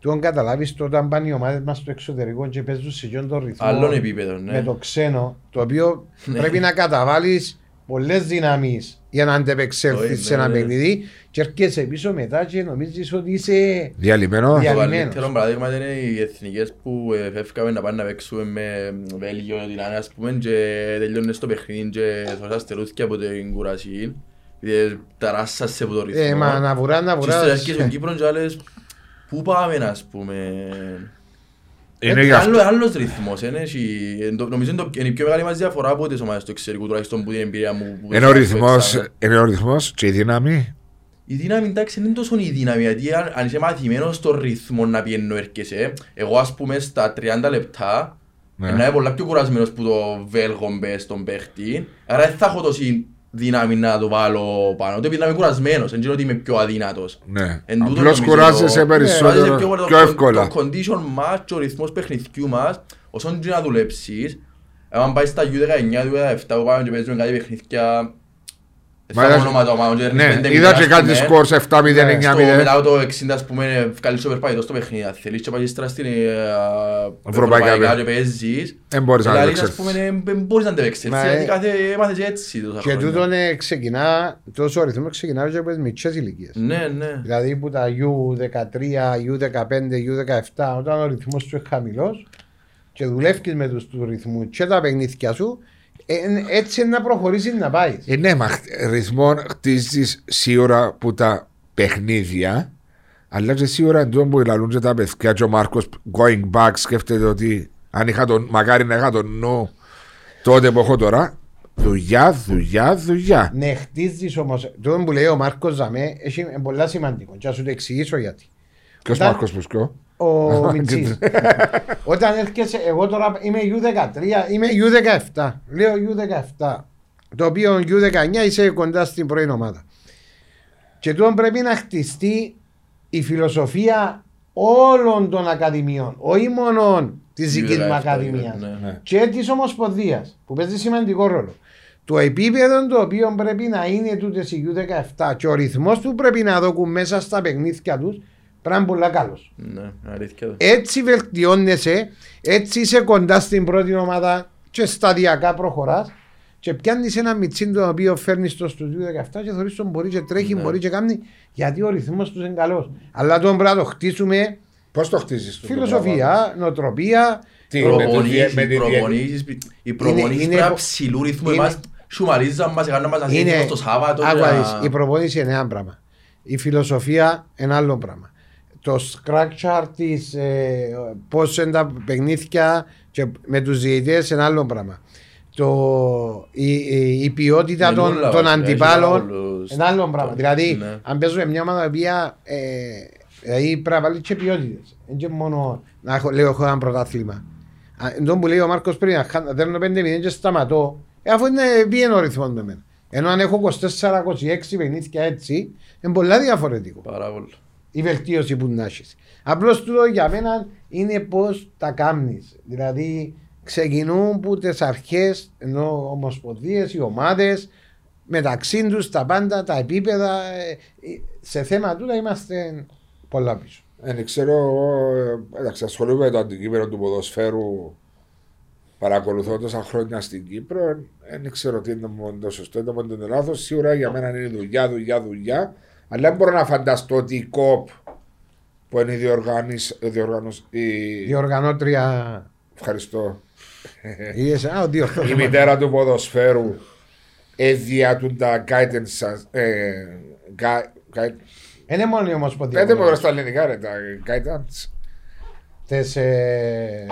Του καταλάβεις το όταν πάνε οι ομάδες μας στο εξωτερικό και παίζουν σε εκείνον τον ρυθμό. Άλλον επίπεδο, ναι. με το ξένο, το οποίο πρέπει να καταβάλεις πολλές δυνάμεις για να Το αντεπεξέλθεις είναι, σε ένα ναι. παιχνίδι και έρχεσαι πίσω μετά και νομίζεις ότι είσαι... Διαλυμένος. Δια- Το διαλυμένος. καλύτερο παράδειγμα είναι οι εθνικές που ε, φεύγαμε να πάνε να παίξουμε με Βέλγιο, την Άννα, ας πούμε, και τελειώνε στο παιχνίδι και θωράς στερούθηκε από την κουρασία. επειδή Ταράσσασε από το ρυθμό. Ε, μα να βουρά, να Και ύστερα βουράς. έρχεσαι στον Κύπρο και άλλες, πού πάμε, ας πούμε. Είναι Ε, γι' αυτό. άλλο- άλλος ρυθμός, είναι, έχει- εν το- νομίζω είναι το- είναι η πιο μεγάλη μας διαφορά από τις ομάδες του εξωτερικού, τουλάχιστον που την εμπειρία μου. που Είναι ο που ρυθμός, έξαμε. είναι ο ρυθμός και η δύναμη; Η δύναμη εντάξει δεν είναι τόσο η δύναμη, γιατί αν, αν είσαι μαθημένος στον ρυθμό να πιένω έρχεσαι, εγώ ας πούμε στα 30 λεπτά, Ναι. να είμαι πολλά πιο κουρασμένος που το Βέλγο μπες στον παίχτη, άρα δεν θα έχω τόση δύναμη να το βάλω πάνω, το επειδή να είμαι κουρασμένος, δεν είναι ότι είμαι πιο αδύνατος. Ναι. Εν τούτο Απλώς νομίζω κουράζεσαι το- περισσότερο, κουράζεσαι πιο, πιο το- εύκολα. Το condition μας και ο ρυθμός παιχνιδιού μας, όσον και να δουλέψεις, αν πάει στα U19, U17 που πάμε και παίζουμε κάτι παιχνίδια, Μα θα είδα- όνομα το ομάδων και Ναι, πέντε είδα μηδέν, και ας κάτι πούμε. σκορ σε 7-0, Ναι, 9-0. Στο μετά το 60 ας πούμε βγάλεις το περπάτητο στο παιχνίδι. Αν θέλεις και πάει ύστερα στην ε, Ευρωπαϊκά ευρωπαϊκά παιχνίδια. και παίζεις. Δεν μπορείς να Δηλαδή, αντέξεις. ας πούμε ε, δεν μπορείς να αντέξεις Μα, γιατί ε, κάθε έμαθες έτσι τόσα Και χρόνια. τούτον ε, ξεκινά, τόσος ο ρυθμός ξεκινά και από τις μικρές ηλικίες. Ναι, ναι. Δηλαδή που τα U13, U15, U17, όταν ο ρυθμός σου είναι χαμηλός και δουλεύεις με τους τους ρυθμούς και τα παιχνίδια σου, ε, ε, έτσι να προχωρήσει να πάει. Ε, ναι, μα χ- ρυθμό χτίζεις σίγουρα που τα παιχνίδια, αλλά και σίγουρα εν τούτο που λαλούν και τα παιδιά και ο Μάρκος going back σκέφτεται ότι αν είχα τον, μακάρι να είχα τον νου τότε που έχω τώρα, δουλειά, δουλειά, δουλειά. Ναι, χτίζεις όμως, το που λέει ο Μάρκος Ζαμέ, έχει είναι πολλά σημαντικό και θα σου το εξηγήσω γιατί. Ποιος Όταν- Μάρκος που σκώ. Ο Μιτσής. Όταν έρχεσαι, εγώ τώρα είμαι U13, είμαι U17. Λέω U17. Το οποίο U19 είσαι κοντά στην πρώην ομάδα. Και τώρα πρέπει να χτιστεί η φιλοσοφία όλων των ακαδημιών. Όχι μόνο της δικής μου U17, ακαδημίας. ναι. Ναι. Και της Ομοσπονδίας που παίζει σημαντικό ρόλο. Το επίπεδο το οποίο πρέπει να είναι τούτες οι U17 και ο ρυθμός του πρέπει να δοκούν μέσα στα παιχνίδια τους πρέπει να είναι πολύ καλό. Ναι, αλήθεια το. Έτσι βελτιώνεσαι, έτσι είσαι κοντά στην πρώτη ομάδα και σταδιακά προχωράς. Και πιάνεις ένα μιτσίν το οποίο φέρνεις στο στудίο 17 και θεωρείς τον μπορεί και τρέχει, Ναι. μπορεί και κάνει γιατί ο ρυθμός τους είναι καλός. Αλλά τον πρέπει να το χτίσουμε Πώς το χτίζεις το πράγμα; φιλοσοφία, νοοτροπία. Τι, με τη δια- Προπονήσεις, με τη δια- προπονήσεις, οι προπονήσεις είναι- πρέπει να ψηλού ρυθμού. είναι- Εμάς σουμαρίζαν μας, έκαναν μας να Είναι, σύνθημα στο Σάββατο. άκουα για- δεις, η προπόνηση είναι ένα πράγμα. Η φιλοσοφία είναι άλλο πράγμα. Το structure της, ε, πώς είναι τα παιχνίδια και με τους διαιτητές είναι άλλο πράγμα. Το, η, η, η ποιότητα Είναι των, όλα των βασικά, αντιπάλων έχει όλους. είναι άλλο πράγμα. Το- Δηλαδή, ναι. αν παίζουμε μια ομάδα η οποία ε, δηλαδή πρέπει να βάλει και ποιότητες. Δεν είναι μόνο να έχω, λέω έχω ένα πρωτάθλημα. Α, Εν τω που λέει ο Μάρκος πριν, να χα- να δέρνω 5-0 και σταματώ, Ε, αφού είναι πήγαινε ο ρυθμός με εμένα. Ενώ αν έχω 24-26 παιχνίδια έτσι, είναι πολλά διαφορετικό Πάρα πολύ. Η βελτίωση που να έχεις. Απλώς τούτο για μένα είναι πώς τα κάνεις. Δηλαδή ξεκινούν που τις αρχές, ενώ ομοσπονδίες, οι ομάδες, μεταξύ τους τα πάντα, τα επίπεδα, ε, σε θέμα τούτα είμαστε πολλά πίσω. Δεν ξέρω, εγώ, ε, εντάξει, ασχολούμαι με το αντικείμενο του ποδοσφαίρου παρακολουθώ τόσα χρόνια στην Κύπρο. Δεν ξέρω τι είναι το μόνο το σωστό, είναι το μόνο το λάθος. Σίγουρα για μένα είναι δουλειά, δουλειά, δουλειά. Αλλά δεν μπορώ να φανταστώ ότι η ΚΟΠ που είναι η διοργάνωση. διοργάνωση η... Διοργανώτρια Ευχαριστώ. Είδες, α, ο διορθώσαμε. η μητέρα του ποδοσφαίρου έδιατουν τα guidance. σας- Ε, gui- guide- Είναι μόνο η ομοσπονδία. Πέντε μου τώρα στα ελληνικά ρε, τα guidance. Τες, ε,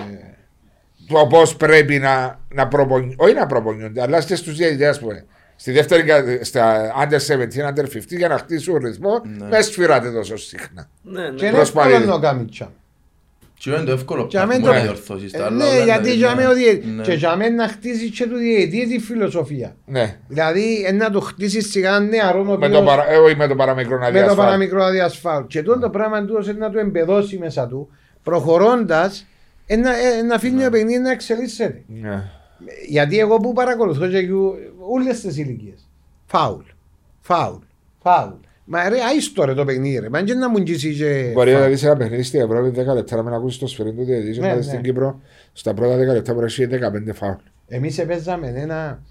το πώς πρέπει να, να προπονιούνται, όχι να προπονιούνται, αλλά και στου διαιτητές, ας πούμε. Στη δεύτερη, κα- στα under 17, under 15, για να χτίσουν ρυθμό, Ναι. μες σφυράτε τόσο συχνά. Ναι, Και ναι. είναι Προσπαθεί. εύκολο να το κάνει τσάμε. Τι είναι το εύκολο Και αμέν πράγμα το- να διορθώσεις. τα Ε, άλλα Ναι, όλα γιατί είναι- για μένα ο διε- Ναι. και για μένα να χτίσει και του διαιτή τη φιλοσοφία. Ναι. Δηλαδή ε, να το χτίσεις σιγά νεαρό ο Με το, οποίος- παρα, ε, όχι με το παραμικρό να με το διασφάλει. παραμικρό αδιασφάλου. Και τότε το πράγμα του ώστε να το εμπεδώσει μέσα του, προχωρώντας, να αφήνει Ναι. το παιχνίδι να εξελίσσεται. Ναι. Γιατί εγώ που παρακολουθώ και όλες τις ηλικίες. Φάουλ. Φάουλ. Φάουλ. Μα ρε, άιστο ρε το παιχνίδι ρε. Μα και να μου αγγίσει και... Μπορεί φάουλ. να δεις ένα παιχνίδι στην Ευρώπη 10 λεπτά να μην ακούσεις το σφυρί του διαιτητή, Ναι, να δεις ναι. στην Κύπρο στα πρώτα 10 λεπτά μπορεί να έχει 15 φάουλ. Εμείς έπαιζαμε ένα...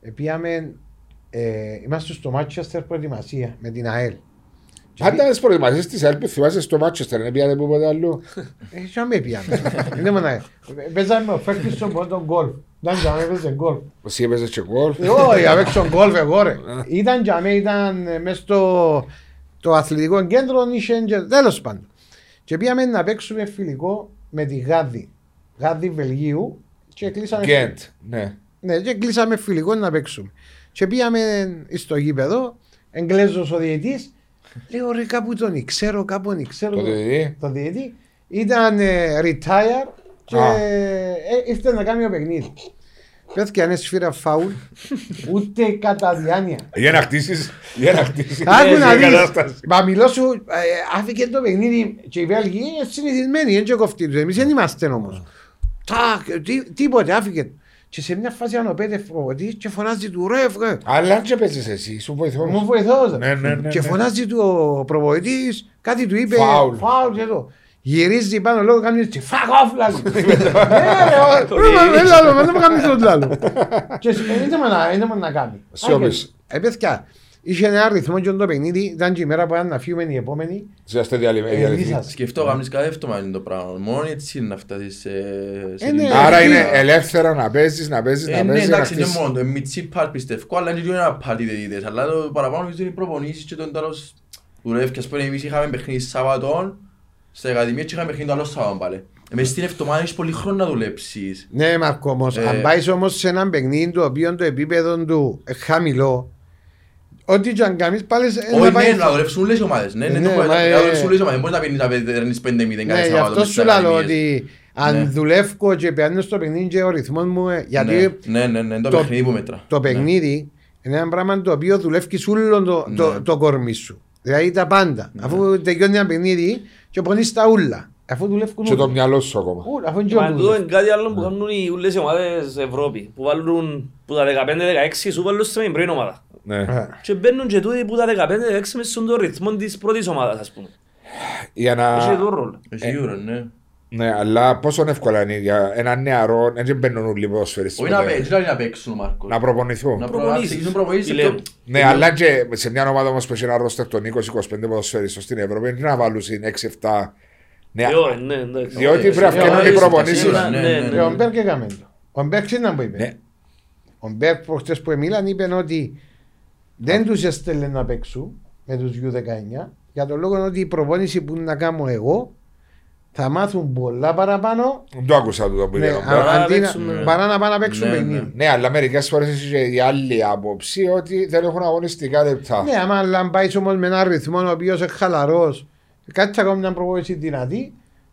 Επίαμε... Ε, είμαστε στο Μάτσεστερ προετοιμασία με την ΑΕΛ. Πάντα τι προετοιμασίε της ΕΛΠ θυμάσαι στο Μάτσεστερ, δεν πήγατε που ποτέ αλλού. Ε, και με πιάμε. Είναι μόνο ΑΕΛ. Παίζαμε με ο Φέρκισον που ήταν γκολφ. Ήταν για μένα έπαιζε γκολφ. Εσύ έπαιζες και γκολ. Ε, Όχι, απ' έξω γκολφ εγώ ρε. Ήταν για μένα, ήταν ε, μες στο το αθλητικό κέντρο, είχε και τέλος πάντων. Και πήγαμε να παίξουμε φιλικό με τη Γάδη. Γάδη Βελγίου και κλείσαμε, Γκέντ. Ναι. ναι, και κλείσαμε φιλικό να παίξουμε. Και πήγαμε στο γήπεδο, Εγγλέζος ο διαιτής, λέω ρε κάπου τον ξέρω, κάπου τον ξέρω. Το διαιτητή; Το διαιτή. Ήταν ε, retire και Α. ε, ήρθες να κάνει το παιχνίδι. Πέθηκε αν έσφυρα φάουλ, ούτε κατά διάνοια. Για να χτίσεις. Για να χτίσεις. Άκου να δεις, κατάσταση. μα μιλώ σου, ε, άφηκε το παιχνίδι και οι Βέλγοι είναι συνηθισμένοι, δεν και κοφτεί τους. Εμείς δεν είμαστε όμως. Τάκ, τι- τίποτε, άφηκε. Και σε μια φάση αν ο Πέτεφ προβοτής και φωνάζει του ρε φρε, Αλλά αν και παίζεις εσύ, σου βοηθώ. μου βοηθός. Ναι, ναι, ναι, Και ναι. φωνάζει του ο προβοητής, κάτι του είπε, Φάουλ. φάουλ και το. Γυρίζει πάνω λόγω κάνεις έτσι, fuck off λάλο. Ναι ρε, Το ρε, μα, διαιτητή. δεν λάλο, μα δεν μου κάνεις τον λάλο. Και σε- δεν ήταν να- δεν ήταν να κάνει. Σιώπης. Ε, παιδιά, είχε ένα ρυθμό και το παιχνίδι, ήταν και η μέρα που ήταν να φύγουμε η επόμενη. Είσαστε διαλυμένοι. Ε, διαλυμένοι. λύσας. Σκεφτώ κάνεις κάθε εβδομάδα είναι το πράγμα. Μόνο έτσι είναι να φτάσεις σε... σε Ε, ναι. την- Άρα Ε, είναι ε, ελεύθερα να παίζεις, να παίζεις, Ε, να ναι, παίζεις, να εντάξει, είναι χτίσεις. μόνο το μιτσί πάρ πιστεύω, αλλά είναι και ένα πάρτι διαιτητές. Αλλά το παραπάνω είναι οι προπονήσεις και το τέλος δουλεύει. Ας πούμε, εμείς είχαμε παιχνίδι Σαββατών, στα Ακαδημία και είχαμε παιχνίδι το άλλο Σαββατόν πάλι. Ε, Μες στην εβδομάδα έχεις πολύ χρόνο να δουλέψεις. Ναι, Μαρκό, όμως, Ε. αν πάεις όμως σε έναν παιχνίδι το οποίο το επίπεδο του είναι χαμηλό, ό,τι και αν κάνεις πάλι σε- Όχι, να πάει... ναι, να δουλέψουν όλες οι ομάδες. Ναι, ναι, Ναι, το πω, μα, να ε, δουλέψουν όλες οι ομάδες. Μπορείς να παίρνεις να παίρνεις 5-0 Ναι, κάθε γι' Σαββατό αυτό μες σου στις λέω Ακαδημίες. ότι αν Ναι. δουλεύω και πιάνω στο παιχνίδι και ο ρυθμός μου, ε, γιατί Ναι, ναι, ναι, είναι το το- παιχνίδι που μέτρα. το παιχνίδι είναι ένα πράγμα το οποίο δουλεύεις όλο το, το, Ναι. το κορμί σου. Δηλαδή τα πάντα. Αφού τελειώνει ένα παιχνίδι και πονείς τα ούλα. Αφού δουλεύουν Και το όλα. μυαλό σου ακόμα. Ούλα, Αφού είναι Μα και τούτο ούλα. είναι κάτι άλλο που κάνουν οι ούλες οι ομάδες Ευρώπης. Που βάλουν που τα 15-16 σου βάλουν στην πρώτη ομάδα. Ναι. Ε, Και μπαίνουν και τούτοι που τα 15-16 μες στον το ρυθμό της πρώτης ομάδας ας πούμε. Για να... Έχει τον ρόλο. Ε, Σίγουρα, ναι. Ναι, αλλά πόσο εύκολα είναι για ένα νεαρό, δεν μπαίνουν όλοι οι ποδοσφαιριστές Όχι να ποτέ. παίξουν, δηλαδή να παίξουν, Μάρκο. Να προπονηθούν. Να προπονήσεις. προ- ξεκινήσουν προπονήσεις σε Λέω. πιο- Ναι, αλλά και σε μια ομάδα όμως που έχει ένα ρόστερ των 20-25 ποδοσφαιριστών στην Ευρώπη, δεν είναι να βάλουν συν 6-7 νέα. Ε, όχι, ναι, εντάξει. Διότι Ε, πρέπει να σε φτιάχνουν μια οι ώρα προπονήσεις. σίγουρα, Ναι, ναι, ναι, ναι, Και ναι. ο Μπέρκ έκαμε το. Ο Μπέρκ τι να μου είπες; Ναι. Ο Μπέρκ προχτές που μίλαν είπε ότι δεν τους έστελνε να παίξουν με τους U19 για τον λόγο ότι η προπόνηση που να κάνω εγώ θα μάθουν πολλά παραπάνω Δεν το άκουσα τούτο που ναι, είπε ο α- Μπέρκ. Παρά να αντί να- παίξουν, ναι. παρά να πάνε να παίξουν Ναι, παιχνίδι. ναι. Ναι, αλλά μερικές φορές έχει και η άλλη άποψη ότι δεν έχουν αγωνιστικά λεπτά. Ναι, άμα αν πάει όμως με έναν ρυθμό ο οποίος είναι χαλαρός κάτι θα κάνουμε μια προπόνηση δυνατή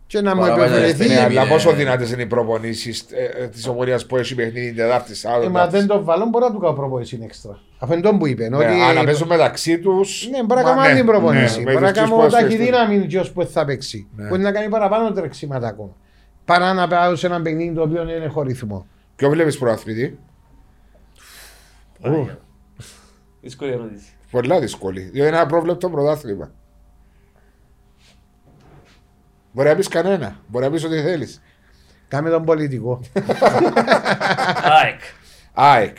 και να μου Παραπάνω επιβεβαιωθεί. δεν Ναι, είναι- αλλά πόσο δυνατές είναι οι προπονήσεις της ομονία που έχει παιχνίδι την Τετάρτη Ε, Σάββατος. Μα δεν το βάλω, μπορεί να του κάνω προπόνηση έξτρα. Αυτό είναι το που είπε. ότι- Ναι, Αν παίζουν μεταξύ τους. Ναι, μπορεί να κάνω άλλη προπόνηση. Μπορεί να κάνω ταχυδύναμη γιος που θα παίξει. Ναι. Μπορεί να κάνει παραπάνω τρεξίματα ακόμα. Παρά να πάω σε ένα παιχνίδι το οποίο είναι χωρίς ρυθμό. Ποιο βλέπεις προαθλητή; Παναγία. Δύσκολη ερώτηση. Πολλά δύσκολη. Διότι είναι ένα πρόβλεπτο πρωτάθλημα. Μπορεί να πεις κανένα. Μπορεί να πεις ό,τι θέλεις. Κάμε τον πολιτικό. ΑΕΚ. ΑΕΚ.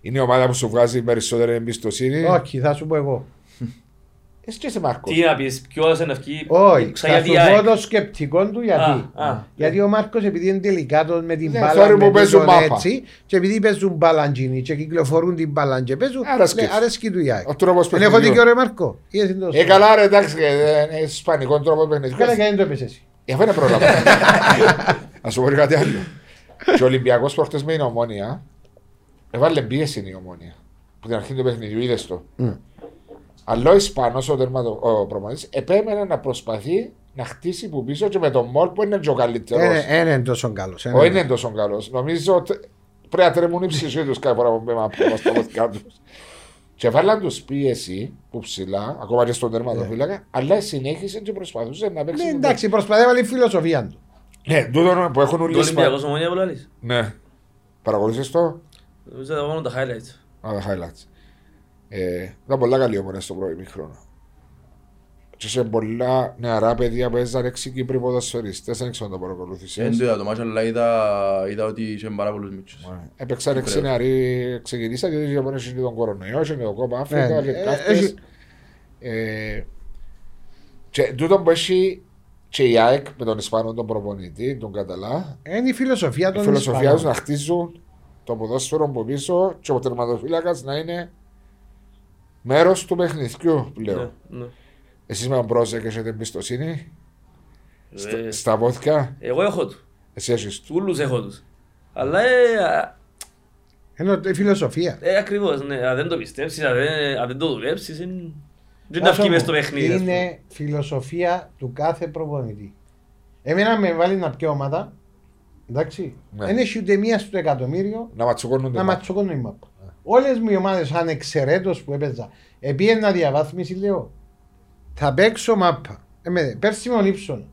Είναι η ομάδα που σου βγάζει περισσότερη εμπιστοσύνη. Όχι, θα σου πω εγώ. Εσύ και είσαι Μάρκος. Τι να πεις, ποιος είναι αυκή. Όχι, Ξα- θα γιατί σου πω ΑΕΚ. το σκεπτικό του γιατί. Α, α. Γιατί ο Μάρκος επειδή είναι τελικάτος με την Ναι, μπάλα θεωρεί με που παίζουν τον μάπα. έτσι και επειδή παίζουν μπαλαντζίνι και κυκλοφορούν την μπάλα και παίζουν Αρέσκει. ναι, αρέσκει του η ΑΕΚ. Ο τρόπος Δεν έχω παιχνιδιού. δίκιο ρε Μάρκο. Ή εσύ το Ε, καλά, ρε, εντάξει, ε, είναι ισπανικός τρόπος παιχνιδιού. Καλά και δεν το έπαιζε εσύ. Ε, Αυτό είναι πρόβλημα. Α σου πω και κάτι άλλο. Και ο Ολυμπιακός προχτές με την ομόνια έβαλε πίεση η ομόνια. Που την αρχή του παιχνιδιού είδες το. Αλλά ο Ισπανό, ο, τερματο- ο προπονητής, επέμενε να προσπαθεί να χτίσει που πίσω και με τον Μόλ που είναι και ο καλύτερος. Δεν είναι τόσο καλός. Όχι είναι τόσο καλός. Νομίζω ότι πρέπει να τρέμουν οι ψυχοί τους κάθε φορά που μπαίνουν από στα πόθηκά τους. Και βάλαν τους πίεση που ψηλά, ακόμα και στον τερματοφύλακα, αλλά συνέχισε και προσπαθούσε να παίξει. Ναι, με εντάξει, προσπαθεί να βάλει φιλοσοφία του. το- Ναι, τούτο που έχουν Το όλοι οι Ολυμπιακός Ισπανοί. ομονία που λαλείς; Ναι. Παρακολουθείς το; Νομίζω θα βάλω τα highlights. Α, τα highlights. Ε, ήταν πολλά καλή ομονία στο πρώτο ημίχρονο. Και σε πολλά νεαρά παιδιά που έζαν έξι Κύπροι ποδοσφαιριστές, δεν ξέρω αν το Δεν παρακολουθήσεις. το είδα το μάτσο, αλλά είδα, είδα ότι είχε πάρα πολλούς μίτσους. Έπαιξαν έξι νεαροί, ξεκινήσαν γιατί είχε μόνο τον κορονοϊό, είχε τον κόμμα Αφρικα, Ναι, και ε, κάρτες. έχει- Ε, Και τούτο που έχει και η ΑΕΚ με τον Ισπανό τον προπονητή, τον Καταλά, Είναι η φιλοσοφία η των φιλοσοφία Ισπανών. τους να χτίζουν το ποδόσφαιρο από πίσω και ο τερματοφύλακας να είναι μέρος του παιχνιδιού πλέον. Ναι, ναι. Εσείς με τον Μπρόζεκ έχετε εμπιστοσύνη; Στα, Ε, στα πόθηκα, Εγώ έχω του. εσύ έχεις του. Ούλους έχω τους. Αλλά ε, α- Είναι η φιλοσοφία. ε, ακριβώς, ναι. Αν δεν το πιστέψεις, αν δεν, αν δεν το δουλέψεις, είναι... Δεν να βγει μες στο παιχνίδι. ας πούμε. Είναι φιλοσοφία του κάθε προπονητή. Εμένα με βάλει να πιω ομάδα. Εντάξει. Ναι. Δεν έχει ούτε μία στο εκατομμύριο Να ματσοκώνουν να ματσοκώνουν η μάπα. Όλες μου οι ομάδες ανεξαιρέτω που έπαιζα, επίαινα διαβάθμιση, λέω. Θα παίξω μάπα. Ε, με, πέρσι με τον ύψον.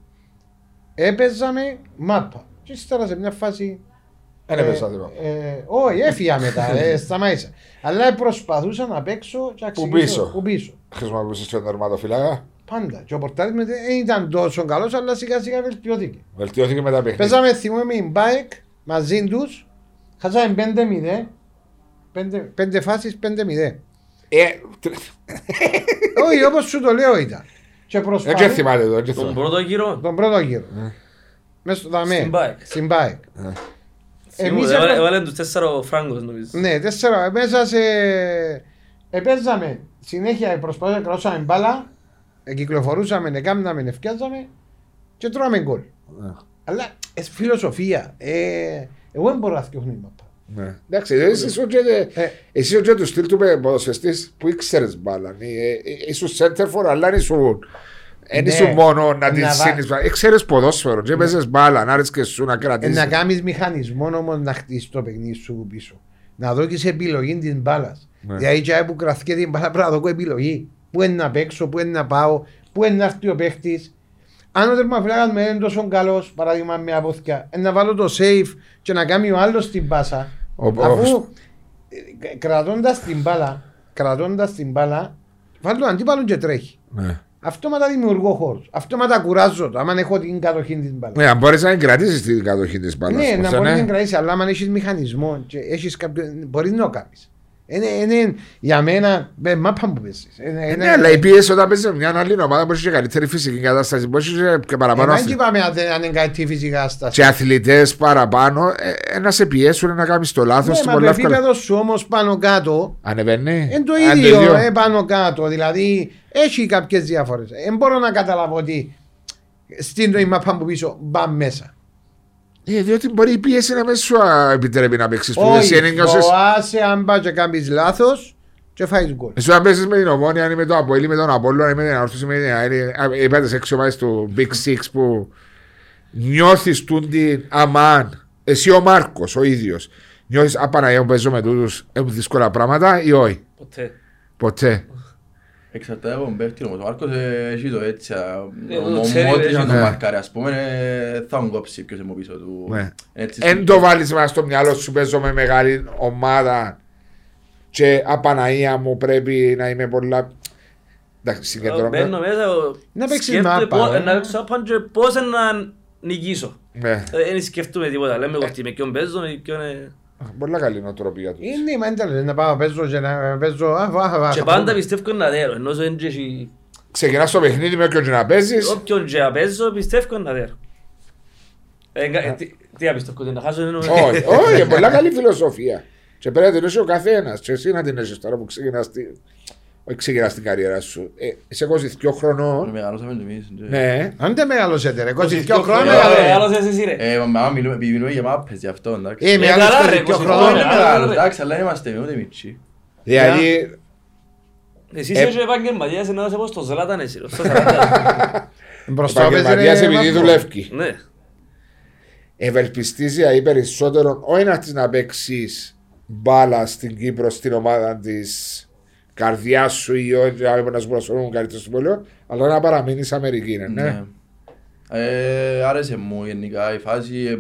Έπαιζαμε μάπα. Και ύστερα σε μια φάση. Δεν έπαιζα τίποτα. ε, όχι, έφυγα μετά, ε, σταμάτησα. Αλλά προσπαθούσα να παίξω και να Που ξεκινήσω- πίσω. Που πίσω. Χρησιμοποιούσες τον τερματοφύλακα; Πάντα. Και ο πορτάρι δεν ήταν τόσο καλός, αλλά σιγά σιγά βελτιώθηκε. Βελτιώθηκε με τα παιχνίδια. Παίζαμε θυμούμε με την Μπάεκ μαζί τους. Χάσαμε 5-0. Πέντε, πέντε φάσεις 5-0. Ε, Όχι, όπως σου το λέω ήταν. Και Δεν προσπαθώ. θυμάται το. δεν Τον θυμάται. πρώτο γύρο; Τον πρώτο γύρο. Μέσα στο δαμέ. Στην Μπάεκ. Στην Μπάεκ. Εμείς Έβαλε- έπα- Έβαλε τους τέσσερα φράγκος νομίζω. Ναι, τέσσερα. Μέσα σε. Επέζαμε συνέχεια προσπαθούμε να κρατούσαμε μπάλα. Κυκλοφορούσαμε, εκάμναμε, ευκιάζαμε και τρώμε γκολ. Ναι. Αλλά ε, φιλοσοφία. Ε, εγώ δεν μπορώ να φτιάχνω η μάπα. Ναι. Εντάξει, εσύ ήσουν και- Ε. εσύ ήσουν και του στυλ του ποδοσφαιστής που ήξερες μπάλα. Ε, ε, Ήσουν center for, αλλά δεν ήσουν δεν Ναι. ήσουν μόνο να την Να βα- σύνεις. Ξέρεις ποδόσφαιρο και παίζες μπάλα, να άρεσκε σου να Ε, κρατήσεις. να κάνεις μηχανισμό όμως να χτίσεις το παιχνίδι σου πίσω. Να δώσει επιλογή της μπάλας. Ναι. Δηλαδή, τζάι που κρατήσει την μπάλα πρέπει να δω επιλογή. Πού είναι να παίξω, πού είναι να πάω, πού είναι να έρθει ο παίχτης. Αν ο τερματοφύλακα με είναι τόσο καλός, παράδειγμα με απόθηκια, ε, να βάλω το safe και να κάνει ο άλλος την πάσα. Ο- ο- αφού κρατώντας την μπάλα, κρατώντας την μπάλα, βάλω τον αντίπαλο και τρέχει. Ναι. Αυτόματα δημιουργώ χώρου. Αυτόματα κουράζω το, άμα έχω την κατοχή της μπάλας. Ναι, αν μπορείς να την κρατήσεις την κατοχή της μπάλας. Ναι, να ώστε μπορείς να την κρατήσεις, αλλά αν έχεις μηχανισμό και έχεις κάποιο. Μπορείς να το κάνεις. Είναι, είναι για μένα με μάπα που πέσει. Ε, Ναι, αλλά η πίεση όταν παίζεις με μια άλλη ομάδα μπορεί και καλύτερη φυσική κατάσταση, μπορεί και- και παραπάνω Δεν αθλη- είπαμε αν δεν- αν είναι κάτι φυσικά στάση. και αθλητές παραπάνω, ε, ε, να σε πιέσουν να κάνεις το λάθος Ναι, και μα πολύ το εύκολα. επίπεδο σου όμως πάνω κάτω Ανεβαίνει. είναι το Αν ίδιο ε, πάνω κάτω. Δηλαδή έχει κάποιες διαφορές. Δεν μπορώ να καταλάβω ότι στην το μάπα που πίσω μπα μέσα. Ε, διότι μπορεί η πίεση να μες σου α, επιτρέπει να παίξεις που εσύ Όχι, ένιωσες. φοάσαι αν πάει και κάνεις λάθος και φάεις γκολ. Εσύ αν παίζεις με την Ομόνια, αν είμαι το Αποέλ, με τον Απόλλωνα, αν είμαι την Ανόρθωση, με την ΑΕΛ, οι πέντε έξι ομάδες του Big Six που Νιώθεις τούντι αμάν, εσύ ο Μάρκος ο ίδιος, νιώθεις απαναγία που παίζω με τούτους έχουν δύσκολα πράγματα ή όχι, Ποτέ. ποτέ. Εξαρτάται από τον παίχτη όμως. Ο Μάρκος ε, έχει το έτσι. α, Ε, ο- το ο ξέρει, Μότριτς έχει αν το το- μαρκάρει ας πούμε ε, θα τον κόψει ποιος είναι από πίσω του. Ναι. Έτσι, Εν το βάλεις μέσα στο μυαλό σου παίζω με μεγάλη ομάδα και απαναγία μου πρέπει να είμαι πολλά... Εντάξει, συγκεντρωμένο. Μπαίνω μέσα, ο- Να παίξεις σκέφτομαι μάπα, πώς- ε. Να παίξω μάπα και πώς να νικήσω. Ναι. Ε, Δεν σκέφτομαι τίποτα. Λέμε εγώ τι με ποιον παίζω, με ποιον... ε. Πολλά καλή νοοτροπία τους. Είναι η μένταλη να πάω να παίζω και να παίζω. α, α, α, Και α, πάντα πιστεύω να δέρω. Ενώ δεν έχει... Ξεκινάς το παιχνίδι με όποιον και να παίζεις. Όποιον και να παίζω πιστεύω να δέρω. Ε, κα- ε, τι- Τι να πιστεύω, ότι να χάσω είναι... Όχι, όχι, είναι πολλά καλή φιλοσοφία. Και πρέπει να την έχει ο καθένας. Και εσύ να την έχεις τώρα που ξεκινάς τη... όχι ξεκινάς την καριέρα σου. Ε, είσαι 22 χρονών. Μεγαλώσαμε και εμείς. και- Ναι. Αν δεν μεγαλώσετε ρε, 22 22 χρόνια χρόνια, μεγάλο. ρε. Μεγάλωσες εσύ ρε. Ε, μα άμα μιλούμε επειδή μιλούμε για μάπες γι' αυτό εντάξει. Ε, Ε, μεγάλος καλά, ρε, 22 22 Όχι χρόνια. χρόνια. μεγάλος, εντάξει, αλλά είμαστε ούτε μίτσι. Δηλαδή, Εσείς Ε, είσαι επαγγελματίας να είσαι όπως το Ζλάταν εσύ. ρε, στο 40. Μπροστά παίζει, επαγγελματίας ρε, επειδή μάπα. δουλεύει. Ναι. Ευελπιστείς ή περισσότερο όχι να έρθεις να παίξεις μπάλα στην Κύπρο στην ομάδα της καρδιά σου ή όχι να σου προσφέρουν καλύτερο στο πόλιο, αλλά να παραμείνεις Αμερική. Ναι. Ναι. Ε, Άρεσε μου γενικά η φάση. ε,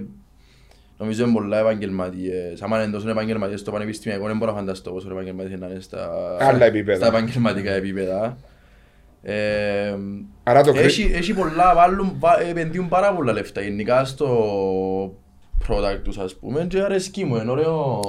Νομίζω είναι πολλά επαγγελματίες. Άμα είναι τόσο επαγγελματίες στο πανεπιστημιακό, δεν μπορώ να φανταστώ πόσο επαγγελματίες να είναι στα, Άλλα επίπεδα. στα επαγγελματικά επίπεδα. Ε, Άρα το κρί- έχει, έχει πολλά, βάλουν, βα- επενδύουν πάρα πολλά λεφτά γενικά στο product τους ας πούμε και αρέσκει μου, είναι ωραίο.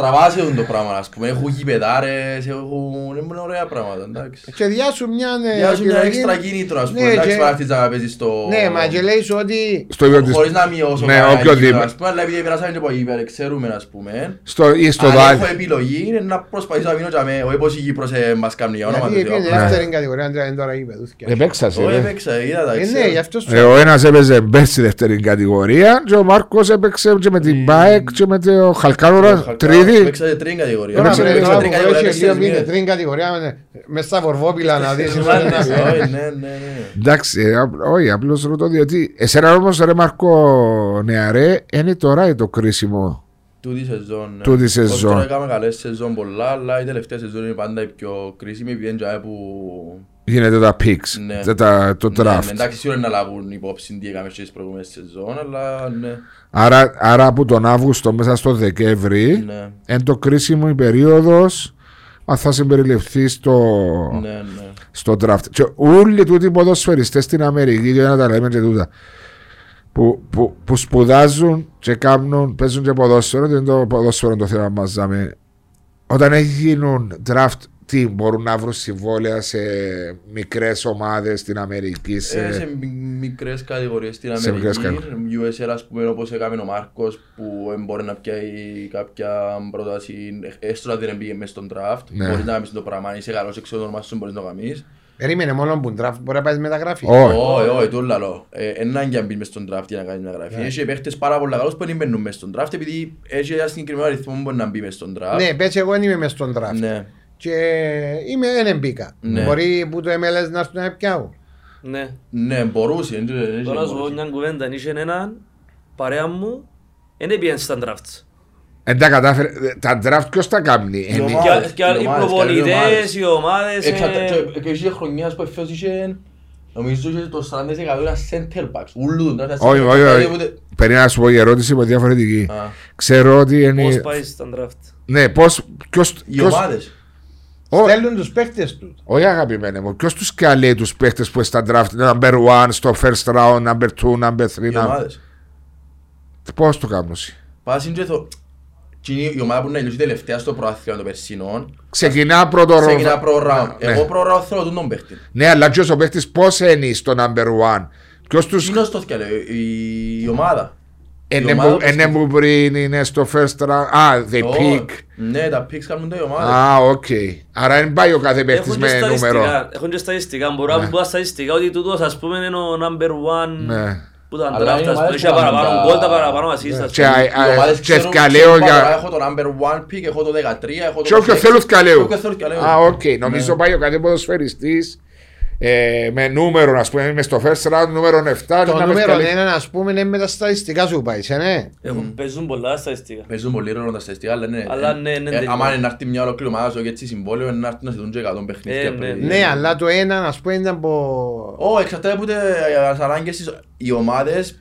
Τραβάσει το πράγμα ας πούμε, έχουν γηπεδάρες, έχουν είναι ωραία πράγματα εντάξει. Και διάσου μια ε, Για σου μια επιλογή. έξτρα κίνητρο ας πούμε, Ναι, εντάξει και- παρά να παίζεις στο... Ναι, μα και λέει σου ότι στο ίδιο της- Χωρίς να μειώσω Ναι, κανένα οποιοδήποτε. κίνητρο, ας πούμε, αλλά επειδή περάσαμε και από γήπεδα, ξέρουμε ας πούμε. στο, ή στο Αν δάλι. έχω επιλογή είναι να προσπαθήσω να μείνω και αμέ, όχι πως η Κύπρος ε, μας κάνει για όνομα γιατί του Θεού. είναι δεύτερη κατηγορία, δεν είναι τώρα γήπεδους. Επέξασε. Όχι ρε. έπαιξα, είδα τα Ε, ναι, ξέρω. γι' αυτό σου Ε, ο ένας έπαιζε πέρσι δεύτερη κατηγορία και ο Μάρκος έπαιξε και με την Μπάεκ και με το Χαλκάνορα τρίτη. Έπαιξα σε τρίτη κατηγορία. Τώρα Έπαιξε- πρέπει Έπαιξα να τρίτη που κατηγορία έχει λίγο τέσσερις μήνες, μήνες. τρίτη κατηγορία με- μες στα βορβόπιλα να δεις. Μάλιστα, όχι, ναι, ναι, ναι. Εντάξει, ε, απ- όχι, απλώς ρωτώ διότι εσένα όμως ρε Μάρκο νεαρέ είναι τώρα το κρίσιμο. Τούτη σεζόν. ναι. Τούτη Ως σεζόν. Τώρα έκαμε καλές σεζόν πολλά, αλλά η τελευταία σεζόν είναι πάντα η πιο κρίσιμη, επειδή είναι τζάε που... Γίνεται τα picks, Ναι. τα- τα- το Ναι, ναι, draft. Εντάξει, σίγουρα να λάβουν υπόψη τι έκαμε στις προηγούμενες σεζόν, αλλά ναι. Άρα, άρα από τον Αύγουστο μέσα στο Δεκέμβρη Ναι, είναι το κρίσιμο η περίοδος αν θα συμπεριληφθεί στο, ναι, ναι. στο draft. Και όλοι τούτοι οι ποδοσφαιριστές στην Αμερική, για να τα λέμε και τούτα, που, που, που σπουδάζουν και κάνουν, παίζουν και ποδόσφαιρο, δεν είναι το ποδόσφαιρο το θέμα μας δάμε. Όταν γίνουν draft, τι μπορούν να βρουν συμβόλαια σε μικρές ομάδες στην Αμερική. Σε... Ε, σε μι- μικρές κατηγορίες στην Σε μικρές Αμερική, USL ας πούμε όπως έκαμε ο Μάρκος που ε, μπορεί να πιάει κάποια πρόταση έστω να δεν πήγε μες στον draft Ναι. μπορείς να κάνεις το πράγμα, αν είσαι καλός εξω το όνομα σου μπορείς να το κάνεις Περίμενε μόνο που draft μπορεί να πάει μεταγραφή. Όχι. Όχι, όχι, το λαλό. Έναν για να μπεις μες στον draft για να κάνεις μια γραφή. Έχει παίχτες πάρα πολλά καλούς που δεν μπαίνουν μες στον draft επειδή έχει ένα συγκεκριμένο αριθμό που μπορεί να μπει μες στον draft. Ναι, πες εγώ δεν είμαι μες στον draft. Ναι. Και είμαι δεν μπήκα. Ναι. Μπορεί που το MLS να έρθουν να πιάω. Ναι. Ναι, μπορούσε. δεν- δεν- Τώρα να σου πω μπορούσε. μια κουβέντα. Είχε έναν παρέα μου, δεν πήγαινε στα drafts. Εν τα κατάφερε, τα draft ποιος τα κάνει. Η Είναι- ομάδα. Και- Και άλλοι- οι ομάδες, προπονητές, ομάδες. οι ομάδες... Εξαρτα- ε, και- Και είχε χρονιάς που εφέως είχε Νομίζω είχε το 40% ήταν center backs. Ούλου τον draft. Όχι, όχι, Δηλαδή, όχι. ούτε- Περίμενα να σου πω η ερώτηση που είναι διαφορετική. Α, Ξέρω ότι είναι. Πώς πάει στα draft; Ναι, πώς. Ποιος, Οι ποιος, ομάδες. Ω- Στέλνουν τους παίχτες τους. όχι αγαπημένε μου, ποιος τους καλεί τους παίχτες που είναι στα draft, number one, στο first round, number two, number three, Οι number... ομάδες. Πώς το κάνουν. εσύ; Πάσιν και το... Και είναι η ομάδα που να τελειώσει τελευταία στο προάθλημα των περσινών Ξεκινά πρώτο Ξεκινά round. προ round. Ναι. Εγώ προ round θέλω τον παίχτη. Ναι, αλλά ποιος ο παίχτης πώς είναι στο number one; Ποιος τους... Τι είναι στο θυκαλέ, η η ομάδα; Είναι η ομάδα που- που Είναι που πριν είναι στο first round. Α, they Ω, pick. Ναι, τα picks κάνουν το η ομάδα. Α, οκ. Άρα δεν πάει ο κάθε παίχτης Έχουν και με νούμερο. στατιστικά. Έχουν και στατιστικά. Μπορώ να πω στατιστικά ότι τούτος ας πούμε είναι ο number one Ναι. που ήταν Αλλά draft. είναι ας πούμε. ομάδες Είχε που κάνουν παραπάνω τα- γκολ, τα παραπάνω assist. ας Και πούμε. α- Οι α- ομάδες και ξέρουν- ευκαλέω ξέρουν για... παραπάνω, Έχω το number one pick, έχω το 13, έχω το Και όποιος 16. θέλουν Και καλέου. όποιος θέλουν καλέου. Α, οκ. Νομίζω Ναι. πάει ο κάθε ποδοσφαιριστής ε, με νούμερο, ας πούμε, είμαι στο first round, νούμερο 7. Το να με νούμερο βγάλει- ένα, ας πούμε, είναι με τα στατιστικά σου πάεις, σε, ναι. Έχουν- Παίζουν πολλά στατιστικά. Παίζουν πολύ ρόλο τα στατιστικά, αλλά ναι. Αλλά ε, ναι, ναι, ε, ναι. Άμα είναι να έρθει μια ολόκληρη ομάδα σου και έτσι συμβόλαιο, είναι να έρθουν να σε δουν και 100 παιχνίδια Ε, πριν. ναι. Ναι, αλλά το ένα, ας πούμε, είναι από... Ω, εξαρτάται από τις ανάγκες της. Οι ομάδες είναι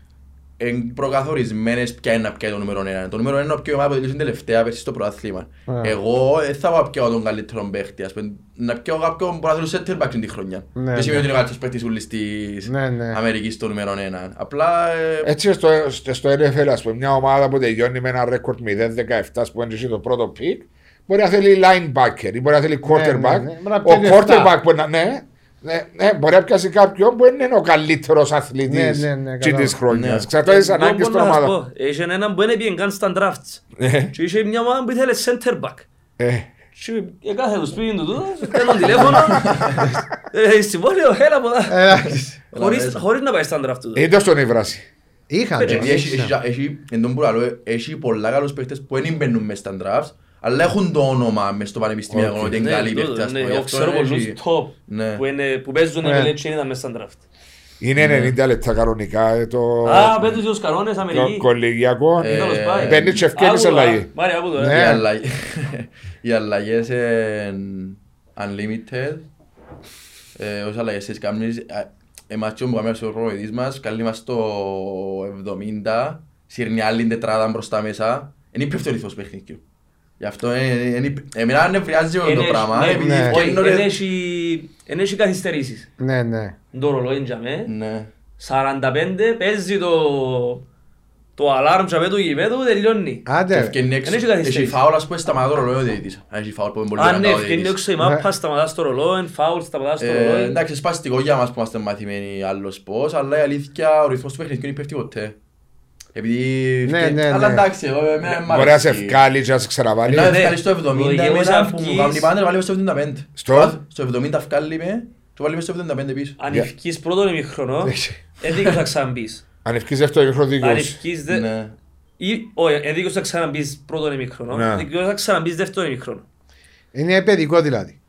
προκαθορισμένες ποια είναι να πιάει το νούμερο 1. Το νούμερο 1 είναι ποια ομάδα που τελείωσε τελευταία πέρσι στο πρωτάθλημα. Α. Εγώ δεν θα πάω να πιάω τον καλύτερο παίχτη. ας πούμε. Να πιάω κάποιον που μπορεί να θέλει center back την χρονιά. Ναι, Δεν σημαίνει ναι. ότι είναι ο καλύτερος παίχτης ούλης της Ναι, ναι. Αμερικής στο νούμερο 1. Απλά ε, Έτσι στο, στο, στο NFL, ας πούμε, μια ομάδα που τελειώνει με ένα ρεκόρ 0-17, ας πούμε, και έχει το πρώτο pick, μπορεί να θέλει linebacker ή μπορεί να θέλει quarterback. ναι, ναι. Μπορεί να Ο πιάνει quarterback εφτά. μπορεί να, ναι, ναι, ναι, μπορεί να πιάσει κάποιον που δεν είναι ο καλύτερος αθλητής Ναι, ναι, ναι, και κατάλαβα. της χρονιάς. Ναι. Εξαρτάται τις Εγώ ανάγκες μπορώ των να σας ομάδων. πω, Είχε έναν που δεν πήγε καν στα drafts. Ναι, Και είχε μια ομάδα που ήθελε center back. ε, Και κάθε το σπίτι του τούτο, σου παίρνουν τηλέφωνο. Ε, Συμβόλαιο, έλα από εδώ. Εντάξει. Χωρίς- μέσα. Χωρίς να πάει στα draft του. Είναι στον Ιβράση. Είχαν, Πέτσε, το, επειδή έχει- είχαν. έχει- έχει- εν τω που λαλώ, έχει πολλά καλούς παίχτες που δεν μπαίνουν μες στα drafts, αλλά έχουν το όνομα μες στο πανεπιστημιακό, Οκ. ότι είναι Ναι, καλοί τούτο, παίχτες. ας ναι, πούμε. Εγώ Γι' αυτό ξέρω έχει- πολλούς top Ναι. που είναι- που παίζουν Ναι. NFL και ήταν μες στα draft. Είναι 90 λεπτά κανονικά ε, το, Α, πέτους τους κανόνες το Αμερική. κολεγιακό. Ε, Τέλος πάει. Μπαίνει και ευκαιρίες Άκου, αλλαγή. α, Μάρια, άκου το, ε. Ναι. Οι αλλαγές- Οι αλλαγές είναι unlimited. Ε, Όσες αλλαγές τις κάνεις, ε, εμάς και που κάνουμε στο προπονητής μας, καλεί μας το 70, σύρνει άλλη τετράδα μπροστά μέσα, είναι υπεύθυνο ρυθμός παιχνίδιου. Γι' αυτό ε, ε, ε, εμένα ανεβριάζει όλο Εν το έχει- πράγμα, ναι, επειδή ναι. όχι, φτιάχνω εν ρε- έχει- εν έχει καθυστερήσεις. Ναι, ναι. Το ρολόι τζαμέ, Ναι. 45 παίζει το το αλάρμ τζαμέ του γηπέδου, τελειώνει. Άντε, Ευκαινεί έξω, Εν έχει καθυστερήσεις. έχει φάουλ ας πούμε σταματά το ρολόι ο διαιτητής. Αν έχει φάουλ που είναι πολύ Αν ναι, δυνατά ο ευκαινεί διαιτητής. έξω η Ναι. μάπα, σταματάς το ρολόι, φάουλ, σταματάς το Ε, ρολόι. Εντάξει, σπαστικό για μας που είμαστε μαθημένοι άλλος πώς, αλλά η αλήθεια ο ρυθμός του παιχνιδιού είναι υπεύθυνο ποτέ. Επειδή... Ναι, και- ναι, Αλλά ναι. εντάξει, εγώ εμένα μ' Μπορεί να σε αρέσει. ευκάλει και να σε ξεραβάλει. Να ναι. ευκάλει στο 70, Λογικό, εμένα σαν που μου βγεις- κάνει πάντα, βάλει μες στο 75. Στο; Στο 70 ευκάλει με, το βάλει μες στο 75 πίσω. Αν Για- ευκείς πρώτον ημιχρονό, δεν δίκαιος να ξαναμπείς. Αν ευκείς δεύτερο μικρό Αν δίκαιος. ευκείς δε... Ναι. ή- Όχι, δεν δίκαιος να ξαναμπείς πρώτον ημιχρονό, Ναι. δίκαιος να ξαναμπείς δεύτερον ημιχρονό. είναι παιδικό δηλαδή.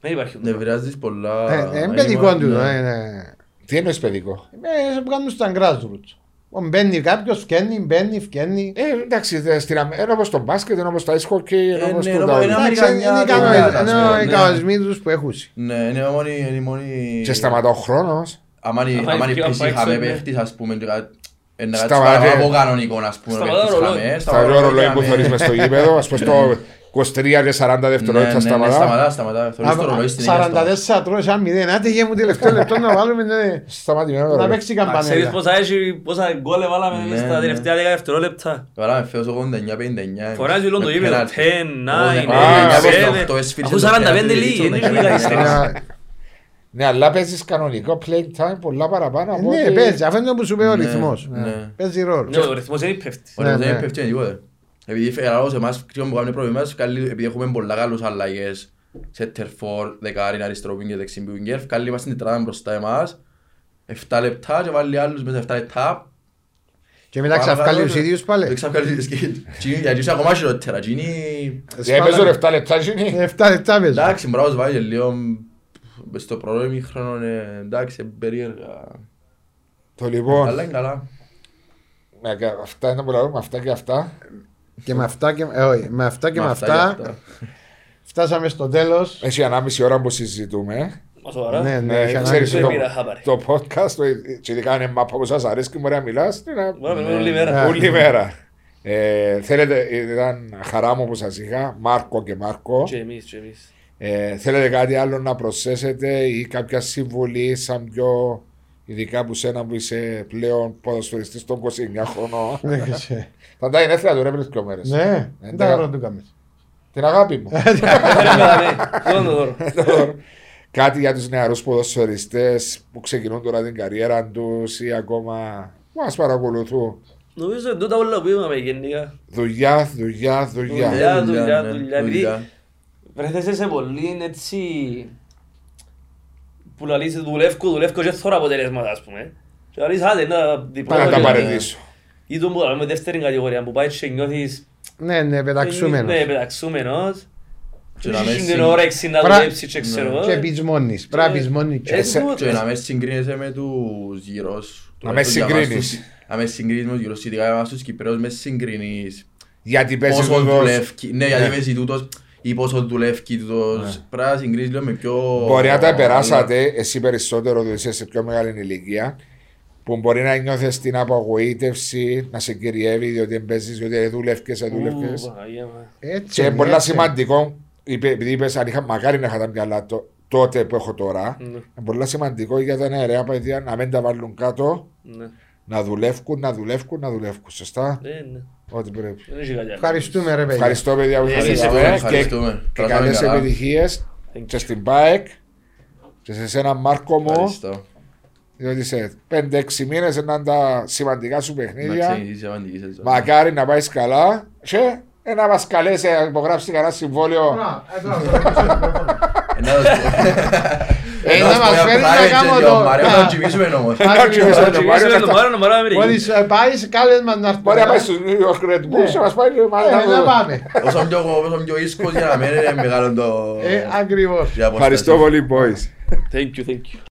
Δεν υπάρχει. Ναι, βράζεις πολλά... Ε, Είναι είναι παιδικό μόνο- του. ναι. ναι, ναι. Τι εννοείς παιδικό; Ε, που κάνουν στα grassroots. Ο, Μπαίνει κάποιος, φκένει, μπαίνει, φκένει. Ε, εντάξει, δε- στην Αμέ- είναι όπως το μπάσκετ, είναι όπως τα ice hockey, είναι Ε, όπως ναι, το είναι τα- ένα- Εντάξει, Αμερικανιά, είναι οι δεν κανονισμοί- βγάζει, είναι ναι. οι κανονισμοί τους που έχουν. Ναι, είναι η μόνη... είναι η μόνη- Και σταματά ο χρόνος. Άμα είναι- Άμα άμα είναι είναι πιο πίσω απ' είχαμε έξω, ναι. παίχτης, ας πούμε, και κα- ε, να Σταματά, κάτσεις παραπάνω ναι. από κανονικό, ας πούμε, Σταματά παίχτης το ρολόι. είχαμε, Στα δύο ρολόι που είχαμε. θεωρείς μες στο γήπεδο, ας πούμε στο 23 και 40 Ναι, δευτερόλεπτα ναι, ναι, σταματά. Σταματά, σταματά. Θεωρείς το ρολόι στην ίδια στόμα. 44 τρώει σαν μηδέν. Άντε για μου τελευταίο λεπτό να βάλουμε ναι, Σταματημένο να ρολόι. παίξει Μα Ξέρεις καμπανέλα. πόσα έχει, πόσα γκόλ έβαλαμε Ναι, εμείς στα ναι. τελευταία 10 δευτερόλεπτα. Βάλαμε φέτος 89-59. Φοράζει όλο το Με γήπεδο. πέναλτι. 10, 9, Α, 89-58, 7. έσφυρισε Αφού το 45 πέναλτι, λίγοι, το δεν έχει δεκαεπτά. καθυστερήσει. Ναι, αλλά παίζεις κανονικό playing time πολλά παραπάνω από Ναι, ότι- παίζει. Αυτό είναι που σου πει ο Ναι, ρυθμός. ναι. Παίζει ρόλο. Ναι, ο ρυθμός είναι πέφτει. Ωραία, Ναι, δεν ναι. πέφτει τίποτε. Επειδή φέρω σε εμάς, ξέρω που κάνουμε πρόβλημα μας, καλή- επειδή έχουμε πολλά καλούς αλλαγές, center for, δεκάρι, αριστερό winger, δεξί winger, καλή μας την τετράδα μπροστά εμάς, 7 λεπτά και βάλει άλλους μέσα 7 λεπτά. Και μετά ξαφκάλει τους ίδιους Δεν πάλι. ξαφκάλει τις και- και- γιατί είναι ακόμα χειρότερα. και είναι- Ε, παίζω ρε 7 λεπτά γίνει. 7 λεπτά παίζει. Εντάξει, μπράβο, σου βάλει και λίγο μες στο πρώτο ημίχρονο, ε, εντάξει, είναι περίεργα. Το λοιπόν, Αλλά είναι καλά. με κα- αυτά είναι που λέμε, με αυτά και αυτά. Και με αυτά και ε, όχι, με αυτά και με αυτά φτάσαμε στο τέλος. Έχει ανάμιση ώρα που συζητούμε. Μας σοβαρά. Ναι, ναι, Ναι, έχει ξέρεις, ανάγκη. Δεν το, πήρα χαμπάρι. το podcast, το, και ειδικά είναι μάπα που σας αρέσει και μπορεί να μιλάς, τι να- Μπορούμε να μιλούμε όλη μέρα. Ναι. όλη μέρα. Ε, θέλετε, ήταν χαρά μου που σας είχα, Μάρκο και Μάρκο. Και εμείς, και εμείς. Ε, θέλετε κάτι άλλο να προσθέσετε ή κάποια συμβουλή σαν πιο ειδικά που σένα που είσαι πλέον ποδοσφαιριστής των 29 χρονών. Ναι, και- Θα τα είναι έθελα του ρε πριν δύο μέρες. Ναι, Ε, δεν τα δεκα- ρώτου κάνεις. Την αγάπη μου. Θέλουμε να ναι. Δώρο το δώρο. κάτι για τους νεαρούς ποδοσφαιριστές που ξεκινούν τώρα την καριέρα τους ή ακόμα που μας παρακολουθούν. Νομίζω ότι τούτα όλα που είπαμε γενικά. Δουλειά, δουλειά, δουλειά. Δουλειά. δουλειά, ναι, δουλειά, επειδή- Βρεθέσαι σε πολύ έτσι... Που λαλείς δουλεύω, δουλεύω και θέλω αποτελέσματα ας πούμε. Και λαλείς άντε να διπλό. Πάω να τα και- παρετήσω. Ή τον που λέμε δεύτερη κατηγορία που πάει και νιώθεις... Ναι, ναι, πεταξούμενος. Ναι, πεταξούμενος. Και να Έχει με την συν- όρεξη να Πρα- δουλέψει και ξέρω εγώ. Και πεις μόνης, πρέπει να πεις μόνη και- Ε, σε- τούτο. Και να με συγκρίνεσαι με τους γύρους. Να με συγκρίνεις. Να με συγκρίνεις με τους γύρους. Ειδικά εμάς τους Κυπρέους με συγκρίνεις. Γιατί παίζεις Πόσο τούτος. δουλεύει. Ναι, γιατί Ναι. παίζεις τούτος ή πόσο δουλεύει τούτος. Πρέπει να συγκρίνεις λίγο με πιο... Μπορεί να τα περάσατε εσύ περισσότερο, δηλαδή είσαι σε πιο μεγάλη ηλικία, που μπορεί να νιώθεις την απογοήτευση, να σε κυριεύει, διότι παίζεις, διότι δούλευκες, Ου, δούλευκες. Παναγία μου. Έτσι Και είναι είναι, πολύ έτσι. σημαντικό, είπε- επειδή είπες αν είχα, μακάρι να είχα τα μυαλά το- τότε που έχω τώρα, Ναι, είναι πολύ σημαντικό για τα νεαρέα παιδιά να μην τα βάλουν κάτω, ναι. να δουλεύουν, να δουλεύουν, να δουλεύουν. Σωστά, Ναι, ναι. Ό,τι πρέπει. Δεν έχει κάτι άλλο. Ευχαριστούμε ρε παιδιά. Ευχαριστώ παιδιά που Ε, ήρθατε εσείς εδώ ευχαριστούμε. και, και Περάσαμε καλές καλά. επιτυχίες Thank και στην ΠΑΕΚ και σε σένα Μάρκο μου. Ευχαριστώ. Διότι σε 5-6 μήνες να είναι τα σημαντικά σου Να παιχνίδια. ξεκινήσει η σημαντικής σεζόν. Μακάρι να πάεις καλά. Και ε, να μας καλέσει να υπογράψει κανένα συμβόλαιο. Ε, να δώσω- Ε, να να δώσω μας μια φέρεις να private κάνουμε jet, το- ο Μάριο, Α. να τον τσιμήσουμε όμως. Ακριβώς, Ακριβώς. το Και Μάριο είσαι με τον Καστά- Μάριο να πάρω Αμερική. Μόλις ε, πάεις σε κάλεσμα να έρθουμε. Μπορεί να πάει ε. στου New York Red Bulls και μας πάει και μας Ε, να Να δούμε. πάμε. Όσο πιο, όσο πιο ίσκος για να μένει είναι μεγάλο το... Ε, Ακριβώς. η απόσταση. Ευχαριστώ πολύ, boys. Thank you, thank you.